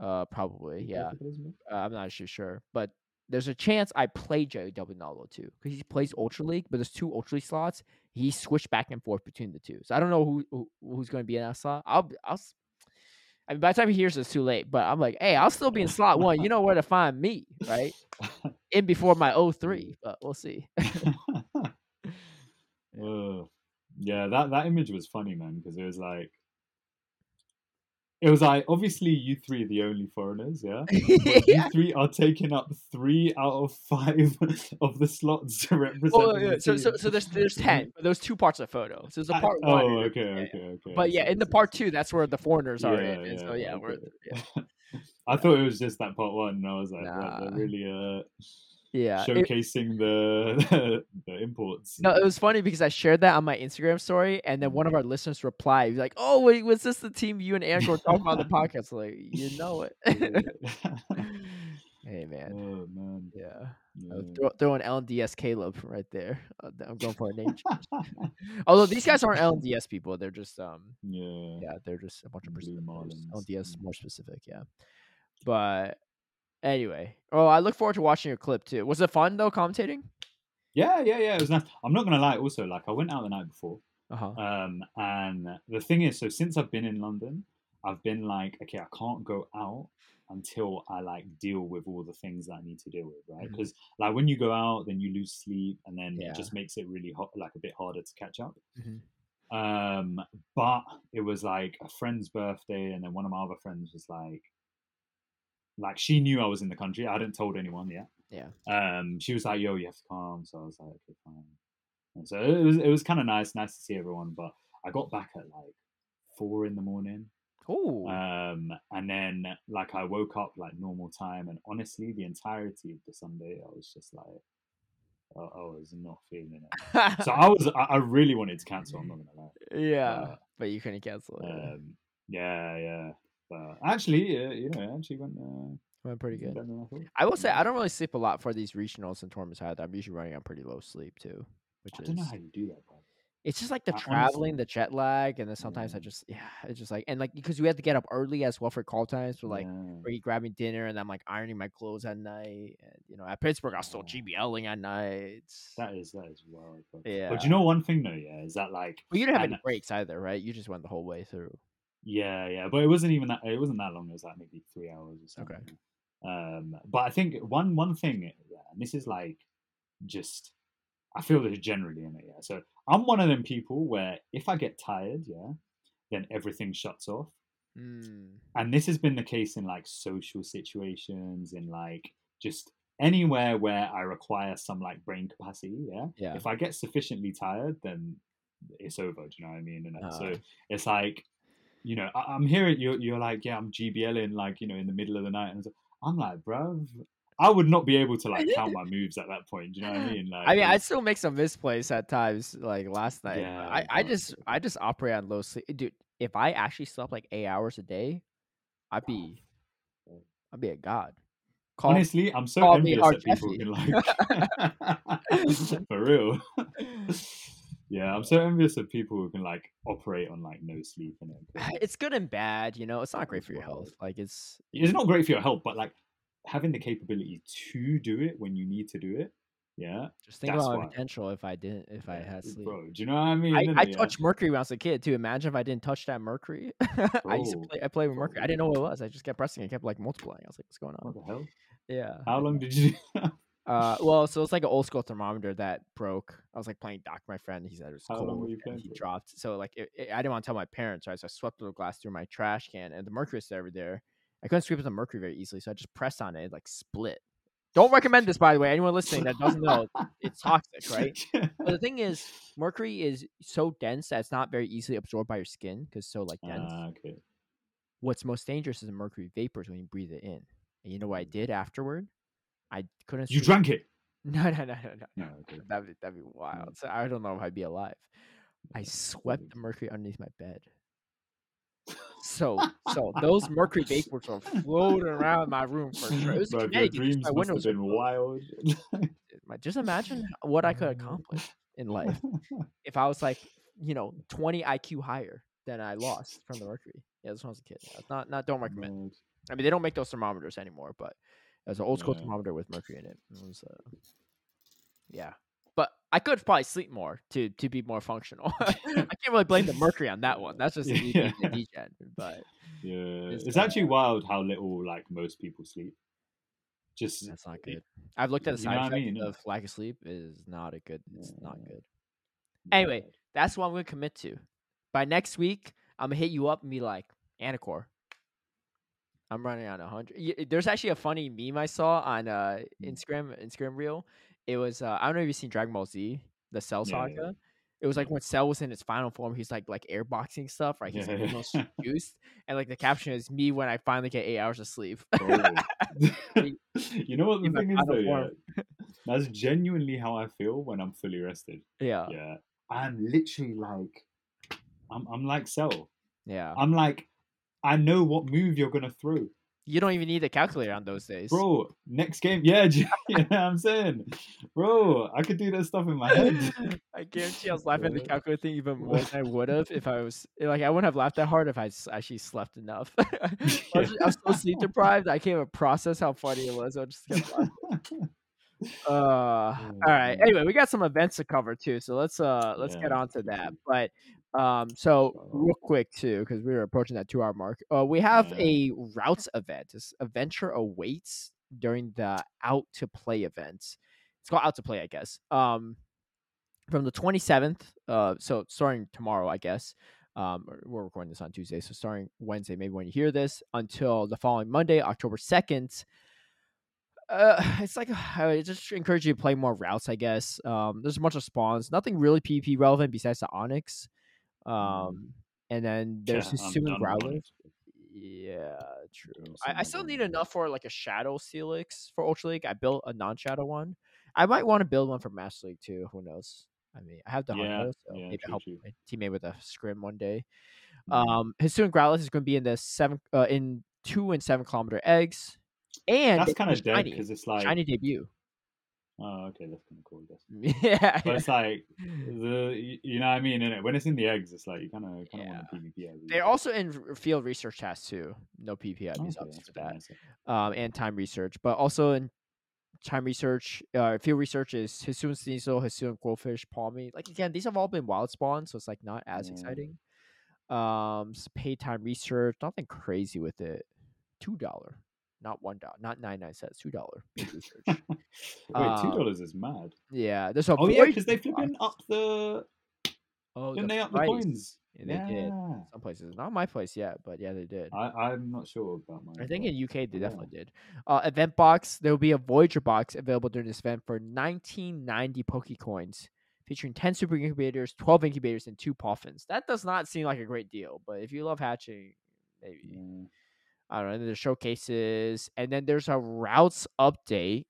Uh, probably, yeah. play for Blazing Uh, I'm not actually sure, but there's a chance I play JW Naldo too because he plays Ultra League, but there's two Ultra League slots. He switched back and forth between the two, so I don't know who, who who's going to be in that slot. I'll I'll. I mean, by the time he hears it, it's too late. But I'm like, hey, I'll still be in slot one. You know where to find me, right? (laughs) In before my 03, but we'll see. (laughs) (laughs) Ugh. Yeah, that that image was funny, man, because it was like, it was like obviously you three are the only foreigners, yeah. (laughs) But you three are taking up three out of five (laughs) of the slots to (laughs) represent. Well, the yeah, so, so so there's there's ten, but there's two parts of the photo. So there's a part one. Oh, and okay, yeah, yeah. okay, okay. But yeah, in the part two, that's where the foreigners are in. Yeah, And so yeah, we're okay. yeah. I thought it was just that part one, and I was like, Nah. they're really uh, yeah. it- showcasing the (laughs) the imports. No, it was funny because I shared that on my Instagram story, and then one of our listeners replied, like, "Oh, wait, was this the team you and Aaron were talking about on the podcast?" Like, you know it. (laughs) hey, man. oh man, Yeah. Yeah. was throw, throwing lds Caleb right there. (laughs) I'm going for a name change. Although these guys aren't lds people, they're just um, yeah. yeah, they're just a bunch of Blue percent- Marlins, LNDS mm. more specific, yeah. But anyway, oh, I look forward to watching your clip too. Was it fun though, commentating? Yeah, yeah, yeah. It was nice. I'm not gonna lie. Also, like, I went out the night before, Uh huh. um, and the thing is, so since I've been in London, I've been like, okay, I can't go out until I like deal with all the things that I need to deal with, right? Because like when you go out, then you lose sleep, and then Yeah. it just makes it really hot, like a bit harder to catch up. Mhm. Um, but it was like a friend's birthday, and then one of my other friends was like, like she knew I was in the country. I hadn't told anyone yet. Yeah. Um, she was like, "Yo, you have to come." So I was like, "Okay, fine." And so it was it was kind of nice, nice to see everyone. But I got back at like four in the morning, Oh, um, and then like I woke up like normal time, and honestly, the entirety of the Sunday, I was just like, I, I was not feeling it. So I was, I, I really wanted to cancel. I'm not gonna lie. (laughs) yeah, uh, but you couldn't cancel Um, yeah, yeah. But actually, uh, you know, actually went uh, Went pretty good. I. I will say I don't really sleep a lot for these regionals and tournaments either. I'm usually running on pretty low sleep too, which I is don't know how you do that, bro. it's just like the I- traveling, honestly- the jet lag, and then sometimes I just yeah, it's just like and like because we have to get up early as well for call times for like Yeah. where you grabbing dinner and I'm like ironing my clothes at night. And, you know, at Pittsburgh I was still GBLing at nights. That is that is wild. But Yeah. you know one thing though, yeah, is that like But you didn't have any breaks either, right? You just went the whole way through. Yeah, yeah, but it wasn't even that. It wasn't that long. It was like maybe three hours or something. Okay. Um, but I think one one thing, yeah, and this is like just I feel this generally in it. Yeah, so I'm one of them people where if I get tired, yeah, then everything shuts off. Mm. and this has been the case in like social situations in like just anywhere where i require some like brain capacity yeah Yeah. if i get sufficiently tired then it's over do you know what i mean and uh, so it's like you know I, i'm hearing you're, you're like yeah i'm gbling like you know in the middle of the night and i'm like bro i would not be able to like count my moves at that point do you know what i mean like I mean, I still make some misplays at times, like last night. Yeah, I, I just I just operate on low sleep, dude. If I actually slept like eight hours a day, I'd be. I'd be a god. Call, honestly i'm so envious at people who like (laughs) (laughs) for real (laughs) Yeah, I'm so envious of people who can like operate on like no sleep and it. (laughs) it's good and bad, you know. It's not great for your health. Like it's It's not great for your health, but like having the capability to do it when you need to do it. Yeah, just think about my potential if I didn't if I had uh, sleep. bro. Do you know what I mean? I. I Yeah. touched Mercury when I was a kid too. Imagine if I didn't touch that Mercury. (laughs) I used to play. I played with Mercury. I didn't know what it was. I just kept pressing. it, kept like multiplying. I was like, "What's going on? What the hell? Yeah. How long did you? (laughs) Uh, (laughs) well, so it's like an old school thermometer that broke. I was like playing dock with my friend. He said it was How cold. and he dropped. So like, it, it- I didn't want to tell my parents, right? So I swept the glass through my trash can, and the mercury was over there. I couldn't sweep up the mercury very easily, so I just pressed on it. It like split. Don't recommend this, by the way. Anyone listening that doesn't know, it's toxic, right? But the thing is, mercury is so dense that it's not very easily absorbed by your skin because so like dense. Ah, okay. What's most dangerous is the mercury vapors when you breathe it in. And you know what I did afterward? I couldn't. You drank it. (laughs) No, no, no, no, no. No, okay. That'd be that'd be wild. Mm. So I don't know if I'd be alive. I swept the mercury underneath my bed. So (laughs) so those mercury vapors were floating around my room for sure. It was Bro, your dreams My must have been wild. Just imagine (laughs) what I could accomplish in life if I was like, you know, 20 IQ higher than I lost from the mercury. Yeah, this one was a kid. Not not don't recommend. I mean, they don't make those thermometers anymore, but it was an old school Yeah. thermometer with mercury in it. It was, uh, yeah. But I could probably sleep more to to be more functional. (laughs) I (laughs) can't really blame the mercury on that one. That's just an Yeah. yeah. (laughs) degen. But Yeah, It's, it's actually wild how little like most people sleep. Just that's not good. I've looked at the side what I mean? of lack of sleep. Is not a good. It's not Yeah. good. Anyway, that's what I'm gonna commit to. By next week, I'm gonna hit you up and be like, Anicor. I'm running on a hundred. There's actually a funny meme I saw on uh Mm. Instagram Instagram reel. It was uh, I don't know if you've seen Dragon Ball Z, the Cell Yeah, yeah, saga. It was like when Cell was in his final form, he's like like airboxing stuff, right? He's like the most juiced, and like the caption is me when I finally get eight hours of sleep. (laughs) (laughs) You know what the thing is though, yeah? That's genuinely how I feel when I'm fully rested. yeah, Yeah. I'm literally like I'm I'm like Cell. yeah. I'm like I know what move you're gonna throw. You don't even need a calculator on those days. Bro, next game, yeah, (laughs) you know what I'm saying? Bro, I could do that stuff in my head. (laughs) I guarantee I was laughing at the (laughs) calculator thing even more than I would have if I was like I wouldn't have laughed that hard if I actually slept enough. I, was, I was so sleep deprived I can't even process how funny it was. I just kept laughing. Uh, all right. Anyway, we got some events to cover too, so let's uh let's get on to that. But um, so Uh, real quick too, because we were approaching that two hour mark. Uh, we have Yeah. a routes event. This adventure awaits during the out to play event. It's called out to play, I guess. Um, from the twenty seventh. Uh, so starting tomorrow, I guess. Um, we're recording this on Tuesday, so starting Wednesday, maybe when you hear this, until the following Monday, October second uh, (sighs) it's like (sighs) I just encourage you to play more routes. I guess. Um, there's a bunch of spawns. Nothing really PvP relevant besides the Onix. Um, and then there's Yeah, the I'm Hisu and done with Growler. Yeah, true. I, I still need enough for like a Shadow Steelix for Ultra League. I built a non-Shadow one. I might want to build one for Master League too. Who knows? I mean, I have the Yeah, so yeah, maybe true, help true. my teammate with a scrim one day. Mhm. Um, Hisuian Growlithe is going to be in the seven, uh, in two and seven kilometer eggs, and That's kind of dead because it's like shiny debut. oh okay, that's kind of cool. (laughs) Yeah, But it's like the you know what I mean, innit? When it's in the eggs, it's like you kind of kind of Yeah. want a PvP. they're also in field research tasks too. No PPIBs Okay, obviously for that. um, and time research, but also in time research, uh, field research is Hisuian Sneasel, Hisuian Qwilfish, Palmy. Like again, these have all been wild spawns, so it's like not as Yeah. exciting. Um, paid time research, nothing crazy with it. Two dollar, not one dollar, not nine nine cents, two dollar. (laughs) Wait, two Uh, dollars is mad. yeah, there's a Oh yeah, because they flipping up the Oh, didn't they up the coins? Yeah, they did. Some places, not my place yet, but yeah, they did. I, I'm not sure about mine. I think in UK they yeah. definitely did. Uh, event box. There will be a Voyager box available during this event for 1990 Pokecoins, featuring 10 super incubators, 12 incubators, and two Poffins. That does not seem like a great deal, but if you love hatching, maybe. Yeah. I don't know. And then there's showcases, and then there's a routes update.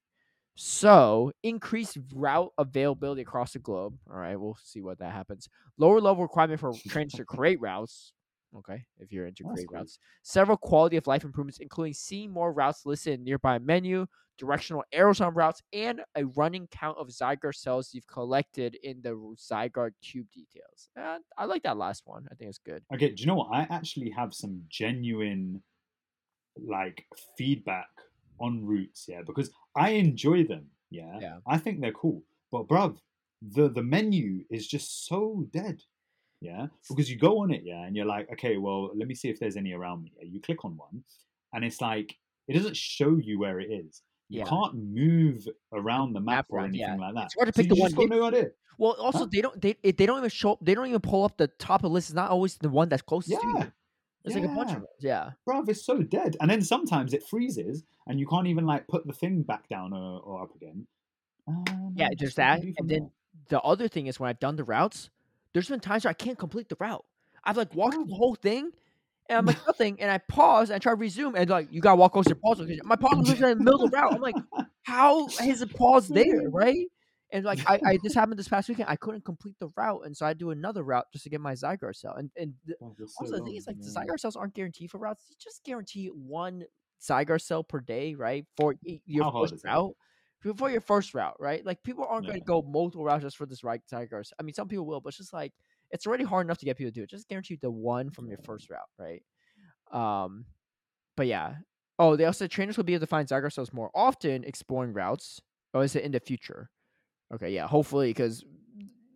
So increased route availability across the globe. All right, we'll see what that happens. Lower level requirement for (laughs) trainers to create routes. Okay, if you're into create routes. Several quality of life improvements, including seeing more routes listed in nearby menu, directional arrows on routes, and a running count of Zygarde cells you've collected in the Zygarde cube details. Uh, I like that last one. I think it's good. Okay, do you know what? I actually have some genuine like feedback on routes, yeah, because I enjoy them, yeah. Yeah. I think they're cool. But bruv, the the menu is just so dead. Yeah. Because you go on it, yeah, and you're like, okay, well, let me see if there's any around me. Yeah? You click on one, and it's like it doesn't show you where it is. You Yeah. can't move around the map, Map or around, yeah. anything like that. It's hard to So pick the one got no idea. Well, also Huh? they don't they they don't even show they don't even pull up the top of the list. It's not always the one that's closest to you. Yeah. There's like a bunch of ones. Yeah. bruv, it's so dead. And then sometimes it freezes and you can't even like put the thing back down or, or up again. Uh, Yeah, just that. And then there? the other thing is when I've done the routes, there's been times where I can't complete the route. I've like walked through the whole thing and I'm like (laughs) nothing, and I pause and I try to resume, and like you gotta walk over to pause because my pause was in the middle of the route. I'm like, how is the pause there, right? And like I, I this (laughs) happened this past weekend. I couldn't complete the route, and so I do another route just to get my Zygarde cell. And and the, Bruv, it's so Also, the thing is, like, the yeah. Zygarde cells aren't guaranteed for routes. You just guarantee one Zygarde cell per day, right? For your hard first route. before your first route, right? Like people aren't going to go multiple routes just for this right Zygarde. I mean, some people will, but it's just like it's already hard enough to get people to do it. Just guarantee the one from your first route, right? Um, but yeah. Oh, they also said trainers will be able to find Zygarde cells more often, exploring routes. Oh, is it in the future? Okay, yeah, hopefully, because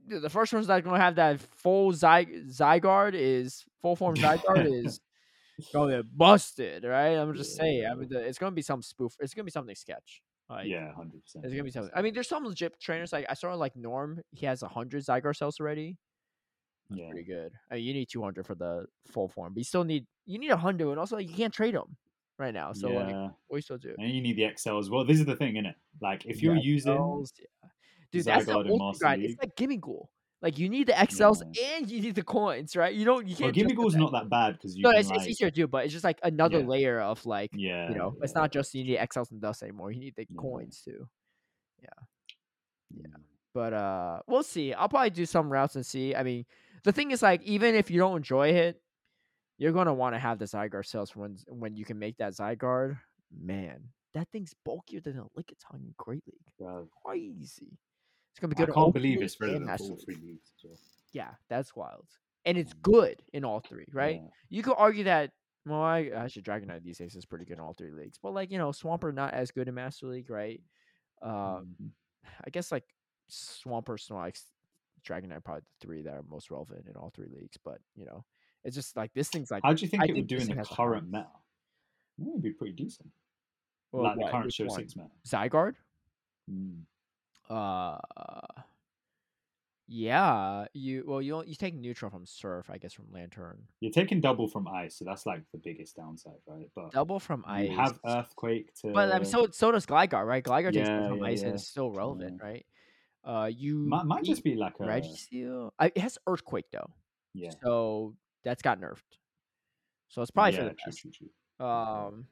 the first one's not going to have that full Zy- Zygarde is full form Zygarde is (laughs) going to busted, right? I'm just saying. I mean, the, it's going to be some spoof. It's going to be something sketch. Like, yeah, hundred percent. it's gonna be something. I mean, there's some legit trainers. Like I saw, like Norm, he has hundred Zygarde cells already. That's Yeah. pretty good. I mean, you need 200 for the full form, but you still need you need 100, and also like, you can't trade them right now. So like, yeah, what you still do? and you need the XL as well. This is the thing, isn't it? Like if you're Yeah, using yeah. Dude, that's the Zygarde ultimate grind. It's like Gimmighoul. Like you need the XLs and you need the coins, right? You don't. You can't. Gimme just Ghoul's not that bad because you No, it's, like, it's easier to do, but it's just like another Yeah. layer of like yeah, you know, it's not just you need XLs and dust anymore. You need the Yeah. coins too. yeah. Yeah. But uh we'll see. I'll probably do some routes and see. I mean, the thing is like even if you don't enjoy it, you're gonna want to have the Zygarde sales when when you can make that Zygarde. Man, that thing's bulkier than a Lickitung in Great League. Bro, Crazy. It's gonna be good. I can't believe it's Master for all three leagues. well. Yeah, that's wild. And it's Mm. good in all three, right? Yeah. You could argue that well, I actually Dragonite these days is pretty good in all three leagues. But like, you know, Swampert not as good in Master League, right? Um Mhm. I guess like Swampert, Snorlax, Dragonite are probably the three that are most relevant in all three leagues. But you know, it's just like this thing's like How do you think I it would do in the current meta? It would be pretty decent. well, like the current show six meta. Zygarde. Mm. Uh, yeah. You well, you you take neutral from Surf, I guess, from Lantern. You're taking double from ice, so that's like the biggest downside, right? But Double from you ice. have earthquake to. But I mean, so so does Gligar, right? Gligar takes Yeah, from yeah, ice and yeah. it's still relevant, right? Uh, you might, might just be like a Registeel. I, it has Earthquake though, yeah. so that's got nerfed. So it's probably yeah, for the true, best. true, true. Um,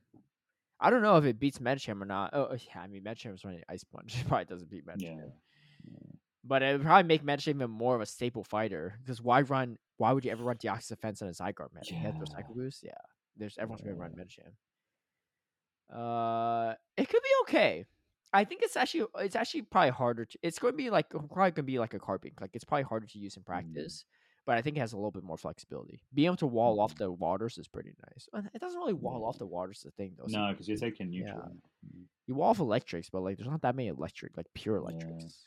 I don't know if it beats Medicham or not. Oh, yeah, I mean Medicham's running Ice Punch. (laughs) It probably doesn't beat Medicham. Yeah. But it would probably make Medicham even more of a staple fighter because why run? Why would you ever run Deoxys Defense on a Zygarde? You those Yeah. Psycho Boost. Yeah, there's everyone's gonna run Yeah. Medicham. Uh, it could be okay. I think it's actually it's actually probably harder to. It's going to be like probably going to be like a carbink. Like it's probably harder to use in Mm. practice. But I think it has a little bit more flexibility. Being able to wall off Mhm. the waters is pretty nice. It doesn't really wall off the waters. The thing though. so No, because you're taking neutral. Yeah. Mm. you wall off electrics, but like there's not that many electric, like pure Yeah. electrics.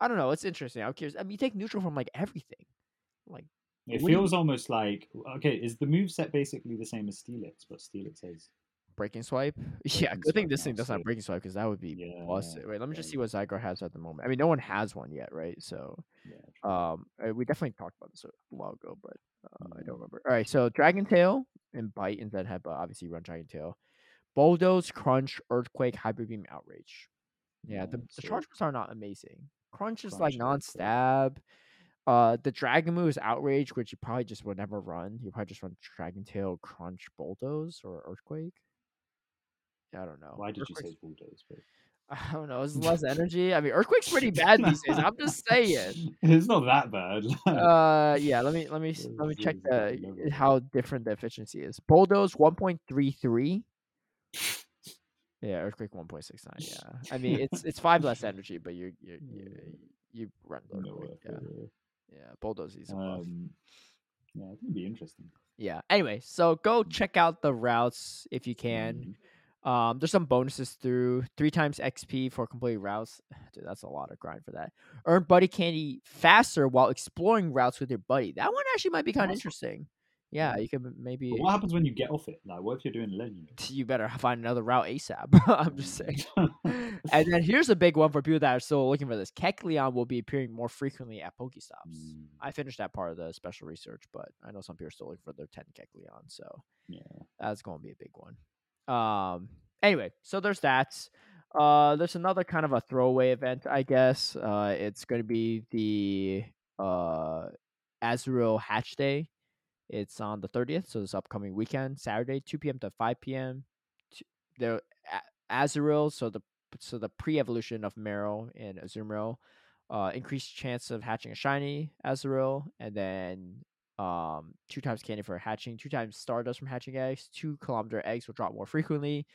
I don't know. It's interesting. I'm curious. I mean, you take neutral from like everything. Like It do you- feels almost like okay. Is the move set basically the same as Steelix, but Steelix has breaking swipe. (laughs) yeah, Breaking good thing this thing doesn't breaking swipe because that would be Yeah, busted. Wait, let me just see what Zygarde has at the moment. I mean, no one has one yet, right? So, yeah. Um, uh, we definitely talked about this a while ago, but uh, I don't remember. All right, so Dragon Tail and Bite and have uh, obviously run Dragon Tail, Bulldoze, Crunch, Earthquake, Hyper Beam, Outrage. Yeah, the, the so- charge moves are not amazing. Crunch is Crunch, like non-stab. Uh, the Dragon move is Outrage, which you probably just would never run. You probably just run Dragon Tail, Crunch, Bulldoze, or Earthquake. I don't know. Why did you say bulldoze? bro? (laughs) I don't know. It's less (laughs) energy. I mean, Earthquake's pretty bad these days. I'm just saying. it's not that bad. (laughs) Uh, yeah. Let me let me let me check the how different the efficiency is. Bulldoze 1.33. Yeah, Earthquake 1.69. Yeah. I mean, it's it's five less energy, but you you you, you run Earthquake. Yeah, yeah. Bulldoze is. Um, yeah, I think it'd be interesting. Yeah. Anyway, so go check out the routes if you can. Mhm. Um, there's some bonuses through three times XP for complete routes. (sighs) Dude, that's a lot of grind for that. Earn buddy candy faster while exploring routes with your buddy. That one actually might be kind of interesting. Yeah, you can maybe. But what happens when you get off it? Like, what if you're doing legendary? You better (laughs) find another route ASAP. (laughs) I'm just saying. (laughs) and then here's a big one for people that are still looking for this. Kecleon will be appearing more frequently at Pokestops. Mm, I finished that part of the special research, but I know some people are still looking for their 10 Kecleon, so yeah. that's going to be a big one. Um. Anyway, so there's that. Uh, there's another kind of a throwaway event, I guess. Uh, it's going to be the uh Azurill Hatch Day. It's on the 30th, so this upcoming weekend, Saturday, 2 p.m. to 5 p.m. The A- Azurill, so the so the pre-evolution of Marill and Azumarill, uh, increased chance of hatching a shiny Azurill, and then um two times candy for hatching, two times stardust from hatching eggs, two kilometer eggs will drop more frequently.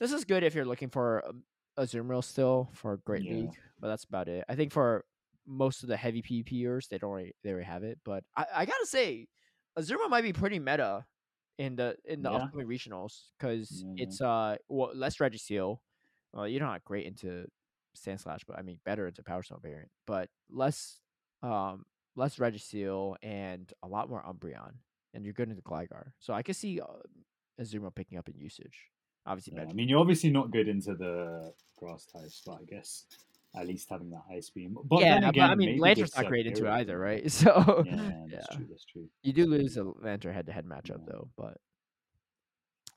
This is good if you're looking for um, Azumarill still for a Great Yeah. League, but that's about it. I think for most of the heavy PvPers, they don't already, they already have it. But I, I gotta say, Azumarill might be pretty meta in the in the Yeah. upcoming regionals because Yeah, it's uh well less Registeel. Well, you're not great into Sandslash, but I mean better into Power Stone variant, but less um less Registeel and a lot more Umbreon, and you're good into Gligar. So I could see uh, Azumarill picking up in usage. Obviously, Yeah, I mean, you're obviously not good into the grass types, but I guess at least having that ice beam. But yeah, then but I mean, Lantern's not great into it either, right? (laughs) So Yeah, that's Yeah. true. That's true. you do lose a Lantern head-to-head matchup Yeah. though, but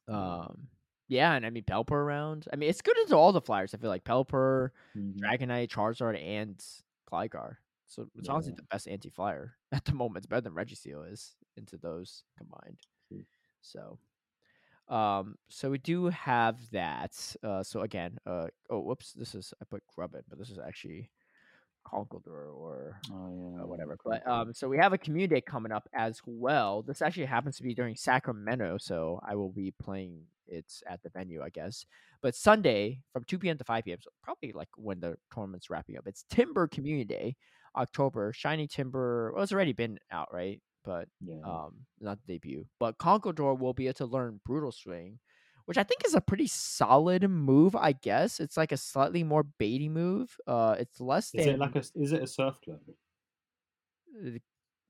Yeah. um, yeah, and I mean Pelipper around. I mean, it's good into all the flyers. I feel like Pelipper, Mhm. Dragonite, Charizard, and Gligar. So it's honestly the best anti-flyer (laughs) at the moment. It's better than Registeel is into those combined. True. So, um, so we do have that. Uh, so again, uh, oh, whoops, this is I put Grubbin, but this is actually Conkeldurr or Oh yeah. uh, whatever. But um, so we have a community day coming up as well. This actually happens to be during Sacramento, so I will be playing it at the venue, I guess. But Sunday from 2 p.m. to 5 p.m. So probably like when the tournament's wrapping up. It's Timburr Community Day, October. Shiny Timburr. Well, it's already been out, right? But yeah. um, not the debut. But Conkeldurr will be able to learn Brutal Swing, which I think is a pretty solid move. I guess it's like a slightly more baity move. Uh, it's less is than it like a? Is it a surf clone? uh,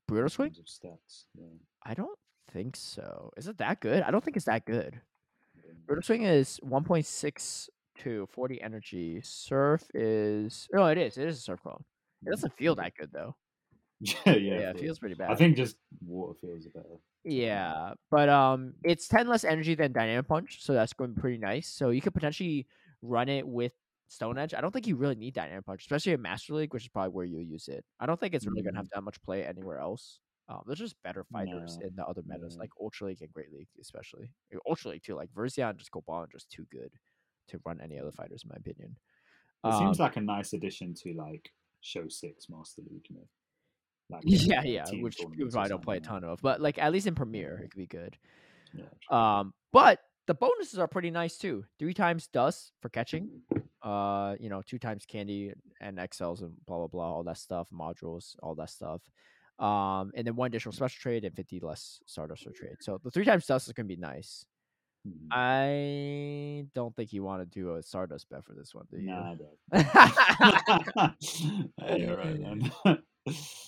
Brutal Swing. stats. Yeah. I don't think so. Is it that good? I don't think it's that good. Know. Brutal Swing is 1.62, 40 energy. Surf is no, it is. It is a surf clone. It doesn't feel that good though. Yeah, (laughs) yeah. Yeah, it feels pretty bad. I think just water feels better. Yeah, but um, it's 10 less energy than Dynamic Punch, so that's going to be pretty nice. So you could potentially run it with Stone Edge. I don't think you really need Dynamic Punch, especially in Master League, which is probably where you use it. I don't think it's really going to have that much play anywhere else. Um, there's just better fighters No, in the other metas, like Ultra League and Great League, especially. Uh, Ultra League too, like Virizion and just Cobalt are just too good to run any other fighters, in my opinion. It seems Um, like a nice addition to like Show Six Master League, you know. Like (laughs) yeah, yeah, which or probably don't play a ton of, but like at least in Premiere, it could be good. Yeah. Um, but the bonuses are pretty nice too. Three times dust for catching. Uh, you know, two times candy and XLs and blah blah blah, all that stuff, modules, all that stuff. Um, and then one additional special trade and fifty less Stardust for trade. So the three times dust is gonna be nice. Mhm. I don't think you want to do a Stardust bet for this one, do you? Nah, bro. Yeah, You're right, man. (laughs)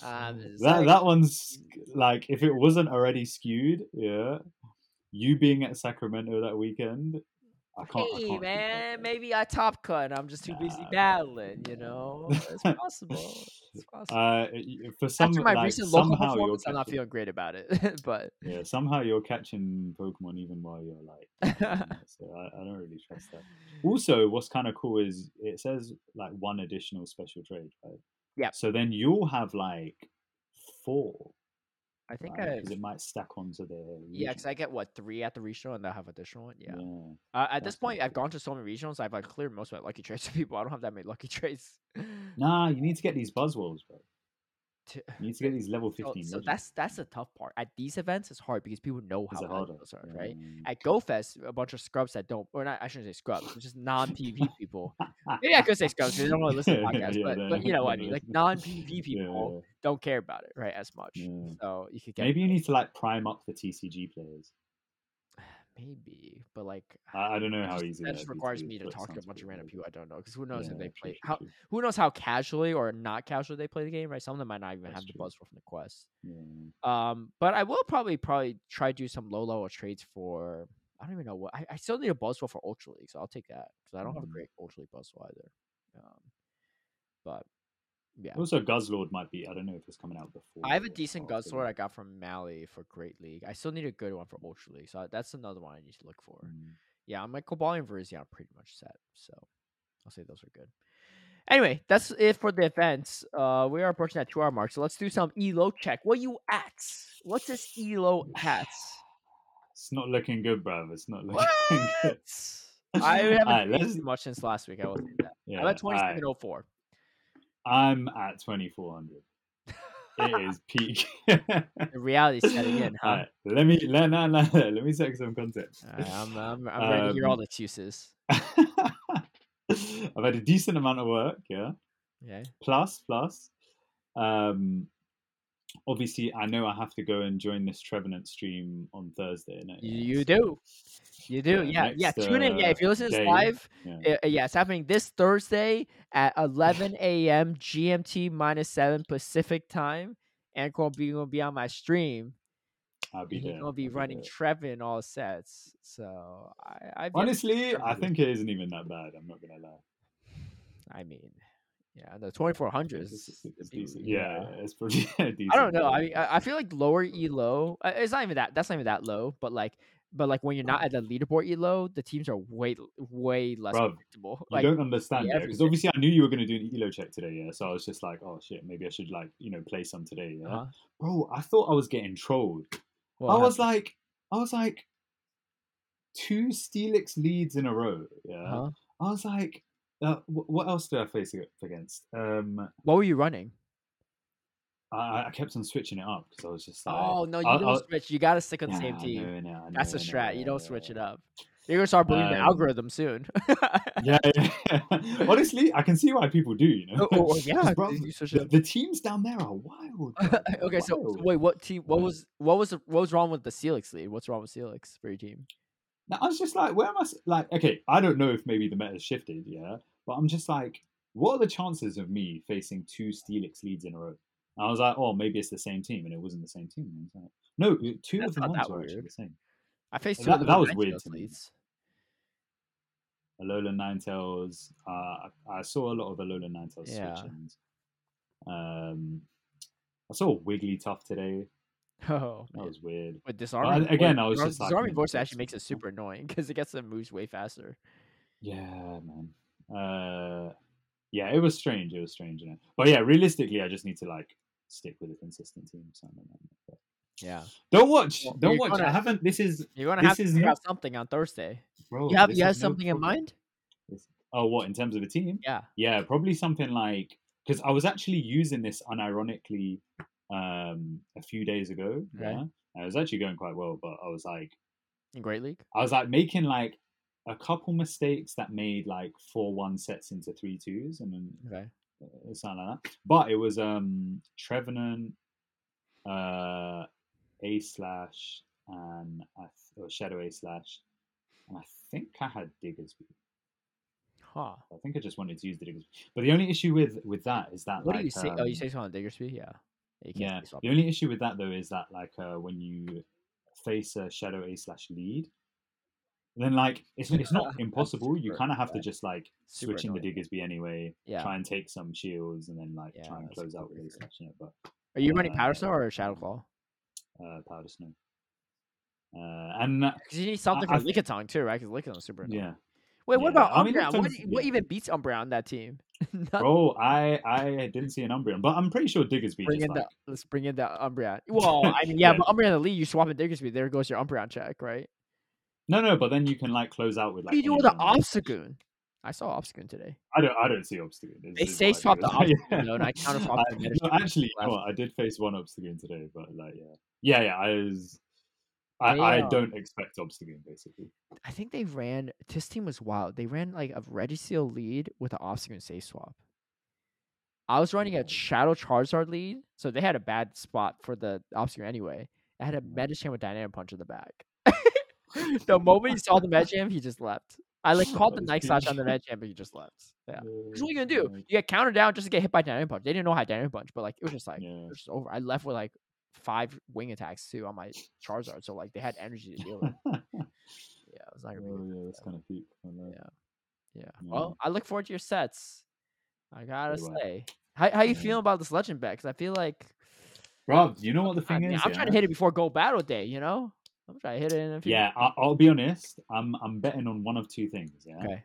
I'm (laughs) just that saying. that one's like if it wasn't already skewed, yeah. You being at Sacramento that weekend, I can't. I hey can't man, maybe I top cut. and I'm just too busy (laughs) battling. You know, it's possible. It's possible. Uh, for some, After my like, recent local somehow you're performance, I'm not catching- feeling great about it. (laughs) but Yeah, somehow you're catching Pokemon even while you're like. (laughs) so I, I don't really trust that. Also, what's kind of cool is it says like one additional special trade, right? Yeah. So then you'll have like four, I think Because it might stack onto the. yeah, because I get what three at the regional, and they'll have additional one. Yeah. Yeah. Uh, at this point, I've gone to so many regionals. I've like cleared most of my lucky trades (laughs) to people. I don't have that many lucky trades. Nah, you need to get these Buzzwoles, bro. To- You (laughs) need to get these level so, fifteen. so legends. that's that's the tough part. At these events, it's hard because people know how hard those are, right? Um, At GoFest, a bunch of scrubs that don't, or not, I shouldn't say scrubs, it's just non PvP (laughs) people. Maybe I could say scrubs because they don't want to listen to (laughs) podcasts, yeah, but, they but you know what I mean. Like listen. non PvP yeah, people don't care about it, right, as much. So you could get Maybe you need to like prime up the TCG players. Maybe, but like I, I don't know that how just- easy that just requires me to talk to a bunch of random people I don't know because who knows Yeah, if they play true, how true. who knows how casually or not casually they play the game, right? Some of them might not even That's have the true. Buzzwole from the quest. Yeah. Um, but I will probably probably try to do some low level trades for. I don't even know what I, I still need a Buzzwole for Ultra League, so I'll take that because I don't have a Mhm. great Ultra League Buzzwole either. Um, but yeah, Also, Guzzlord might be. I don't know if it's coming out before. I have a decent Guzzlord I got from Mally for Great League. I still need a good one for Ultra League, so that's another one I need to look for. Mm. Yeah, my Cobalt and Virizion are pretty much set, so I'll say those are good. Anyway, that's it for the events. Uh, we are approaching that two-hour mark, so let's do some Elo check. What you at? What's this Elo at? It's not looking good, bruv. It's not (laughs) looking What? good. I haven't too much since last week. I that. Yeah, I'm at 2704. I'm at 2400. It (laughs) is peak. (laughs) The reality's setting in, huh? Alright, let me let, no, no, let me set some context. Alright, I'm, I'm, I'm ready to hear all Um, the excuses. (laughs) I've had a decent amount of work, yeah. Yeah. Plus, plus, um, obviously, I know I have to go and join this Trevenant stream on Thursday. Night, You, so, do. You do. yeah, Yeah. Yeah. Tune in. Yeah. uh, If you listen to this live, Yeah. uh, yeah, it's happening this Thursday at 11 a.m. GMT minus 7 Pacific time. And gonna be gonna be on my stream. I'll be there. gonna be I'll running there. Trevenant all sets. So I, I've Honestly, I think it isn't even that bad. I'm not gonna lie. I mean, yeah, the 2400s. It's, it's, it's decent. Yeah, it's pretty (laughs) decent. I don't know. I mean, I I feel like lower E low. uh, It's not even that. That's not even that low. But like, but like when you're not at the leaderboard E low, the teams are way, way less Bruv, predictable. (laughs) You Like, don't understand, yeah? Because obviously I knew you were going to do an elo check today, yeah. So I was just like, oh shit, maybe I should like you know play some today, yeah. uh-huh. Bro, I thought I was getting trolled. Well, I was like, I was like, two Steelix leads in a row, yeah. uh-huh. I was like, uh, what else did I face against? Um, What were you running? I, I kept on switching it up because I was just like, Oh no, you I- don't I- switch. You gotta stick on the same team. know, I know, I That's a strat. You don't switch it up. You're gonna start believing the Um, algorithm soon. Yeah, (laughs) yeah. (laughs) honestly, I can see why people do. You know, Oh, oh, oh, (laughs) yeah, you the, the teams down there are wild. okay, so, so wait, what team? What was what was what was wrong with the Steelix lead? What's wrong with Steelix for your team? Now, I was just like, where am I? Like, okay, I don't know if maybe the meta shifted, yeah, but I'm just like, what are the chances of me facing two Steelix leads in a row? And I was like, oh, maybe it's the same team, and it wasn't the same team. And I was like, no, two That's of the ones were actually the same. I faced two That- that was weird to me. leads. Alola Ninetales. Uh, I, I saw a lot of Alola Ninetales Yeah. switch-ins. Um, I saw Wigglytuff today. (laughs) Oh, That man. was weird. With disarming, again, voice- I was just like, disarming mm, voice actually makes it super annoying (laughs) because it gets the moves way faster. Yeah, man. Uh, yeah, it was strange. It was strange, you know. But yeah, realistically, I just need to like stick with a consistent team. So I don't know. But Yeah, Don't watch. Well, don't watch. gonna- I haven't. This is you're gonna This have to is figure not- something on Thursday. bro. You have you have is no something in mind? This- oh, what in terms of a team? Yeah. Yeah, probably something like because I was actually using this unironically um, a few days ago. Okay. Yeah, and it was actually going quite well. But I was like, In Great League. I was like making like a couple mistakes that made like four one sets into three twos, and then Okay. uh, something like that. But it was um Trevenant, uh, A slash, and I th- or Shadow A slash, and I think I had Diggersby. Huh. I think I just wanted to use the Diggersby. But the only issue with with that is that What like, do you say? oh, you um, say something on Diggersby? Yeah. You yeah. The only issue with that though is that like uh, when you face a Shadow A slash lead. Then, like, it's, it's not (laughs) impossible. You kind of have to just like Super switch in the. Diggersby anyway. Yeah. Try and take some shields and then like Yeah, try and close out with weird. slash. Yeah, but Are you running Powder uh, Snow or Shadow Claw? uh, powder snow. Uh, and uh, Because you need something I for Lickitung too, right? Because Lickitung is super annoying. yeah, Wait, what Yeah, about I mean, Umbreon? What, what even beats Umbreon on that team? (laughs) Bro, I I didn't see an Umbreon, but I'm pretty sure Diggersby bring just in like the let's bring in the Umbreon. (laughs) Well, I mean, yeah, Yeah. but Umbreon in the lead, you swap in Diggersby. There goes your Umbreon check, right? No no, but then you can like close out with What like. you do with the. Obstagoon? I saw Obstagoon today. I don't I don't see Obstagoon. They say swap the (laughs) Obstagoon though, and I counter swap the no, actually, you know I did face one Obstagoon today, but like yeah, yeah, yeah. I was. I, They, I uh, don't expect Obstagoon basically. I think they ran. This team was wild. They ran like a Registeel lead with an Obstagoon safe swap. I was running a. Shadow Charizard lead, so they had a bad spot for the Obstagoon anyway. I had a. Medicham with Dynamic Punch in the back. (laughs) the (laughs) moment he saw the Medicham, he just left. I like caught the Night Slash on the Medicham, but he just left. Yeah. Because what are you gonna do? You get countered down just to get hit by Dynamic Punch. They didn't know how Dynamic Punch, but like it was just like Yeah. it was just over. I left with like five wing attacks too on my Charizard, so like they had energy to deal with. oh (laughs) Yeah, it was not gonna be. yeah, that's kind of. I know. Yeah. Yeah. Yeah. Well, I look forward to your sets. I gotta I. say, how how you Yeah. feeling about this legend bet? Because I feel like Bro, you know what the I thing mean, is? I'm trying to hit it before GO Battle Day. You know, I'm trying to hit it in a few. Yeah, I, I'll be honest. I'm I'm betting on one of two things. Yeah, Okay.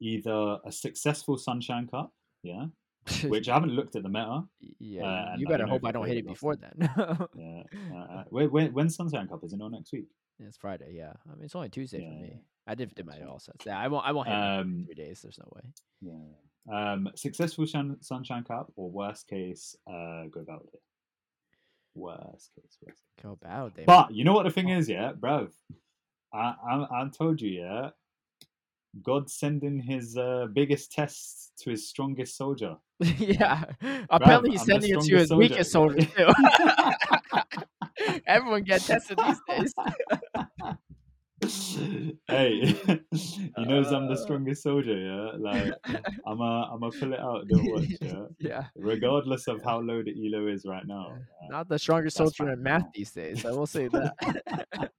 either a successful Sunshine Cup. Yeah, (laughs) which I haven't looked at the meta. yeah. uh, you and I better hope I don't hit it it before then. (laughs) Yeah, uh, uh, when, when Sunshine Cup? Is it not next week? it's Friday. Yeah. I mean, it's only Tuesday Yeah, for yeah. me. I did did my all sets. Yeah. I won't. I won't hit it in Um, three days. There's no way. yeah. Um, successful Sunshine Cup or worst case, uh, go Day. Worst case, worst case. GO Battle Day. But you know what the thing is, yeah, bro. I I, I told you, yeah. God sending his uh, biggest test to his strongest soldier. (laughs) yeah. Apparently, he's I'm sending it to his strongest weakest soldier. soldier too. (laughs) (laughs) Everyone get tested these days. (laughs) hey, (laughs) he knows I'm the Uh. strongest soldier. Yeah, like (laughs) I'm a, I'm a pull it out. Don't watch. Yeah, yeah. regardless of how low the elo is right now. yeah. Not the strongest That's soldier in math these days. I will say that.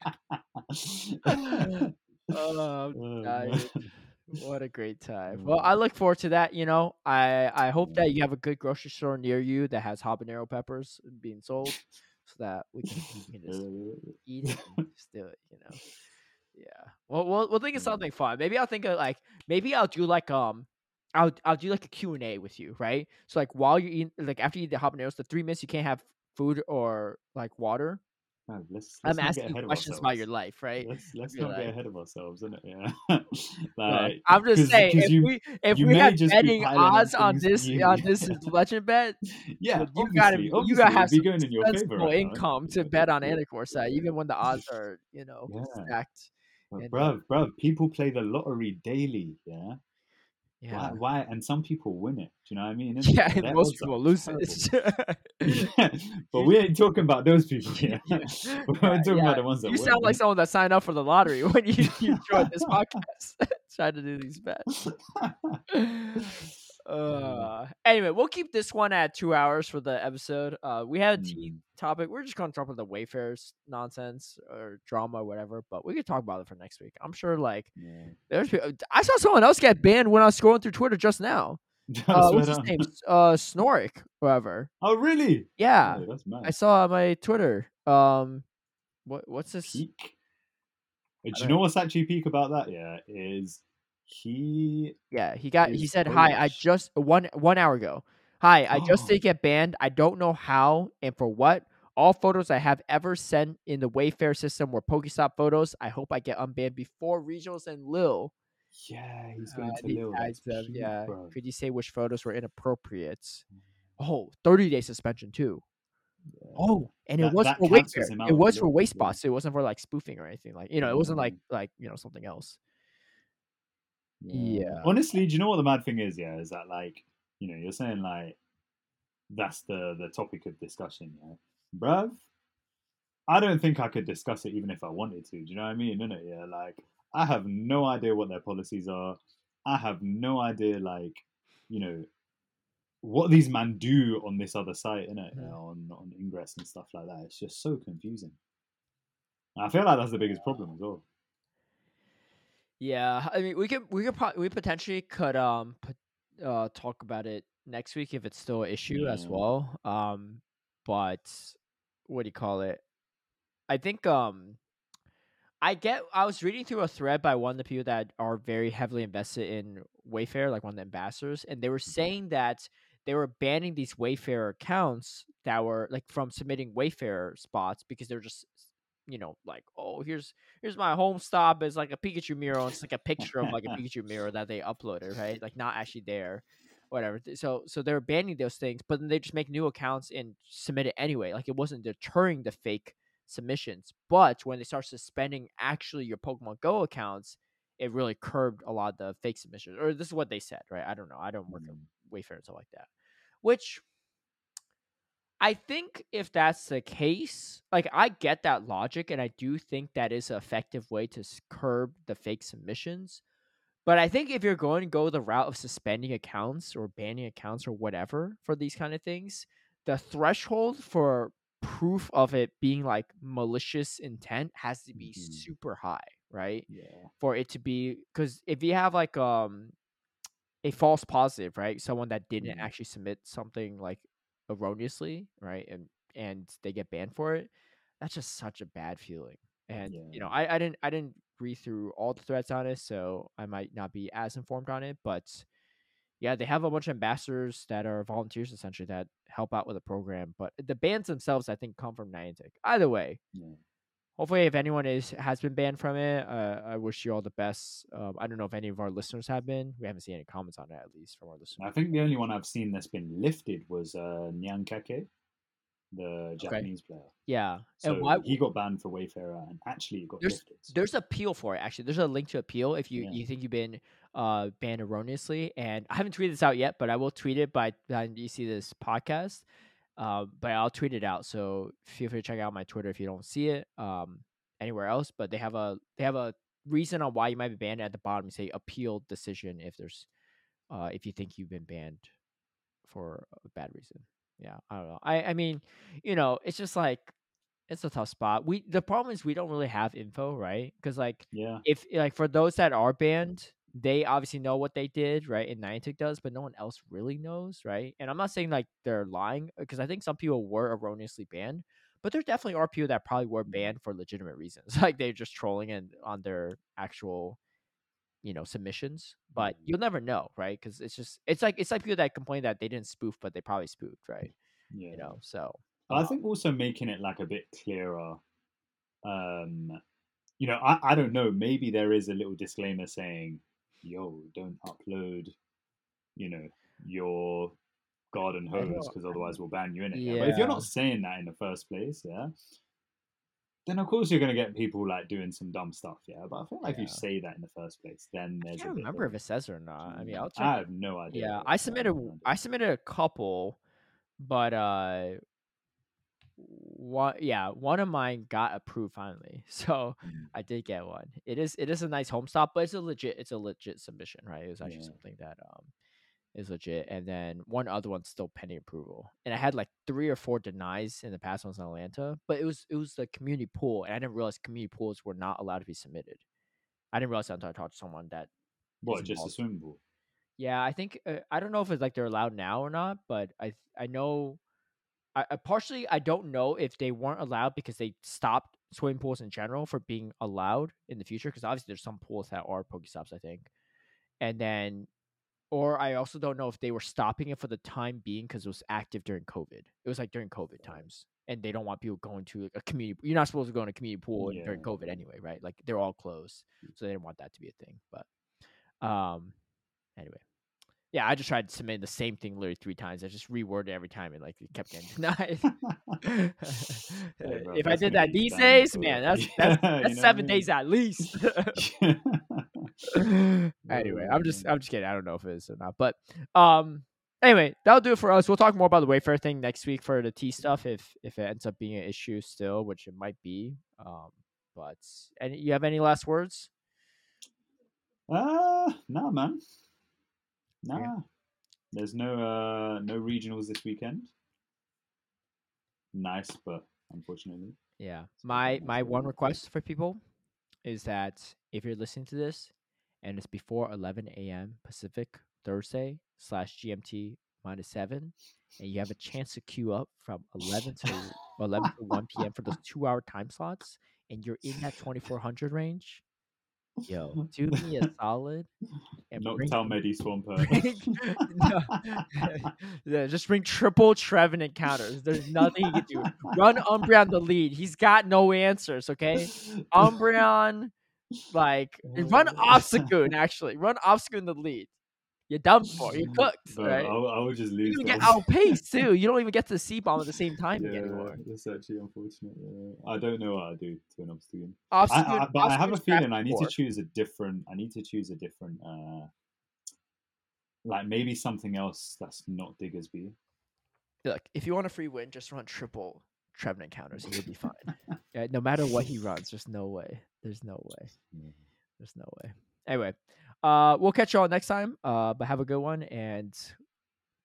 oh, Oh, dying. what a great time. Mm. Well, I look forward to that. You know, I I hope that you have a good grocery store near you that has habanero peppers being sold, so that we can, we can just eat it and just do it. You know. Yeah. Well, we'll we'll think of Mm. something fun. Maybe I'll think of like maybe I'll do like um. I'll I'll do like a Q and A with you, right? So like while you eat like after you eat the habaneros, the three minutes you can't have food or like water. Man, let's, let's I'm asking questions about your life, right? Let's let's not like- get ahead of ourselves, isn't it? Yeah. (laughs) Like I'm just saying, if you- we if we had betting odds on this you- on (laughs) this legend bet, yeah, you gotta you gotta have be some going in your favor sensible right now, income to bet on side, even when the odds are you know Yeah. stacked. But bruv, bruv, people play the lottery daily, yeah? Yeah, Why, why? And some people win it. Do you know what I mean? innit? yeah, and most people lose it. Yeah, (laughs) (laughs) but we ain't talking about those people (laughs) here. Yeah. We're talking yeah. about the ones that you win. sound like someone that signed up for the lottery when you, you joined this podcast trying to do these bets. Uh, anyway, we'll keep this one at two hours for the episode. Uh, we had a tea topic. We're just gonna talk about the Wayfarers nonsense or drama, or whatever. But we could talk about it for next week. I'm sure. Like, Yeah. there's I saw someone else get banned when I was scrolling through Twitter just now. (laughs) Uh, what's his name? Uh, Snorik, whoever. Oh, really? Yeah, Oh, that's mad. I saw on my Twitter. Um, what what's this? peak. Uh, Do you know what's actually peak about that? Yeah, is he? Yeah, he got. He said, "Hi, I just one one hour ago. Hi, I just did get banned. I don't know how and for what. All photos I have ever sent in the Wayfair system were Pokestop photos. I hope I get unbanned before regionals and Lille. Yeah, he's Uh, going to these Lille. guys yeah. bro. Could you say which photos were inappropriate? Oh, 30 day suspension too. Yeah. Oh, and it was for Wayfair. It was for waste yeah. spots. It wasn't for like spoofing or anything. Like you know, it wasn't like Mm. like you know something else. Yeah. Yeah. Honestly, do you know what the mad thing is? Yeah, is that like you know you're saying like that's the the topic of discussion, yeah, bruv. I don't think I could discuss it even if I wanted to. Do you know what I mean? In Innit? Yeah, like I have no idea what their policies are. I have no idea, like you know, what these men do on this other site, innit? Yeah, on on Ingress and stuff like that. It's just so confusing. And I feel like that's the biggest problem as well. Yeah, I mean, we could we could probably we potentially could um put, uh talk about it next week if it's still an issue as well. Um, but what do you call it? I think um, I get. I was reading through a thread by one of the people that are very heavily invested in Wayfair, like one of the ambassadors, and they were saying that they were banning these Wayfair accounts that were like from submitting Wayfair spots because they're just you know like oh here's here's my home stop it's like a Pikachu mural it's like a picture of like a Pikachu mural that they uploaded right like not actually there whatever so so they're banning those things but then they just make new accounts and submit it anyway like it wasn't deterring the fake submissions but when they start suspending actually your Pokemon Go accounts it really curbed a lot of the fake submissions or this is what they said right I don't know I don't work at Mm. Wayfair and stuff like that which I think if that's the case, like I get that logic, and I do think that is an effective way to curb the fake submissions. But I think if you're going to go the route of suspending accounts or banning accounts or whatever for these kind of things, the threshold for proof of it being like malicious intent has to be Mhm. super high, right? Yeah. for it to be because if you have like um a false positive right someone that didn't Mhm. actually submit something like erroneously right and and they get banned for it that's just such a bad feeling and you know I, I didn't i didn't read through all the threats on it so i might not be as informed on it but yeah they have a bunch of ambassadors that are volunteers essentially that help out with the program but the bans themselves i think come from niantic either way Yeah. Hopefully if anyone is has been banned from it uh, i wish you all the best um, i don't know if any of our listeners have been we haven't seen any comments on it at least from our listeners I think the only one I've seen that's been lifted was uh, Nyan Kake. the Japanese player. Yeah, So and why? he got banned for Wayfarer, and actually got There's- lifted. There's appeal for it actually. There's a link to appeal if you Yeah. you think you've been uh banned erroneously. And I haven't tweeted this out yet, but I will tweet it by the time you see this podcast. Um, but I'll tweet it out. So feel free to check out my Twitter if you don't see it um anywhere else. But they have a they have a reason on why you might be banned at the bottom. You say appeal decision if there's uh if you think you've been banned for a bad reason. Yeah, I don't know. I I mean, you know, it's just like it's a tough spot. We the problem is we don't really have info, right? Because like yeah, if like for those that are banned, they obviously know what they did, right? And Niantic does, but no one else really knows, right? And I'm not saying like they're lying because I think some people were erroneously banned, but there definitely are people that probably were banned for legitimate reasons, (laughs) like they're just trolling and on their actual, you know, submissions. But Mhm. you'll never know, right? Because it's just it's like it's like people that complain that they didn't spoof, but they probably spoofed, right? yeah. You know, so I uh, think also making it like a bit clearer. Um, you know, I, I don't know. Maybe there is a little disclaimer saying, "Yo, don't upload," you know, your garden hose because otherwise we'll ban you in it. Yeah. But if you're not saying that in the first place, yeah, then of course you're gonna get people like doing some dumb stuff. Yeah. But I feel like if you say that in the first place, then I there's can't a bit remember of, if it says or not. I mean, mm, I'll check. I have no idea. Yeah. I submitted. I submitted a couple, but uh, one yeah, one of mine got approved finally, (laughs) so Mm. I did get one. It is it is a nice home stop, but it's a legit it's a legit submission, right? It was actually Yeah. something that um is legit, and then one other one's still pending approval. And I had like three or four denies in the past ones in Atlanta, but it was it was the community pool, and I didn't realize community pools were not allowed to be submitted. I didn't realize that until I talked to someone that what is just a swimming pool. Yeah, I think uh, I don't know if it's like they're allowed now or not, but I I know I, I partially I don't know if they weren't allowed because they stopped swimming pools in general for being allowed in the future because obviously there's some pools that are Pokestops I think, and then or I also don't know if they were stopping it for the time being because it was active during COVID. It was like during COVID times, and they don't want people going to a community. You're not supposed to go in a community pool during COVID anyway, right? Like they're all closed, so they didn't want that to be a thing. But um, anyway, yeah, I just tried to submit the same thing literally three times. I just reworded every time, and like it kept getting (laughs) denied. (laughs) Hey, bro, if I did that these days, man, that's (laughs) that's, that's what I seven mean? days at least. anyway, I'm just I'm just kidding. I don't know if it is or not, but um, anyway, that'll do it for us. We'll talk more about the Wayfair thing next week for the T stuff if if it ends up being an issue still, which it might be. Um, but any you have any last words? Uh, nah, man. Nah. Yeah. There's no uh no regionals this weekend. Nice, but unfortunately. Yeah. My my one request for people is that if you're listening to this and it's before 11 a.m. Pacific Thursday slash GMT minus seven, and you have a chance to queue up from 11 to (laughs) 11 to 1 p.m. for those two hour time slots, and you're in that 2400 range, yo, (laughs) do (laughs) me a solid and Knocked bring- out Medi Swampert. No. (laughs) Yeah, just bring triple Trevenant counters. There's nothing he can do. Run Umbreon the lead. He's got no answers. Okay, Umbreon, like run oh. Obstagoon. Actually, run Obstagoon the lead. You're done (laughs) for. You're cooked. Bro, right? I, I will just lose. You get outpaced (laughs) too. You don't even get to the Seed Bomb at the same time yeah, anymore. that's actually unfortunate. Yeah. I don't know what I do to an obstacle. I, Obstagoon, I, but I have a feeling I need to choose a different. I need to choose a different. uh Like maybe something else that's not Diggersby. Look, if you want a free win, just run triple Trevenant counters and you'll be fine. (laughs) yeah, no matter what he runs, there's no way. There's no way. There's no way. Anyway, uh, we'll catch y'all next time. Uh, but have a good one, and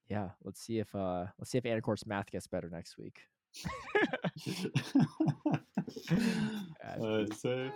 yeah, let's see if uh, let's see if Anicor's math gets better next week. (laughs) (laughs) so